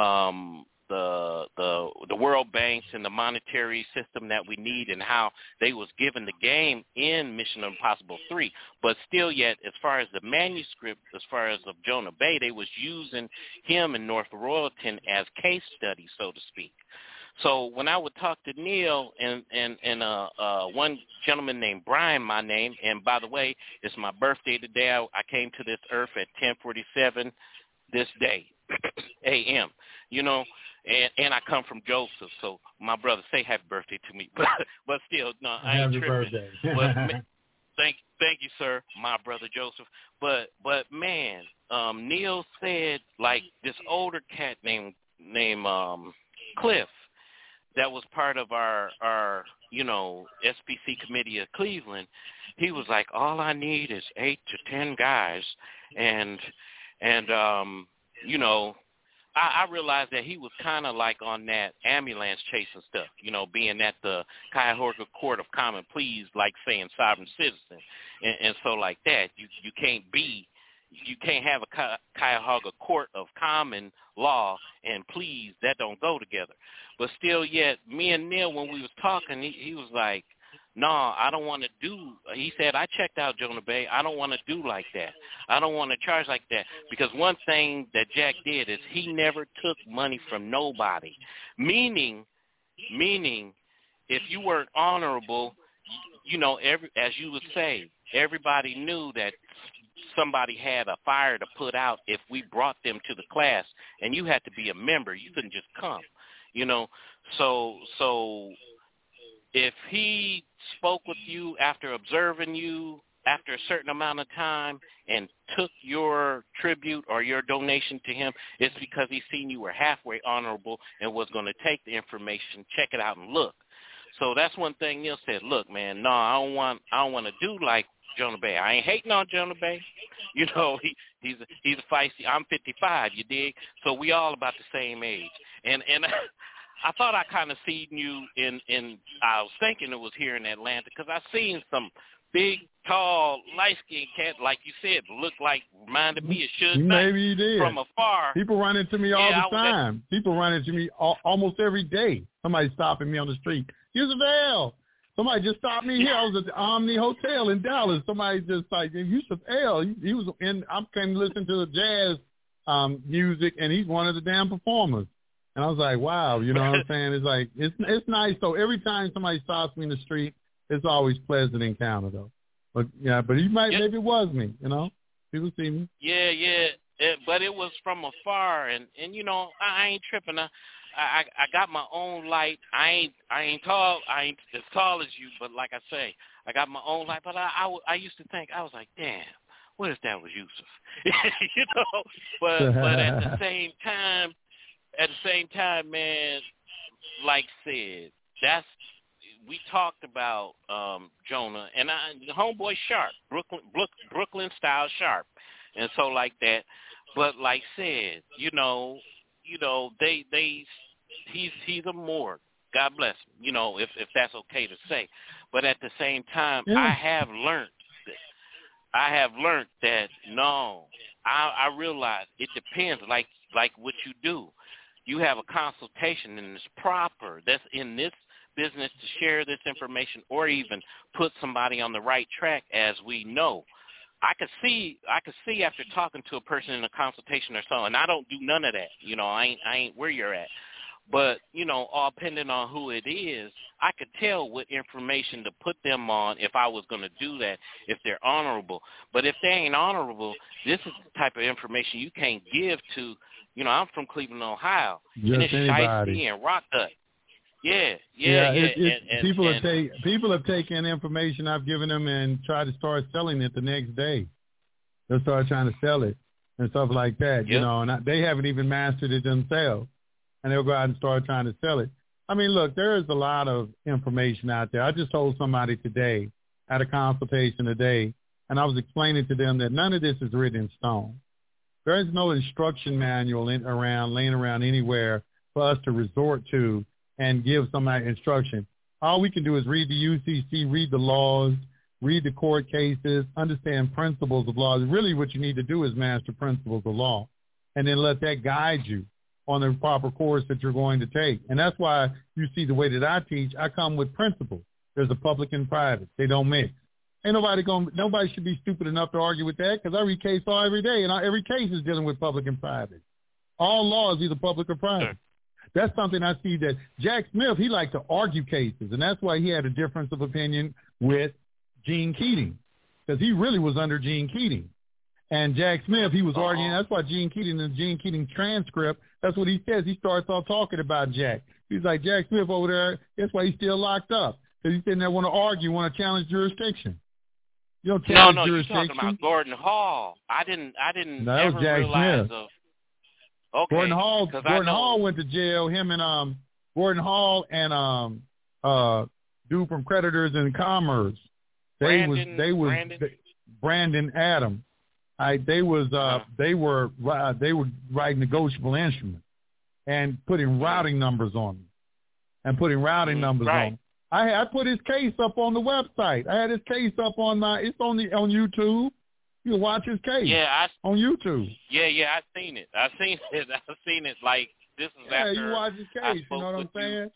um, the the the World Banks and the monetary system that we need, and how they was given the game in Mission Impossible three. But still, yet as far as the manuscript, as far as of Jonah Bey, they was using him in North Royalton as case study, so to speak. So when I would talk to Neil and and and uh, uh, one gentleman named Brian, my name, and by the way, it's my birthday today. I, I came to this earth at 10:47 this day, a.m. You know, and and I come from Joseph, so my brother say happy birthday to me, but but still, no, I ain't happy tripping. birthday. but thank thank you, sir, my brother Joseph. But but man, um, Neil said like this older cat named named um, Cliff that was part of our our you know SBC committee of Cleveland, he was like, all I need is eight to ten guys, and and um you know. I, I realized that he was kind of like on that ambulance chasing stuff, you know, being at the Cuyahoga Court of Common Pleas, like saying sovereign citizen, and, and so like that, you you can't be you can't have a Cuyahoga court of common law and pleas that don't go together. But still, yet me and Neil, when we was talking, he, he was like, "No, nah, I don't want to do." He said, "I checked out Jonah Bey. I don't want to do like that. I don't want to charge like that because one thing that Jack did is he never took money from nobody. Meaning, meaning, if you weren't honorable, you know, every as you would say, everybody knew that somebody had a fire to put out if we brought them to the class and you had to be a member you couldn't just come you know so so if he spoke with you after observing you after a certain amount of time and took your tribute or your donation to him, it's because he seen you were halfway honorable and was going to take the information, check it out, and look. So that's one thing Neil said. Look, man, no, I don't want, I don't want to do like Jonah Bey. I ain't hating on Jonah Bey. You know, he he's a, he's a feisty. I'm 55. You dig? So we all about the same age. And and I thought I kind of seen you in in. I was thinking it was here in Atlanta because I seen some big, tall, light skinned cat, like you said, looked like reminded me of Suge Maybe he did. from afar. People run into me all Yeah, the at- time. People run into me all, almost every day. Somebody stopping me on the street. Here's a veil. Somebody just stopped me here. I was at the Omni Hotel in Dallas. Somebody just like Yusef El. He, he was in. I came to listen to the jazz um, music, and he's one of the damn performers. And I was like, wow, you know what I'm saying? It's like it's it's nice. So every time somebody stops me in the street, it's always pleasant encounter though. But yeah, but he might Yeah. maybe it was me. You know, people see me. Yeah, yeah, it, but it was from afar, and and you know I, I ain't tripping. I, I I got my own light. I ain't I ain't tall. I ain't as tall as you, but like I say, I got my own light. But I I, I used to think I was like, damn, what if that was Yusef? you know, but but at the same time, at the same time, man, like said, that's we talked about um Jonah and I, homeboy Sharp, Brooklyn Brooklyn style Sharp, and so like that. But like said, you know, you know they they he's he's a morgue. God bless him. You know, if if that's okay to say. But at the same time, Yeah. I have learned. That, I have learned that no, I I realize it depends. Like like what you do, you have a consultation and it's proper. That's in this business to share this information or even put somebody on the right track as we know. I could see I could see after talking to a person in a consultation or so, and I don't do none of that. You know, I ain't I ain't where you're at. But, you know, all depending on who it is, I could tell what information to put them on if I was going to do that, if they're honorable. But if they ain't honorable, this is the type of information you can't give to, you know, I'm from Cleveland, Ohio, and it's anybody. And Rock Gut. Yeah, yeah, yeah. it, it, and, people and, have take people have taken information I've given them and tried to start selling it the next day. They'll start trying to sell it and stuff like that, you know, and I, they haven't even mastered it themselves, and they'll go out and start trying to sell it. I mean, look, there is a lot of information out there. I just told somebody today at a consultation today, and I was explaining to them that none of this is written in stone. There is no instruction manual in, around, laying around anywhere for us to resort to and give somebody instruction. All we can do is read the UCC, read the laws, read the court cases, understand principles of law. Really what you need to do is master principles of law and then let that guide you on the proper course that you're going to take. And that's why you see the way that I teach, I come with principles. There's a public and private. They don't mix. Ain't nobody going. Nobody should be stupid enough to argue with that because I read case law every day, and I, every case is dealing with public and private. All law is either public or private. That's something I see that Jack Smith he liked to argue cases, and that's why he had a difference of opinion with Gene Keating because he really was under Gene Keating. And Jack Smith, he was uh-huh. arguing. That's why Gene Keating in the Gene Keating transcript, that's what he says. He starts off talking about Jack. He's like, Jack Smith over there, that's why he's still locked up. Because he's sitting there want to argue, want to challenge jurisdiction. You don't no, challenge no, you're talking about Gordon Hall. I didn't, I didn't No, that was ever Jack realize Smith. of. Okay, Gordon Hall Gordon Hall went to jail. Him and um Gordon Hall and um uh dude from Creditors and Commerce. They Brandon- was they was Brandon? they- Brandon Adams. I they was uh they were uh, they were writing negotiable instruments and putting routing numbers on them and putting routing Mhm, numbers right. on. them. I I put his case up on the website. I had his case up on my it's on the on YouTube. You can watch his case Yeah, I on YouTube. Yeah, yeah, I seen it. I seen it. I seen it. Like this is Yeah, after. you watch his case. You know what I'm with you. saying?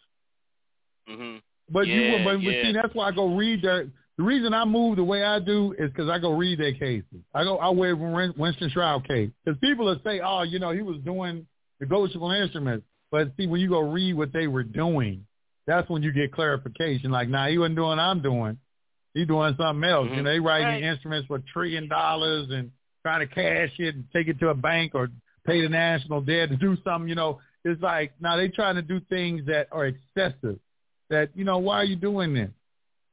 hmm But you, Yeah, but, but yeah. see, that's why I go read their. The reason I move the way I do is because I go read their cases. I go, I wear Win- Winston Shrout case because people will say, oh, you know, he was doing negotiable instruments. But see, when you go read what they were doing, that's when you get clarification. Like, nah, he wasn't doing what I'm doing. He doing something else. You Mhm. know, they writing Right. instruments for trillion dollars and trying to cash it and take it to a bank or pay the national debt to do something. You know, it's like now they trying to do things that are excessive. That you know, why are you doing this?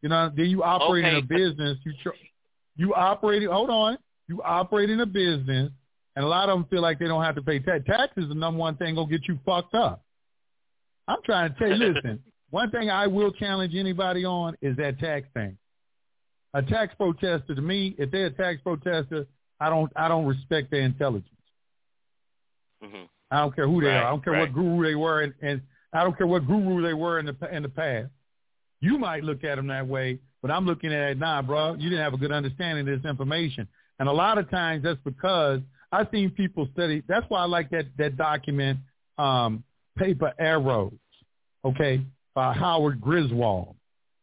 You know, then you operate in a business. You tr- you operate. Hold on, you operate in a business, and a lot of them feel like they don't have to pay tax. Tax is the number one thing gonna get you fucked up. I'm trying to tell you, listen. One thing I will challenge anybody on is that tax thing. A tax protester to me, if they're a tax protester, I don't I don't respect their intelligence. hmm I don't care who they Right, are. I don't care right. what guru they were, and, and I don't care what guru they were in the in the past. You might look at them that way, but I'm looking at it, nah, bro. You didn't have a good understanding of this information, and a lot of times that's because I've seen people study. That's why I like that that document, um, Paper Arrows, okay, by Howard Griswold.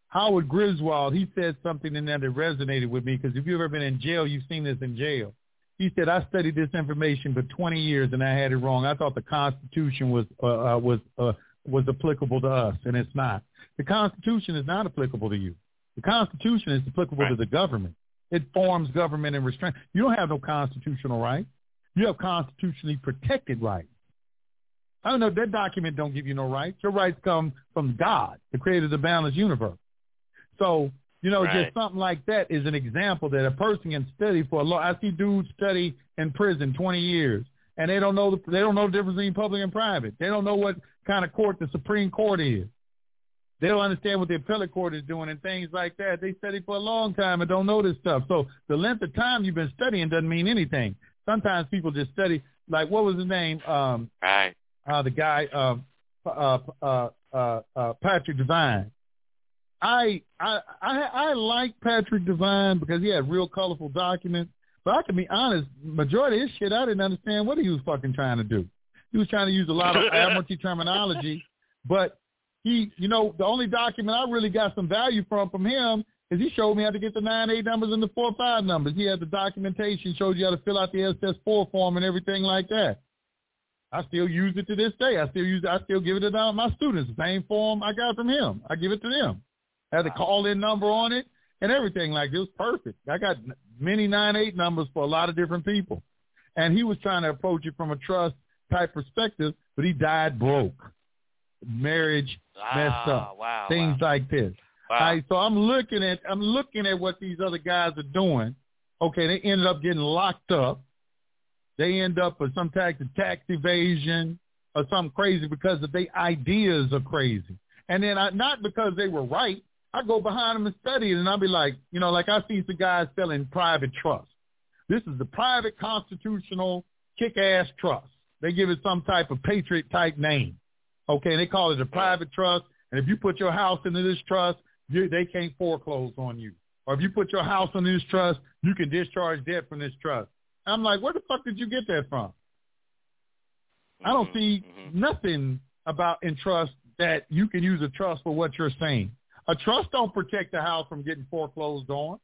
Howard Griswold, he said something in there that resonated with me because if you've ever been in jail, you've seen this in jail. He said, "I studied this information for 20 years and I had it wrong. I thought the Constitution was uh, uh, was uh, was applicable to us, and it's not. The Constitution is not applicable to you. The Constitution is applicable to the government. It forms government and restraint. You don't have no constitutional right. You have constitutionally protected rights. I don't know. That document don't give you no rights. Your rights come from God, the creator of the balanced universe. So, you know, Right. just something like that is an example that a person can study for a long. I see dudes study in prison 20 years, and they don't know the they don't know the difference between public and private. They don't know what kind of court the Supreme Court is. They don't understand what the appellate court is doing and things like that. They study for a long time and don't know this stuff. So the length of time you've been studying doesn't mean anything. Sometimes people just study. Like what was his name? Um, right. Uh, the guy, uh, uh, uh, uh, uh, Patrick Devine. I I I I like Patrick Devine because he had real colorful documents. But I can be honest, majority of his shit I didn't understand what he was fucking trying to do. He was trying to use a lot of admiralty terminology, but he, you know, the only document I really got some value from from him is he showed me how to get the nine eight numbers and the four five numbers. He had the documentation, showed you how to fill out the SS four form and everything like that. I still use it to this day. I still use it. I still give it to my students. The same form I got from him. I give it to them. Had the call in number on it and everything like it was perfect. I got many nine eight numbers for a lot of different people, and he was trying to approach it from a trust type perspective, but he died broke, marriage ah, messed up, wow, things wow. like this. Wow. All right, so I'm looking at I'm looking at what these other guys are doing. Okay, they ended up getting locked up. They end up with some type of tax evasion or something crazy because of their ideas are crazy. And then I, not because they were right, I go behind them and study it, and I'll be like, you know, like I see some guys selling private trust. This is the private constitutional kick-ass trust. They give it some type of patriot type name. Okay, and they call it a private trust. And if you put your house into this trust, you, they can't foreclose on you. Or if you put your house in this trust, you can discharge debt from this trust. I'm like, where the fuck did you get that from? I don't see Mhm. nothing about in trust that you can use a trust for what you're saying. A trust don't protect the house from getting foreclosed on.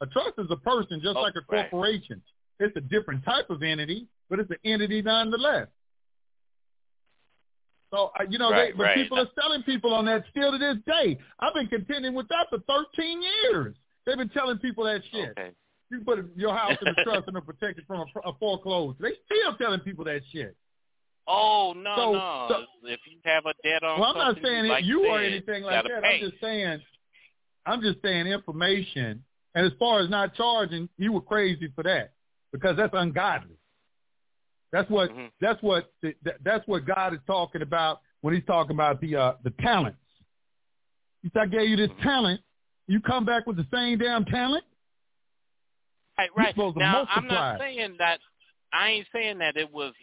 A trust is a person just Oh, like a right. corporation. It's a different type of entity, but it's an entity nonetheless. So uh, you know, Right, they, but right. people are selling people on that still to this day. I've been contending with that for 13 years. They've been telling people that shit. Okay. You put your house in a trust and it'll protect it from a, a foreclosure. They still telling people that shit. Oh no, So- no. so- if you have a debt on Well, I'm not saying like it you or anything like that. pay. I'm just saying, I'm just saying information. And as far as not charging, you were crazy for that because that's ungodly. That's what Mhm. that's what the, that's what God is talking about when He's talking about the uh, the talents. He said, "I gave you this Mhm. talent. You come back with the same damn talent. Right, right. now, I'm not saying that. I ain't saying that it was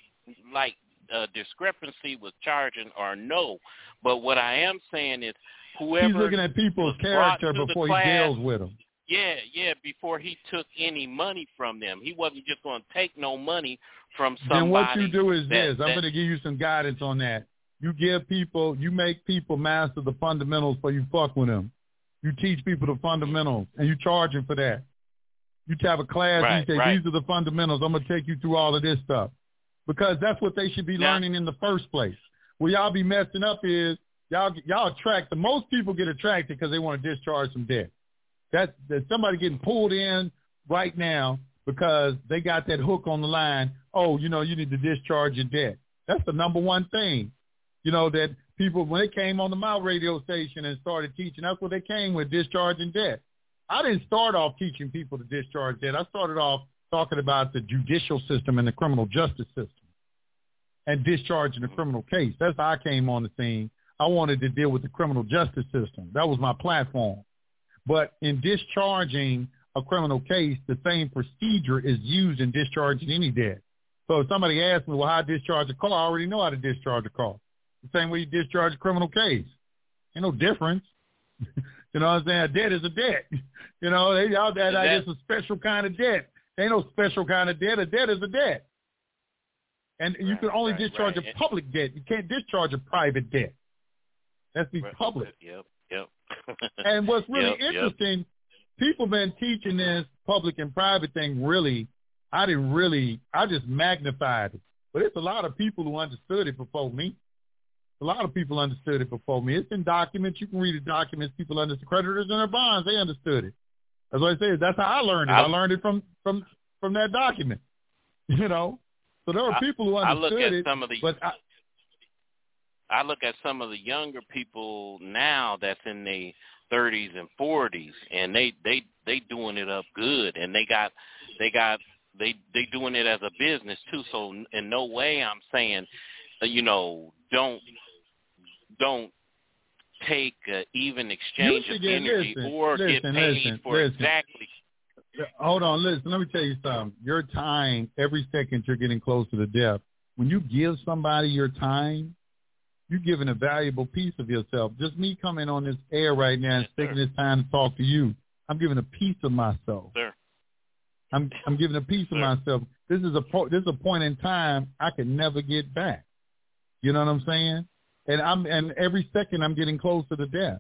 like a discrepancy with charging or no. But what I am saying is, whoever He's looking at people's character before class- he deals with them. Yeah, yeah, before he took any money from them. He wasn't just going to take no money from somebody. Then what you do is that- this. I'm going to give you some guidance on that. You give people, you make people master the fundamentals for you fuck with them. You teach people the fundamentals, and you charge them for that. You have a class, Right, you say, right. these are the fundamentals. I'm going to take you through all of this stuff. Because that's what they should be Now- learning in the first place. Where y'all be messing up is, y'all y'all attract, the most people get attracted because they want to discharge some debt. That's, that's somebody getting pulled in right now because they got that hook on the line. Oh, you know, you need to discharge your debt. That's the number one thing. You know, that people, when they came on the Mouth radio station and started teaching, that's what they came with, discharging debt. I didn't start off teaching people to discharge debt. I started off talking about the judicial system and the criminal justice system and discharging the criminal case. That's how I came on the scene. I wanted to deal with the criminal justice system. That was my platform. But in discharging a criminal case, the same procedure is used in discharging any debt. So if somebody asks me, well, how to discharge a car, I already know how to discharge a car. The same way you discharge a criminal case. Ain't no difference. you know what I'm saying? A debt is a debt. You know, they all that Is it's a special kind of debt. Ain't no special kind of debt. A debt is a debt. And you can only right, discharge right. a public debt. You can't discharge a private debt. That's Right. public. Yep, yep. And what's really Yep, yep. interesting, people been teaching this public and private thing really, I didn't really, I just magnified it. But it's a lot of people who understood it before me. A lot of people understood it before me. It's in documents. You can read the documents. People understood. Creditors and their bonds, they understood it. That's what I say. That's how I learned it. I, I- learned it from, from, from that document. You know? So there were people who understood I look at it. some of the But I, I look at some of the younger people now that's in their thirties and forties, and they they they doing it up good, and they got they got they they doing it as a business too. So in no way I'm saying, you know, don't don't take an even exchange of get- energy listen, or get paid listen, for listen. exactly. Hold on, listen. Let me tell you something. Your time, every second you're getting closer to the death. When you give somebody your time, you're giving a valuable piece of yourself. Just me coming on this air right now and Yes, sir. taking this time to talk to you, I'm giving a piece of myself. Sir. I'm I'm giving a piece of myself. This is a this is a point in time I can never get back. You know what I'm saying? And I'm and every second I'm getting closer to death.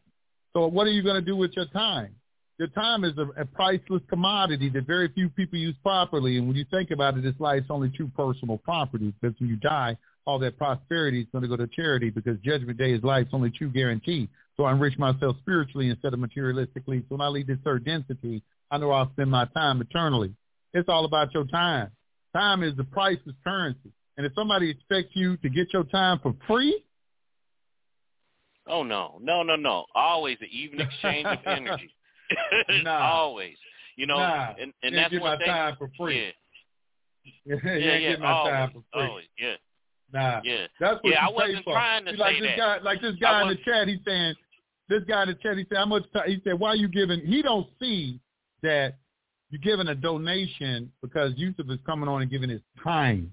So what are you going to do with your time? Your time is a, a priceless commodity that very few people use properly. And when you think about it, this life's only two personal properties. Because when you die, all that prosperity is going to go to charity because Judgment Day is life's only true guarantee. So I enrich myself spiritually instead of materialistically. So when I leave this third density, I know I'll spend my time eternally. It's all about your time. Time is the priceless currency. And if somebody expects you to get your time for free, Oh no, no, no, no. Always an even exchange of energy. Nah. Always. You know, Nah. and, and you that's get one my thing. time for free. Yeah, you yeah, ain't yeah. get my always, time for free. always. Yeah, Nah. yeah. That's what Yeah, you I wasn't for. trying to like say this that. guy, like this guy in the chat, he's saying, this guy in the chat, he said, how much time? He said, why are you giving? He don't see that you're giving a donation because Yusef is coming on and giving his time.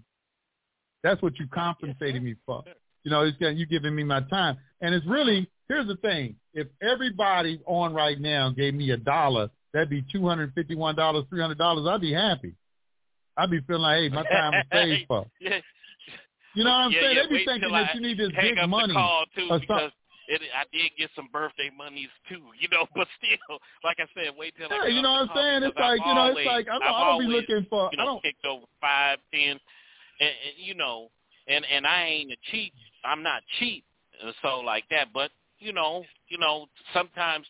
That's what you compensated me for. You know, it's you giving me my time, and it's really here's the thing: if everybody on right now gave me a dollar, that'd be two hundred fifty-one dollars, three hundred dollars. I'd be happy. I'd be feeling like, hey, my time is paid for. You know what I'm yeah, saying? yeah. they be thinking that I you need this big money. Call too, or because something. it, I did get some birthday monies too, you know. But still, like I said, wait till I Yeah, get you know what I'm saying? It's like I've you know, always, it's like I don't, I've I don't be always, looking for. you I know, don't. kicked over five, ten, and, and you know, and and I ain't a cheap. I'm not cheap, and so like that. But you know, you know, sometimes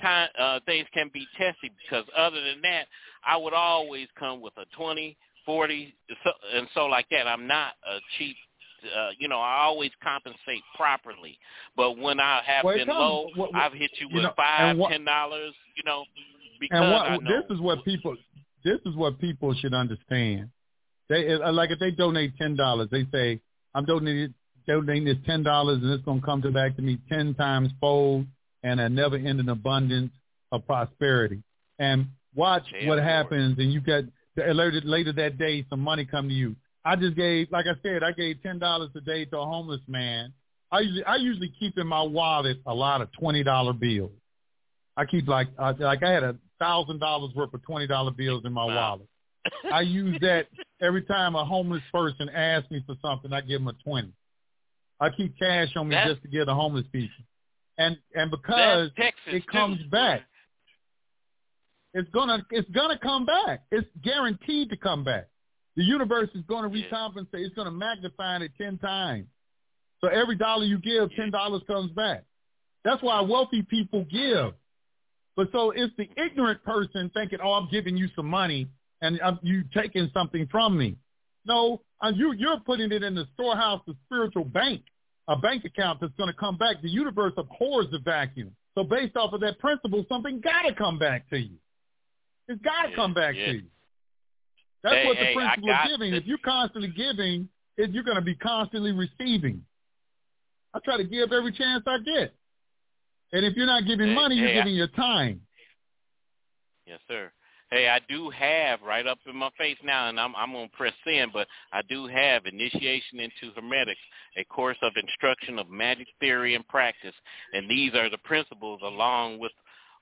time uh, things can be testy because other than that, I would always come with a twenty, forty, so, and so like that. I'm not a cheap. Uh, you know, I always compensate properly, but when I have Well, been comes- low, what- what- I've hit you you with know, five, what- ten dollars. You know, because And what I know this is what people this is what people should understand. They uh, like if they donate ten dollars, they say I'm donating donating this ten dollars and it's going to come to back to me ten times fold and a never ending abundance of prosperity. And watch Yeah, what course. happens, and you get later later that day some money come to you. I just gave, like I said, I gave ten dollars a day to a homeless man. I usually I usually keep in my wallet a lot of twenty dollar bills. I keep like uh, like I had a thousand dollars worth of twenty dollar bills in my Wow. wallet. I use that every time a homeless person asks me for something. I give them a twenty. I keep cash on me That's- just to give the homeless people, and and because it comes too. back, it's gonna it's gonna come back. It's guaranteed to come back. The universe is going to recompensate. It's going to magnify it ten times. So every dollar you give, ten dollars comes back. That's why wealthy people give. But so it's the ignorant person thinking, "Oh, I'm giving you some money, and I'm, you taking something from me." No, uh, you you're putting it in the storehouse, the spiritual bank, a bank account that's going to come back. The universe abhors the vacuum. So based off of that principle, something got to come back to you. It's got to Yeah, come back yeah. to you. That's Hey, what the hey, principle of giving. this. If you're constantly giving, it, you're going to be constantly receiving. I try to give every chance I get. And if you're not giving Hey, money, you're hey, I- giving your time. Yes, sir. Hey, I do have right up in my face now, and I'm I'm gonna press in, but I do have initiation into hermetics, a course of instruction of magic theory and practice, and these are the principles along with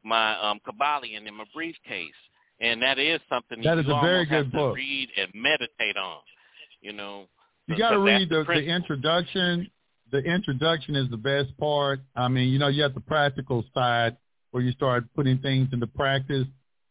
my um Kybalion in my briefcase, and that is something That is you a very good to book. read and meditate on. You know, You got to read the, the principle. introduction. The introduction is the best part. I mean, you know, you have the practical side where you start putting things into practice.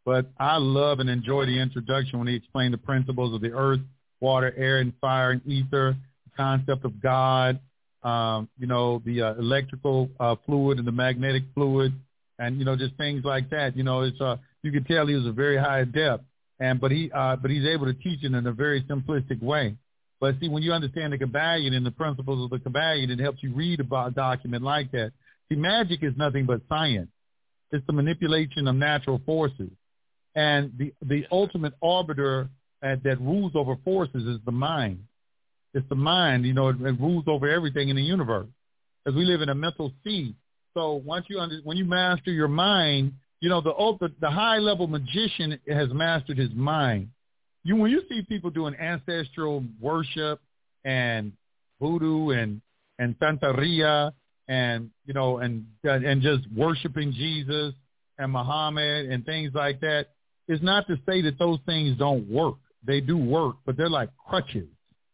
But I love and enjoy the introduction when he explained the principles of the earth, water, air, and fire and ether, the concept of God, um, you know, the uh, electrical uh, fluid and the magnetic fluid, and you know, just things like that. You know, it's uh, you could tell he was a very high adept, and but he uh, but he's able to teach it in a very simplistic way. But see, when you understand the Kybalion and the principles of the Kybalion, it helps you read about a document like that. See, magic is nothing but science. It's the manipulation of natural forces. And the, the ultimate arbiter that rules over forces is the mind. It's the mind, you know, it, it rules over everything in the universe. Because we live in a mental sea. So once you under, when you master your mind, you know the the, the high level magician has mastered his mind. You when you see people doing ancestral worship and voodoo and and santeria and you know and and just worshiping Jesus and Muhammad and things like that, it's not to say that those things don't work. They do work, but they're like crutches.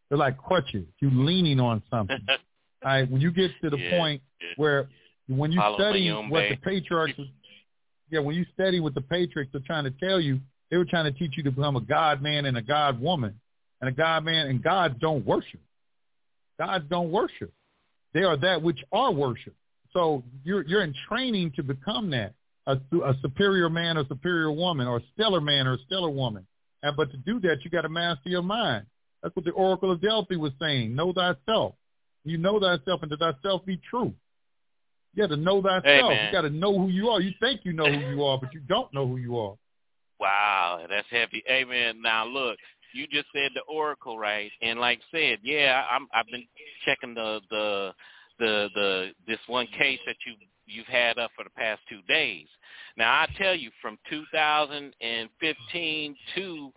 They're like crutches. You leaning on something. All right, when you get to the Yeah, point yeah. where when you Follow study what the patriarchs, yeah, when you study what the patriarchs are trying to tell you, they were trying to teach you to become a God man and a God woman, and a God man and gods don't worship. Gods don't worship. They are that which are worship. So you're you're in training to become that a, a superior man or superior woman or a stellar man or a stellar woman. And but to do that, you got to master your mind. That's what the Oracle of Delphi was saying. Know thyself. You know thyself, and to thyself be true. You got to know thyself. You got to know who you are. You think you know who you are, but you don't know who you are. Wow, that's heavy. Amen. Now look, you just said the oracle, right? And like I said, yeah, I'm I've been checking the the the the this one case that you you've had up for the past two days. Now I tell you, from 2015 to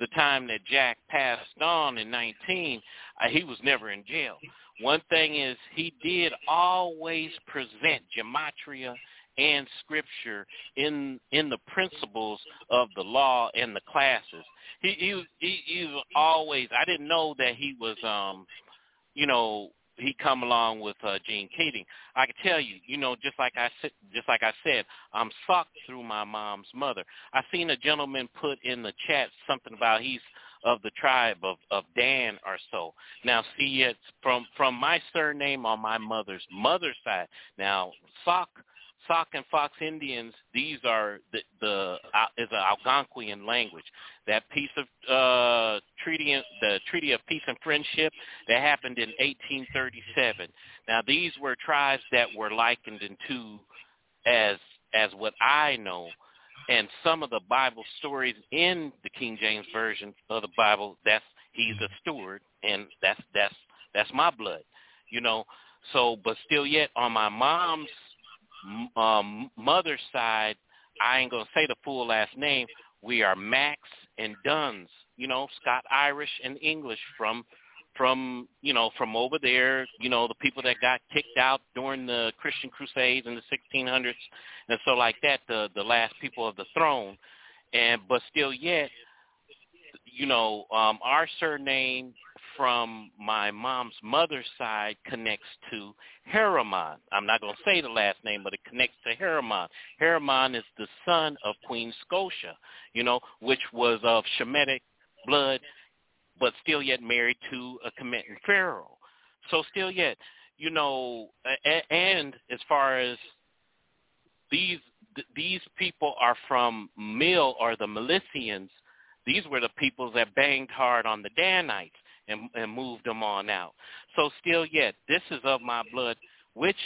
the time that Jack passed on in 19, uh, he was never in jail. One thing is he did always present gematria and scripture in in the principles of the law and the classes. He he he, he was always. I didn't know that he was um, you know, he come along with uh, Gene Keating. I can tell you, you know, just like I just like I said, I'm sucked through my mom's mother. I seen a gentleman put in the chat something about he's of the tribe of of Dan or so. Now, see, it's from from my surname on my mother's mother's side. Now, Sock Sauk and Fox Indians, these are the, the uh, is an Algonquian language. That piece of uh, treaty, the Treaty of Peace and Friendship, that happened in 1837. Now, these were tribes that were likened into as as what I know, and some of the Bible stories in the King James version of the Bible. That's he's a steward, and that's that's that's my blood, you know. So, but still, yet on my mom's um, mother's side, I ain't gonna say the full last name. We are Max and Duns, you know, Scott Irish and English from from you know from over there. You know, the people that got kicked out during the Christian Crusades in the 1600s and so like that. The the last people of the throne, and but still yet, you know, um, our surname from my mom's mother's side connects to Harriman. I'm not going to say the last name, but it connects to Harriman. Harriman is the son of Queen Scotia, you know, which was of Shemitic blood, but still yet married to a Cometan pharaoh. So still yet, you know, and as far as these these people are from Mill or the Milesians, these were the peoples that banged hard on the Danites and, and moved them on out. So still yet, this is of my blood, which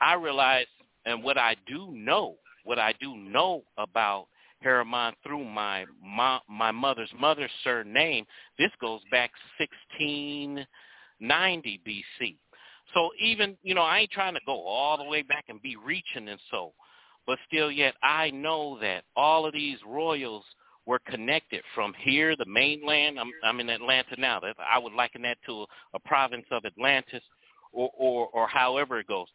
I realize and what I do know, what I do know about Harriman through my my, my mother's mother's surname, this goes back 1690 BC. So even, you know, I ain't trying to go all the way back and be reaching and so, but still yet I know that all of these royals were connected from here, the mainland. I'm, I'm in Atlanta now. I would liken that to a, a province of Atlantis, or, or or however it goes.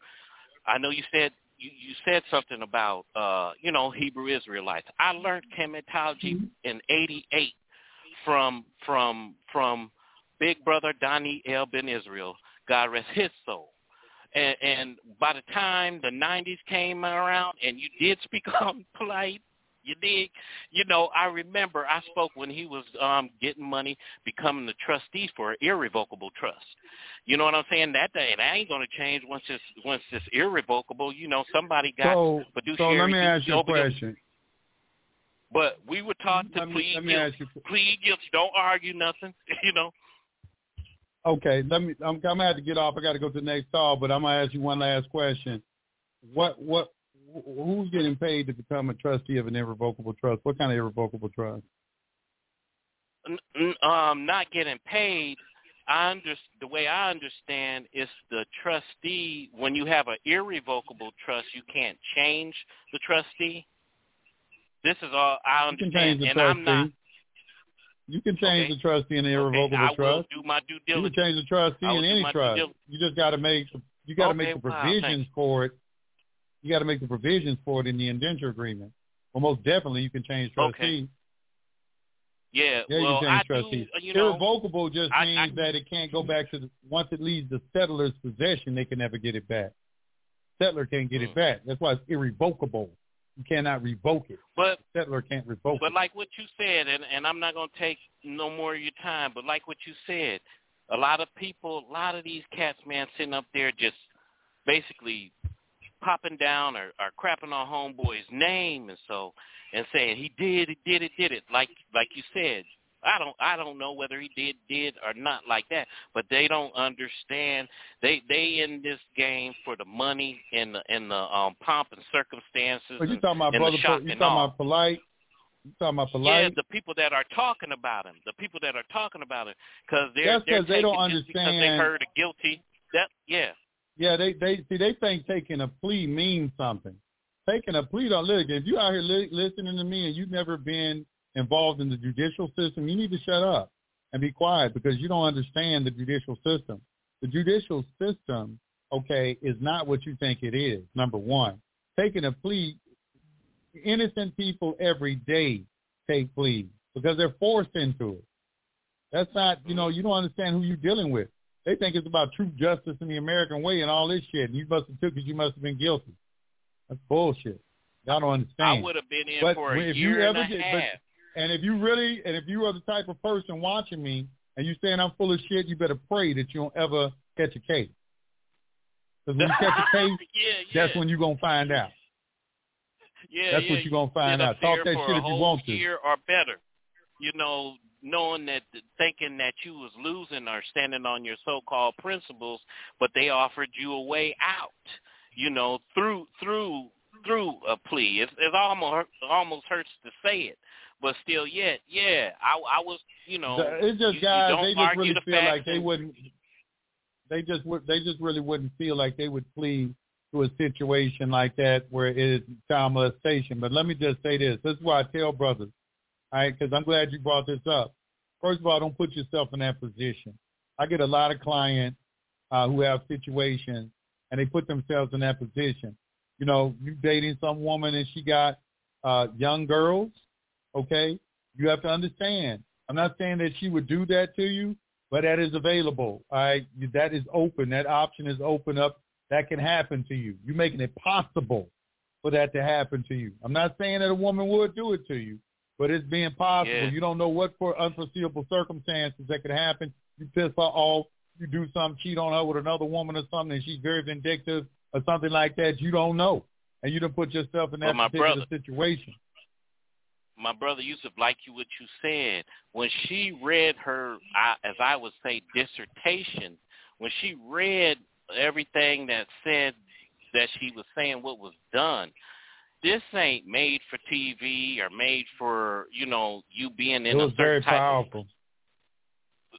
I know you said you, you said something about uh, you know Hebrew Israelites. I learned chematology in '88 from from from Big Brother Donnie El Ben Israel. God rest his soul. And, and by the time the '90s came around, and you did speak on polite you dig? You know, I remember I spoke when he was um getting money, becoming the trustee for an irrevocable trust. You know what I'm saying? That day, that ain't gonna change once it's once it's irrevocable. You know, somebody got So, fiduciary so let me ask you a them. question. But we were taught to me, plead guilty. Plead guilty. Don't argue nothing. You know. Okay, let me. I'm, I'm gonna have to get off. I got to go to the next call, but I'm gonna ask you one last question. What what wh- who's getting paid to become a trustee of an irrevocable trust? What kind of irrevocable trust? Um, not getting paid. I under, the way I understand is the trustee. When you have an irrevocable trust, you can't change the trustee. This is all I You can understand, change the and trustee. I'm not. You can change Okay. the trustee in the irrevocable okay, trust. do my due You can change the trustee in any trust. You just got to make you got to Okay, make the wow, provisions for it. You got to make the provisions for it in the indenture agreement. Well, most definitely you can change trustee. Yeah, Yeah, well, you can I change trustee. do. You know, Irrevocable just I- means I- that it can't go back to the, once it leaves the settler's possession, they can never get it back. Settler can't get Mm. it back. That's why it's irrevocable. You cannot revoke it. but Settler can't revoke But it. like what you said, and, and I'm not going to take no more of your time, but like what you said, a lot of people, a lot of these cats, man, sitting up there just basically popping down or, or crapping on homeboy's name and so and saying he did, he did it, did it. Like like you said, I don't I don't know whether he did did or not like that, but they don't understand. They they in this game for the money and the and the um pomp and circumstances. But you talking about brother? You talking about polite? You talking about polite? Yeah, the people that are talking about him, the people that are talking about him, because they're because they're don't understand. because they heard a guilty. That yeah, Yeah, they they see they think taking a plea means something. Taking a plea don't look. If you out here li- listening to me and you've never been involved in the judicial system, you need to shut up and be quiet because you don't understand the judicial system. The judicial system, okay, is not what you think it is. Number one, taking a plea, innocent people every day take pleas because they're forced into it. That's not, you know, you don't understand who you're dealing with. They think it's about true justice in the American way and all this shit. And you must have took it. You must have been guilty. That's bullshit. Y'all don't understand. I would have been in But for a if you year and ever a half. but- And if you really, and if you are the type of person watching me and you saying I'm full of shit, you better pray that you don't ever catch a case. Because when you catch a case, yeah, yeah, that's when you're going to find out. yeah, that's yeah, what you're gonna find out. Talk that shit if you want to. Year or better, you know, knowing that, thinking that you was losing or standing on your so-called principles, but they offered you a way out. You know, through through through a plea. It, it almost almost hurts to say it, but still, yet, yeah, I, I was, you know, it's just you, guys. you they just really the feel like they wouldn't. They just would. They just really wouldn't feel like they would plead to a situation like that where it is child molestation. But let me just say this. This is why I tell brothers, all right? Because I'm glad you brought this up. First of all, don't put yourself in that position. I get a lot of clients uh, who have situations and they put themselves in that position. You know, you dating some woman and she got uh, young girls, okay? You have to understand. I'm not saying that she would do that to you, but that is available. All right, that is open. That option is open up. That can happen to you. You're making it possible for that to happen to you. I'm not saying that a woman would do it to you, but it's being possible. Yeah. You don't know what for unforeseeable circumstances that could happen. You piss her off. You do something, cheat on her with another woman or something, and she's very vindictive or something like that. You don't know, and you don't put yourself in that Well, my particular brother- situation. my brother Yusef, like you what you said, when she read her, I, as I would say, dissertation, when she read everything that said that she was saying what was done, this ain't made for TV or made for you know you being in It was a very certain type powerful. of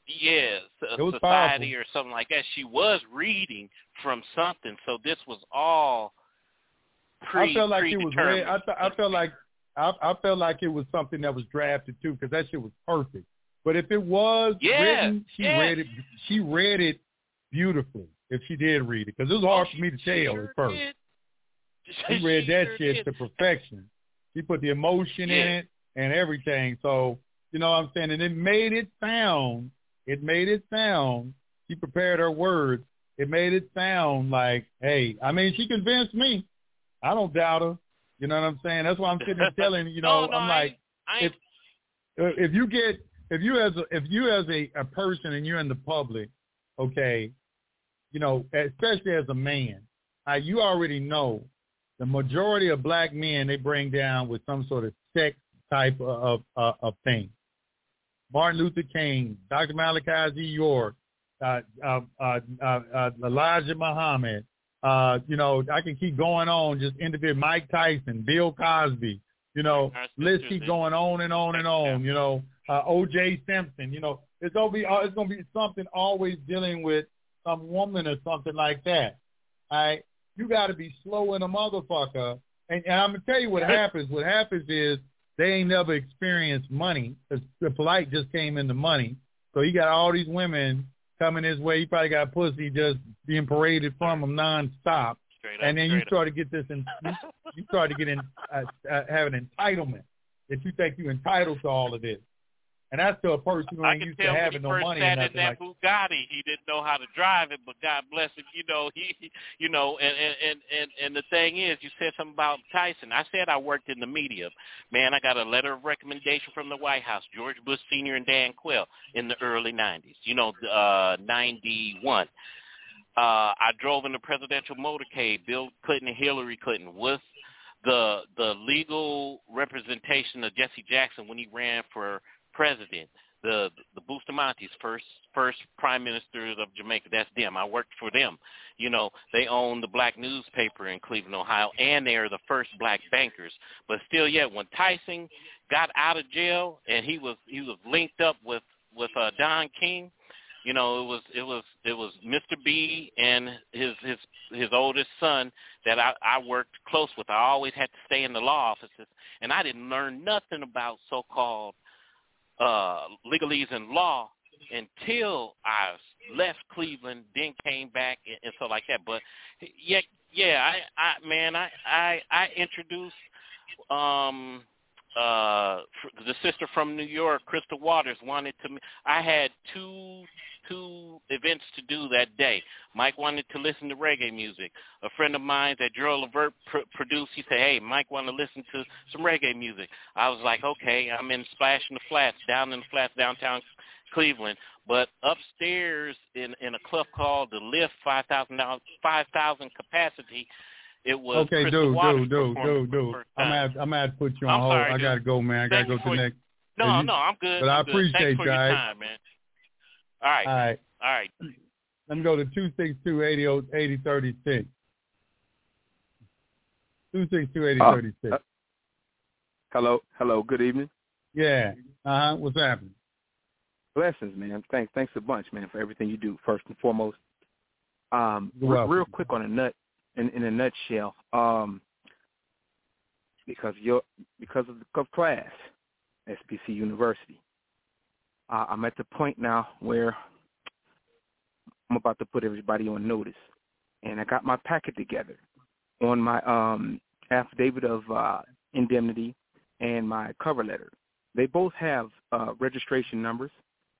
yeah It was society powerful. or something like that. She was reading from something, so this was all pre I felt like it was. Read, I, th- I felt like I, I felt like it was something that was drafted too, because that shit was perfect. But if it was Yeah, written, she yeah. read it. She read it beautifully. If she did read it, because it was oh, hard Oh, for me to tell sure at first. did. She read that sure shit did. to perfection. She put the emotion in it and everything. So you know what I'm saying, and it made it sound. It made it sound. She prepared her words. It made it sound like, hey, I mean, she convinced me. I don't doubt her. You know what I'm saying? That's why I'm sitting there telling you know, no, no, I'm like, ain't- I if if you get if you as a, if you as a, a person and you're in the public, okay, you know, especially as a man, uh, you already know the majority of black men they bring down with some sort of sex type of of, of thing. Martin Luther King, Dr. Malachi Z. York, uh, uh, uh, uh, uh, Elijah Muhammad. Uh, you know, I can keep going on. Just individual Mike Tyson, Bill Cosby. You know, let's keep going on and on and on. You know, uh, O.J. Simpson. You know, it's gonna be uh, it's gonna be something always dealing with some woman or something like that. All right, you got to be slow in a motherfucker. And, and I'm gonna tell you what happens. What happens is they ain't never experienced money. The polite just came into money, so he got all these women coming his way. He probably got pussy just being paraded from him nonstop. Straight up, and then you straight start to get this, in, you, you start to get in, uh, uh, have an entitlement that you think you're entitled to all of this. And that's to a person who I ain't can used tell to when he having no first money sat in that like Bugatti, he didn't know how to drive it, but God bless him, you know, he, you know, and and and and the thing is, you said something about Tyson. I said I worked in the media. Man, I got a letter of recommendation from the White House, George Bush Senior and Dan Quayle in the early '90s. You know, uh '91. Uh, I drove in the presidential motorcade, Bill Clinton and Hillary Clinton, with the the legal representation of Jesse Jackson when he ran for president. The the Bustamante's first first prime ministers of Jamaica. That's them. I worked for them. You know, they own the black newspaper in Cleveland, Ohio, and they are the first black bankers. But still, yet when Tyson got out of jail and he was he was linked up with with uh, Don King, you know, it was it was it was Mr. B and his his his oldest son that I, I worked close with. I always had to stay in the law offices, and I didn't learn nothing about so-called uh legalese and law until I left Cleveland, then came back and, and so like that. But yeah, yeah, I, I man, I I I introduced um uh the sister from New York, Crystal Waters, wanted to. I had two two events to do that day. Mike wanted to listen to reggae music. A friend of mine that Gerald Levert pr- produced, he said, "Hey, Mike want to listen to some reggae music." I was like, "Okay." I'm in Splash in the Flats, down in the Flats, downtown Cleveland. But upstairs in in a club called the Lift, five thousand dollars, five thousand capacity. It was Okay, Crystal dude, Waters dude, dude, dude, dude. I'm gonna, I'm gonna have to put you on I'm hold. sorry, I gotta go, man. I gotta go to the next. No, you- no, I'm good. but I I'm good. appreciate Thanks your all right? time, man. All right, All right. all right. Let me go to two six two eighty eighty thirty six. Two six two eighty thirty six. Uh, Hello, hello. Good evening. Yeah. Uh huh. What's happening? Blessings, man. Thanks, thanks a bunch, man, for everything you do. First and foremost, um, You're re- real quick on a nut, in, in a nutshell, um, because you're because of the of class, SPC University. Uh, I'm at the point now where I'm about to put everybody on notice, and I got my packet together on my um, affidavit of uh, indemnity and my cover letter. They both have uh, registration numbers,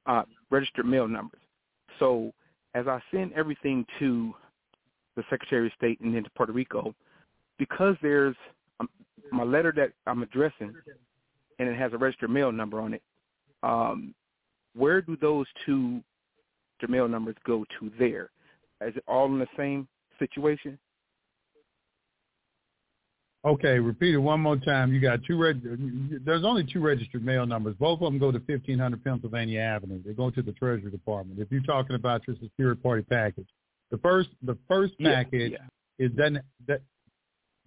uh, registered mail numbers. So as I send everything to the Secretary of State and then to Puerto Rico, because there's um, my letter that I'm addressing, and it has a registered mail number on it. Um, where do those two mail numbers go to there? Is it all in the same situation? Okay, repeat it one more time. You got two reg- there's only two registered mail numbers. Both of them go to 1500 Pennsylvania Avenue. They go to the Treasury Department. If you're talking about your security party package, the first the first Yeah, package yeah. is doesn't that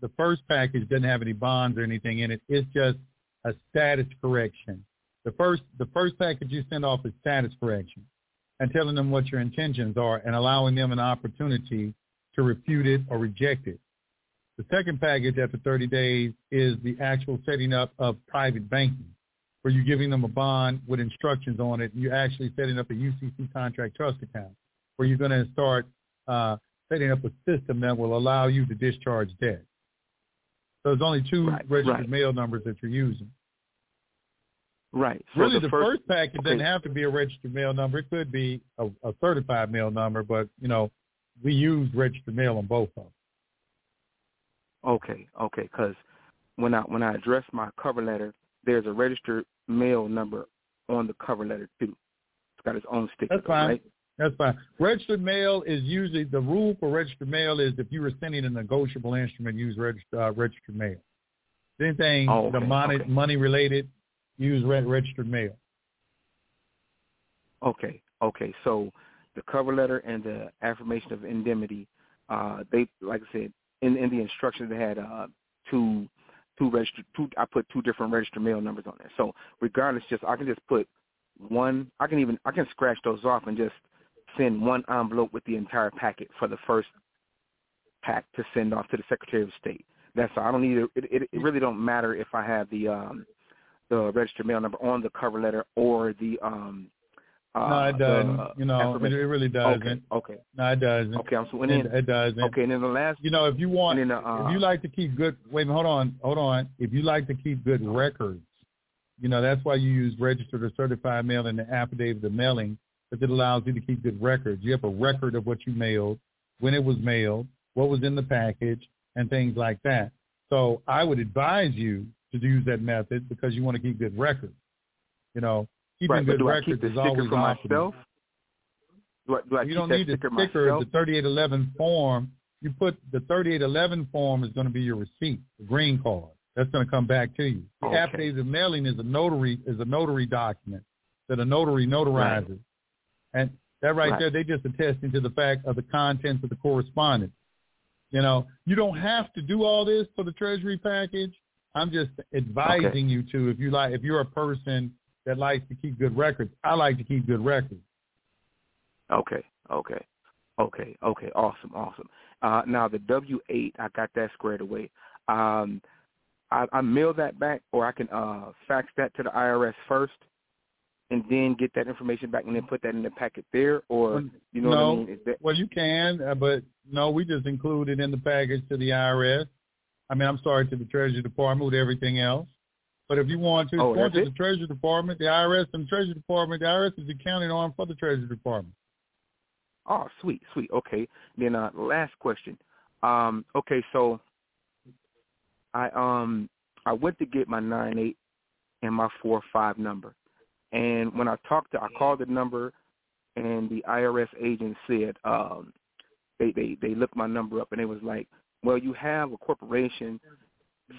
the first package doesn't have any bonds or anything in it. It's just a status correction. The first the first package you send off is status correction and telling them what your intentions are and allowing them an opportunity to refute it or reject it. The second package after 30 days is the actual setting up of private banking, where you're giving them a bond with instructions on it. And You're actually setting up a UCC contract trust account, where you're going to start uh, setting up a system that will allow you to discharge debt. So there's only two Right, registered right. mail numbers that you're using. Right. So really, the, the first, package okay. doesn't have to be a registered mail number. It could be a, a certified mail number, but you know, we use registered mail on both of them. Okay, okay, because when I when I address my cover letter, there's a registered mail number on the cover letter too. It's got its own sticker, That's fine. right? That's fine. Registered mail is usually the rule for registered mail is if you were sending a negotiable instrument, use registered uh, registered mail. Anything Oh, the money okay. money related, use re- registered mail. Okay, okay. So the cover letter and the affirmation of indemnity, uh, they like I said in in the instructions they had uh, to two registered two I put two different registered mail numbers on there. So regardless, just I can just put one. I can even I can scratch those off and just send one envelope with the entire packet for the first pack to send off to the Secretary of State. That's all. I don't need it. It, it really don't matter if I have the um the registered mail number on the cover letter or the um uh, no, it doesn't. The, you know, it, it really doesn't. Okay. Okay. No, it doesn't. Okay, I'm so and it, then, it doesn't. Okay, and then the last. You know, if you want, then, uh, if you like to keep good. Wait, hold on, hold on. If you like to keep good records, you know that's why you use registered or certified mail in the affidavit of mailing, because it allows you to keep good records. You have a record of what you mailed, when it was mailed, what was in the package, and things like that. So I would advise you to use that method because you want to keep good records. You know, keeping right, good records I keep the is always for myself? Do I, do I you don't need the sticker sticker. The 3811 form, you put the 3811 form is going to be your receipt, the green card. That's going to come back to you. The Okay. affidavit of mailing is a notary is a notary document that a notary notarizes, and that right, Right. there, they just attesting to the fact of the contents of the correspondence. You know, you don't have to do all this for the treasury package. I'm just advising Okay. you to if you like if you're a person that likes to keep good records. I like to keep good records. Okay, okay, okay, okay. Awesome, awesome. Uh, now the W eight, I got that squared away. Um, I, I mail that back, or I can uh, fax that to the IRS first, and then get that information back, and then put that in the packet there, or you know no, what I mean? Is that, well, you can, uh, but no, we just include it in the package to the IRS. I mean, I'm sorry, to the Treasury Department with everything else. But if you want to, Oh, that's to it? the Treasury Department, the IRS and the Treasury Department, the IRS is the accounting arm for the Treasury Department. Oh, sweet, sweet. Okay. Then uh last question. Um, okay, so I um I went to get my nine eight and my four five number. And when I talked to I called the number and the IRS agent said, um, they, they, they looked my number up and it was like, Well, you have a corporation,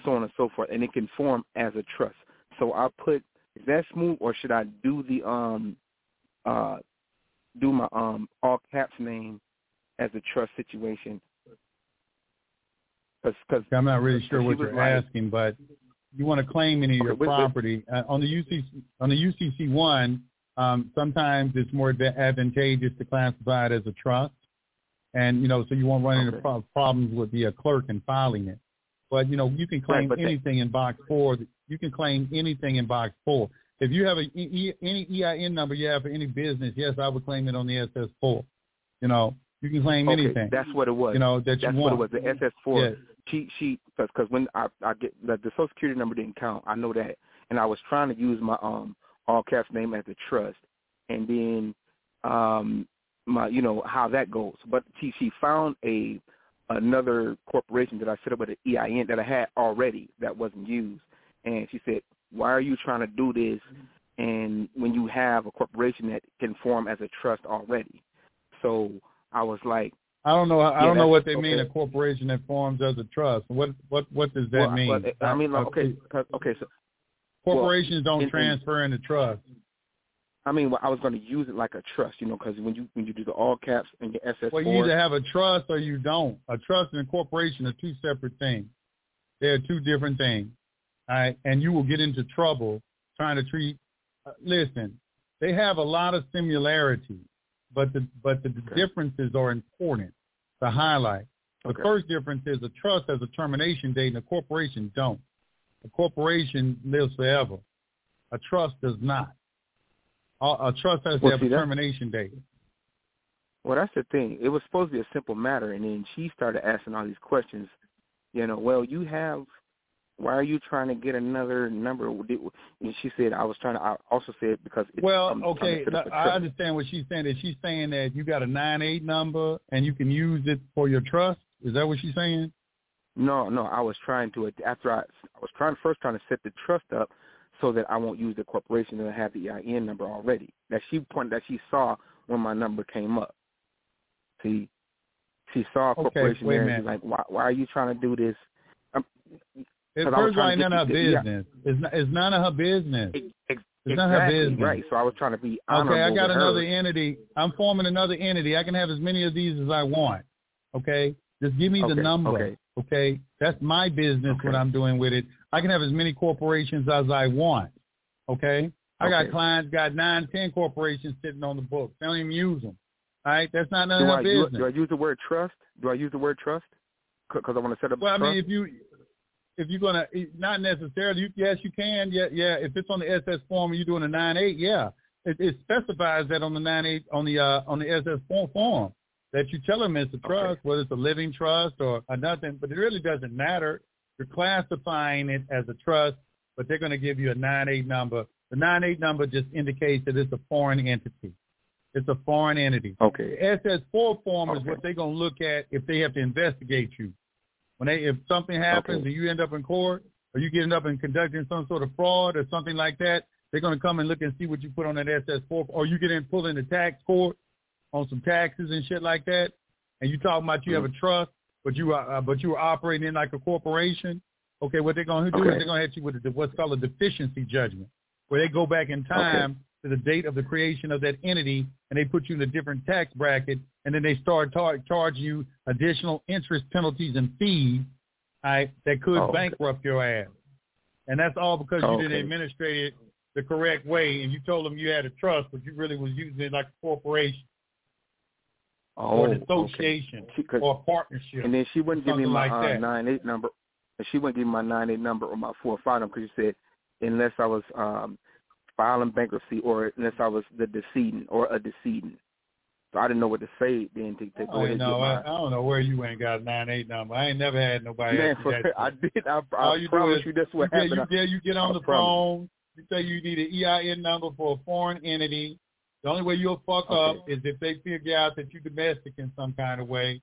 so on and so forth, and it can form as a trust. So I put is that smooth or should I do the um uh do my um all caps name as a trust situation. Cause, cause I'm not really sure what you're like- asking, but you want to claim any of your wait. property uh, on the UCC on the UCC one. Um, sometimes it's more advantageous to classify it as a trust, and you know, so you won't run into Okay. pro- problems with the uh, clerk in filing it. But you know, you can claim Right, anything in box four. You can claim anything in box four. If you have a e- any EIN number you have for any business, yes, I would claim it on the SS four. You know, you can claim okay, anything. that's what it was. you know that that's you what it was. The SS four. Yeah. She she because cause when I I get the, the social security number didn't count. I know that, and I was trying to use my um all caps name as a trust, and then um my you know how that goes. But she she found a another corporation that I set up with an EIN that I had already that wasn't used, and she said, "Why are you trying to do this?" And when you have a corporation that can form as a trust already, so I was like, I don't know. I Yeah, don't know what they mean. A corporation that forms as a trust. What what what does that well, mean? well, I mean, like, uh, okay, 'cause- okay, so corporations don't in- in- transfer into trust. I mean, well, I was going to use it like a trust, you know, because when you when you do the all caps and your SS Well, you either have a trust or you don't. A trust and a corporation are two separate things. They are two different things. All right, and you will get into trouble trying to treat. Uh, listen, they have a lot of similarities, but the but the Okay. differences are important to highlight. The Okay. first difference is a trust has a termination date and a corporation don't. A corporation lives forever. A trust does not. A, trust has to Well, have see, a termination date. well, that's the thing. It was supposed to be a simple matter, and then she started asking all these questions. You know, well, you have. Why are you trying to get another number? And she said, I was trying to. I also said because it's, Well, I'm okay, a I understand what she's saying. Is she's saying that you got a nine eight number and you can use it for your trust? Is that what she's saying? No, no, I was trying to after I I was trying first trying to set the trust up so that I won't use the corporation and have the EIN number already. That she pointed that she saw when my number came up. See, she saw a corporation a there and she's like, why why are you trying to do this? Um, It, I was first of all, trying ain't to none of her the- yeah. business. It's, not, it's none of her business. ex- It's not her business. right. So I was trying to be honorable Okay, I got another her. entity. I'm forming another entity. I can have as many of these as I want. Okay, just give me the number. okay. Okay, that's my business. What I'm doing with it. I can have as many corporations as I want. Okay, I Okay. got clients got nine, ten corporations sitting on the books. They don't even use them. All right, that's not none Do of I, business. do I use the word trust? Do I use the word trust? Because I want to set up Well, I trust. mean, if you if you're gonna not necessarily, you, yes, you can. Yeah, yeah. If it's on the SS form and you're doing a nine eight, yeah, it, it specifies that on the nine eight on the uh, on the SS form form that you tell them it's a trust, whether it's a living trust or, or nothing. But it really doesn't matter. You're classifying it as a trust, but they're going to give you a nine eight number. The nine eight number just indicates that it's a foreign entity. It's a foreign entity. okay. The SS4 form is what they're going to look at if they have to investigate you. When they, if something happens Okay. and you end up in court or you get up and conducting some sort of fraud or something like that, they're going to come and look and see what you put on that SS4, or you get in pulled in the tax court on some taxes and shit like that, and you talking about you have a mm-hmm. trust, but you are uh, but you are operating in like a corporation. Okay, what they're going to do Okay. is they're going to hit you with a, what's called a deficiency judgment, where they go back in time to the date of the creation of that entity, and they put you in a different tax bracket, and then they start tar- charging you additional interest penalties and fees, all right, that could Oh, okay. bankrupt your ass. And that's all because you didn't administrate it the correct way, and you told them you had a trust, but you really was using it like a corporation Oh, or an association 'cause- or a partnership. And then she wouldn't give me my like uh, nine eight number. And she wouldn't give me my nine eight number or my four five number because she said unless I was um filing bankruptcy or unless I was the decedent or a decedent. So I didn't know what to say then to, to I go don't, ahead know, I, I don't know where you ain't got a nine eight number. I ain't never had nobody man. ask For, that. I did. I, All I you do promise is you that's what you, happened. get, you, get, you get on I the promise. phone. You say you need an EIN number for a foreign entity. The only way you'll fuck up is if they figure out that you're domestic in some kind of way.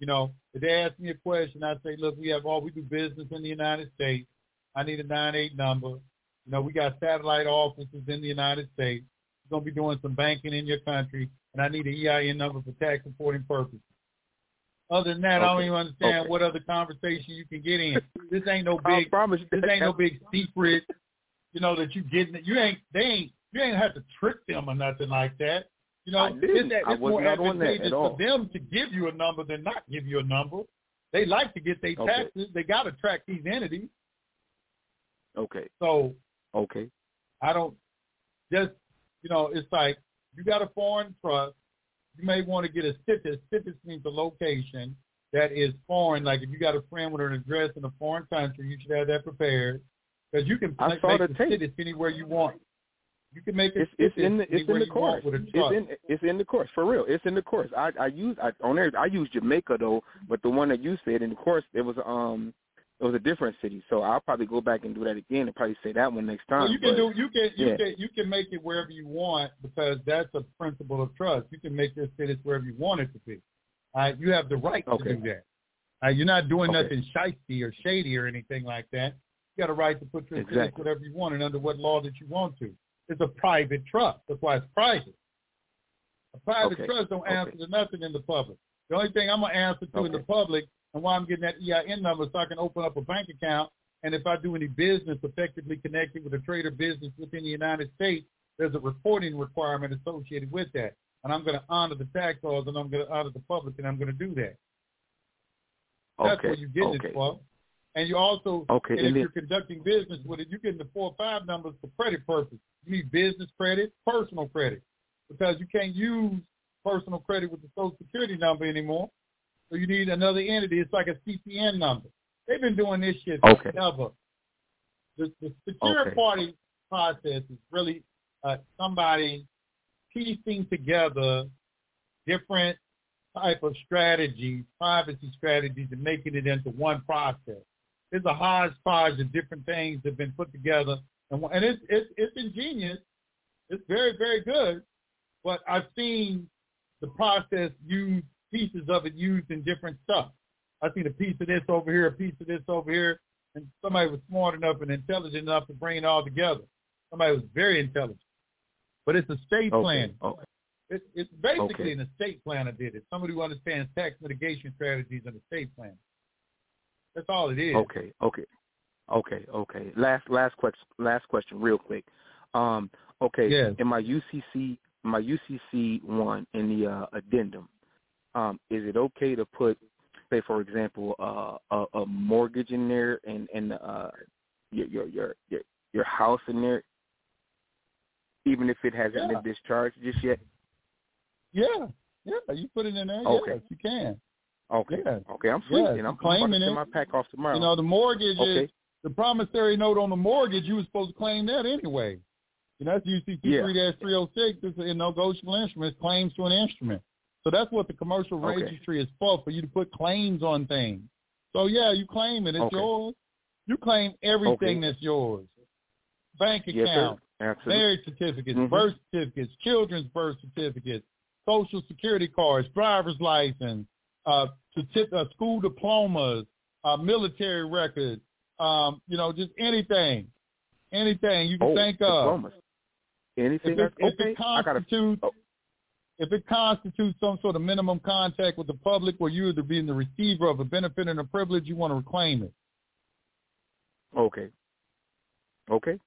You know, if they ask me a question, I say, look, we have all we do business in the United States. I need a nine eight number. You know, we got satellite offices in the United States. We're gonna be doing some banking in your country, and I need an EIN number for tax reporting purposes. Other than that, I don't even understand Okay. what other conversation you can get in. This ain't no I big promise this ain't no big secret, you know, that you getting it. you ain't they ain't you ain't have to trick them or nothing like that. You know, I didn't. it's, that, I it's more not on that advantageous for them to give you a number than not give you a number. They like to get their Okay. taxes. They got to track these entities. Okay. So Okay. I don't just you know, it's like you got a foreign trust. You may want to get a situs. situs means a location that is foreign. Like if you got a friend with an address in a foreign country, you should have that prepared because you can I make, make the tape. Anywhere you want. You can make it. It's in the it's in the course. want with a It's in it's in the course for real. It's in the course. I I use I on there I use Jamaica though, but the one that you said in the course it was um it was a different city. So I'll probably go back and do that again and probably say that one next time. Well, you can but- do you can you yeah. can you can make it wherever you want because that's a principle of trust. You can make this situs wherever you want it to be. Uh, you have the right Okay. to do that. Uh, you're not doing Okay. nothing shifty or shady or anything like that. You got a right to put your Exactly. whatever you want and under what law that you want to. It's a private trust. That's why it's private. A private Okay. trust don't Okay. answer to nothing in the public. The only thing I'm gonna answer to in the public and why I'm getting that EIN number so I can open up a bank account. And if I do any business effectively connected with a trade or business within the United States, there's a reporting requirement associated with that. And I'm going to honor the tax laws and I'm going to honor the public and I'm going to do that. That's okay. where you get okay. it for. And you also, Okay, and if then- you're conducting business with it, you're getting the four or five numbers for credit purposes. You need business credit, personal credit, because you can't use personal credit with the Social Security number anymore. So you need another entity. It's like a CPN number. They've been doing this shit Okay. forever. The, the secure Okay. party process is really uh, somebody piecing together different type of strategies, privacy strategies, and making it into one process. There's a hodgepodge of different things that have been put together, and, and it's, it's it's ingenious. It's very very good, but I've seen the process used pieces of it used in different stuff. I've seen a piece of this over here, a piece of this over here, and somebody was smart enough and intelligent enough to bring it all together. Somebody was very intelligent, but it's a state Okay. plan. Okay. It, it's basically Okay. an estate planner did it. Somebody who understands tax mitigation strategies and estate plan. That's all it is. Okay, okay, okay, okay. Last last question. Last question, real quick. Um, okay. Yes. In my UCC, my UCC one in the uh, addendum, um, is it okay to put, say for example, uh, a, a mortgage in there and and uh, your your your your, your house in there, even if it hasn't Yeah. been discharged just yet? Yeah, yeah, you put it in there. Okay. Yes, you can. Okay. Yeah. Okay, I'm free. Yeah, and I'm, I'm about to claiming send my pack off tomorrow. You know, the mortgage okay. is the promissory note on the mortgage. You were supposed to claim that anyway. You know, that's UCC three three hundred six. It's a negotiable instrument. It's Claims to an instrument. So that's what the commercial Okay. registry is for, for you to put claims on things. So yeah, you claim it. It's Okay. yours. You claim everything that's yours. Bank account. Absolutely. marriage certificates, Mhm. birth certificates, children's birth certificates, social security cards, driver's license, uh, uh school diplomas, uh, military records, um, you know, just anything, anything you can oh, think of. diplomas. Anything If it, that's if okay? it I gotta. constitutes, oh. if it constitutes some sort of minimum contact with the public, where you're either being the receiver of a benefit and a privilege, you want to reclaim it. Okay. Okay.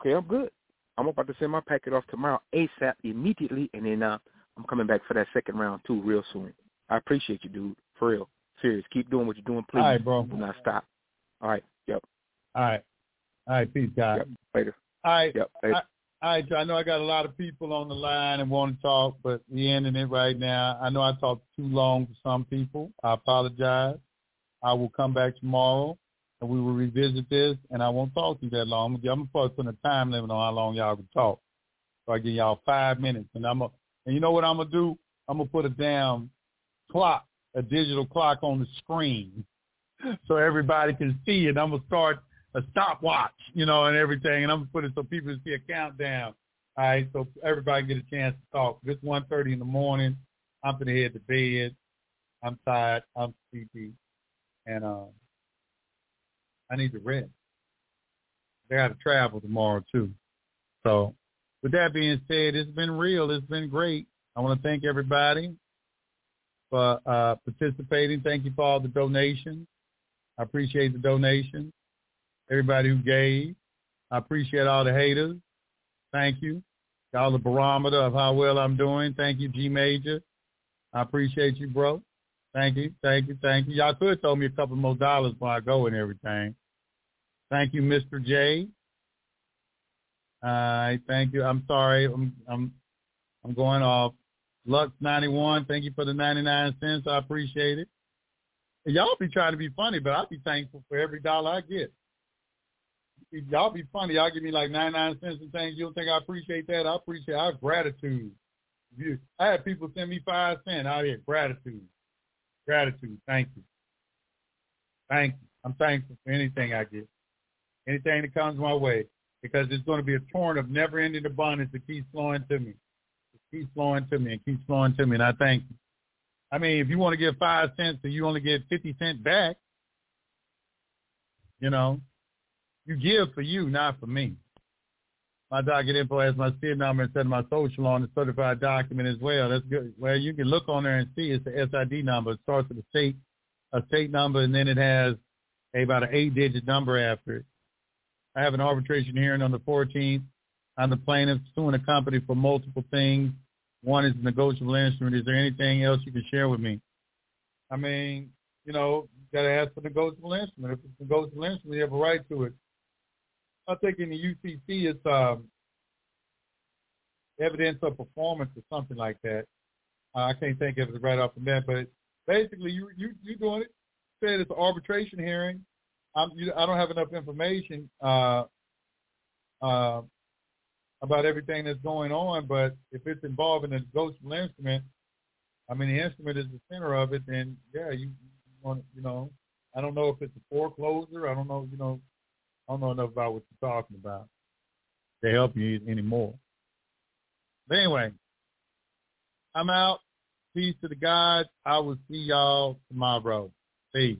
Okay, I'm good. I'm about to send my packet off tomorrow ASAP immediately, and then uh, I'm coming back for that second round too real soon. I appreciate you, dude. For real. Serious. Keep doing what you're doing, please. All right, bro. Do not stop. All right. Yep. All right, all right, peace, guys. Yep. Later. All right. Yep. Later. All right, I know I got a lot of people on the line and want to talk, but we're ending it right now. I know I talked too long for some people. I apologize. I will come back tomorrow and we will revisit this, and I won't talk to you that long. I'm gonna, put a time limit on how long y'all can talk. So I give y'all five minutes, and I'm gonna, and you know what I'm gonna do? I'm gonna put a damn clock, a digital clock on the screen, so everybody can see it. I'm gonna start a stopwatch, you know, and everything, and I'm gonna put it so people can see a countdown. All right, so everybody get a chance to talk. It's one thirty in the morning. I'm gonna head to bed. I'm tired. I'm sleepy, and um, I need to rest. I got to travel tomorrow too. So, with that being said, it's been real. It's been great. I want to thank everybody for uh, participating. Thank you for all the donations. I appreciate the donations. Everybody who gave. I appreciate all the haters. Thank you. Y'all the barometer of how well I'm doing. Thank you, G Major. I appreciate you, bro. Thank you, thank you, thank you. Y'all could throw me a couple more dollars before I go and everything. Thank you, Mr. J. All right, thank you. I'm sorry, I'm I'm I'm going off. Lux ninety one, thank you for the ninety nine cents. I appreciate it. Y'all be trying to be funny, but I'll be thankful for every dollar I get. Y'all be funny. Y'all give me like ninety nine cents and things. You don't think I appreciate that? I appreciate. I gratitude. I had people send me five cents out here. Gratitude, gratitude. Thank you, thank you. I'm thankful for anything I get, anything that comes my way, because it's going to be a torrent of never-ending abundance that keeps flowing to me, keeps flowing to me, and keeps flowing to me, and I thank you. I mean, if you want to give five cents and you only get fifty cents back, you know, you give for you, not for me. My docket info has my SID number instead of my social on the certified document as well. That's good. Well, you can look on there and see it's the SID number. It starts with a state, a state number, and then it has a, about an eight-digit number after it. I have an arbitration hearing on the 14th. I'm the plaintiff suing a company for multiple things. One is a negotiable instrument. Is there anything else you can share with me? I mean, you know, got to ask for negotiable instrument. If it's negotiable instrument, you have a right to it. I think in the UCC it's um, evidence of performance or something like that. Uh, I can't think of it right off the bat, but basically you you you doing it. Said it's an arbitration hearing. I'm, you, I don't have enough information uh, uh, about everything that's going on, but if it's involving a negotiable instrument, I mean the instrument is the center of it, then yeah, you, you want you know. I don't know if it's a foreclosure. I don't know, you know, I don't know enough about what you're talking about to help you anymore. But anyway, I'm out. Peace to the gods. I will see y'all tomorrow. Peace.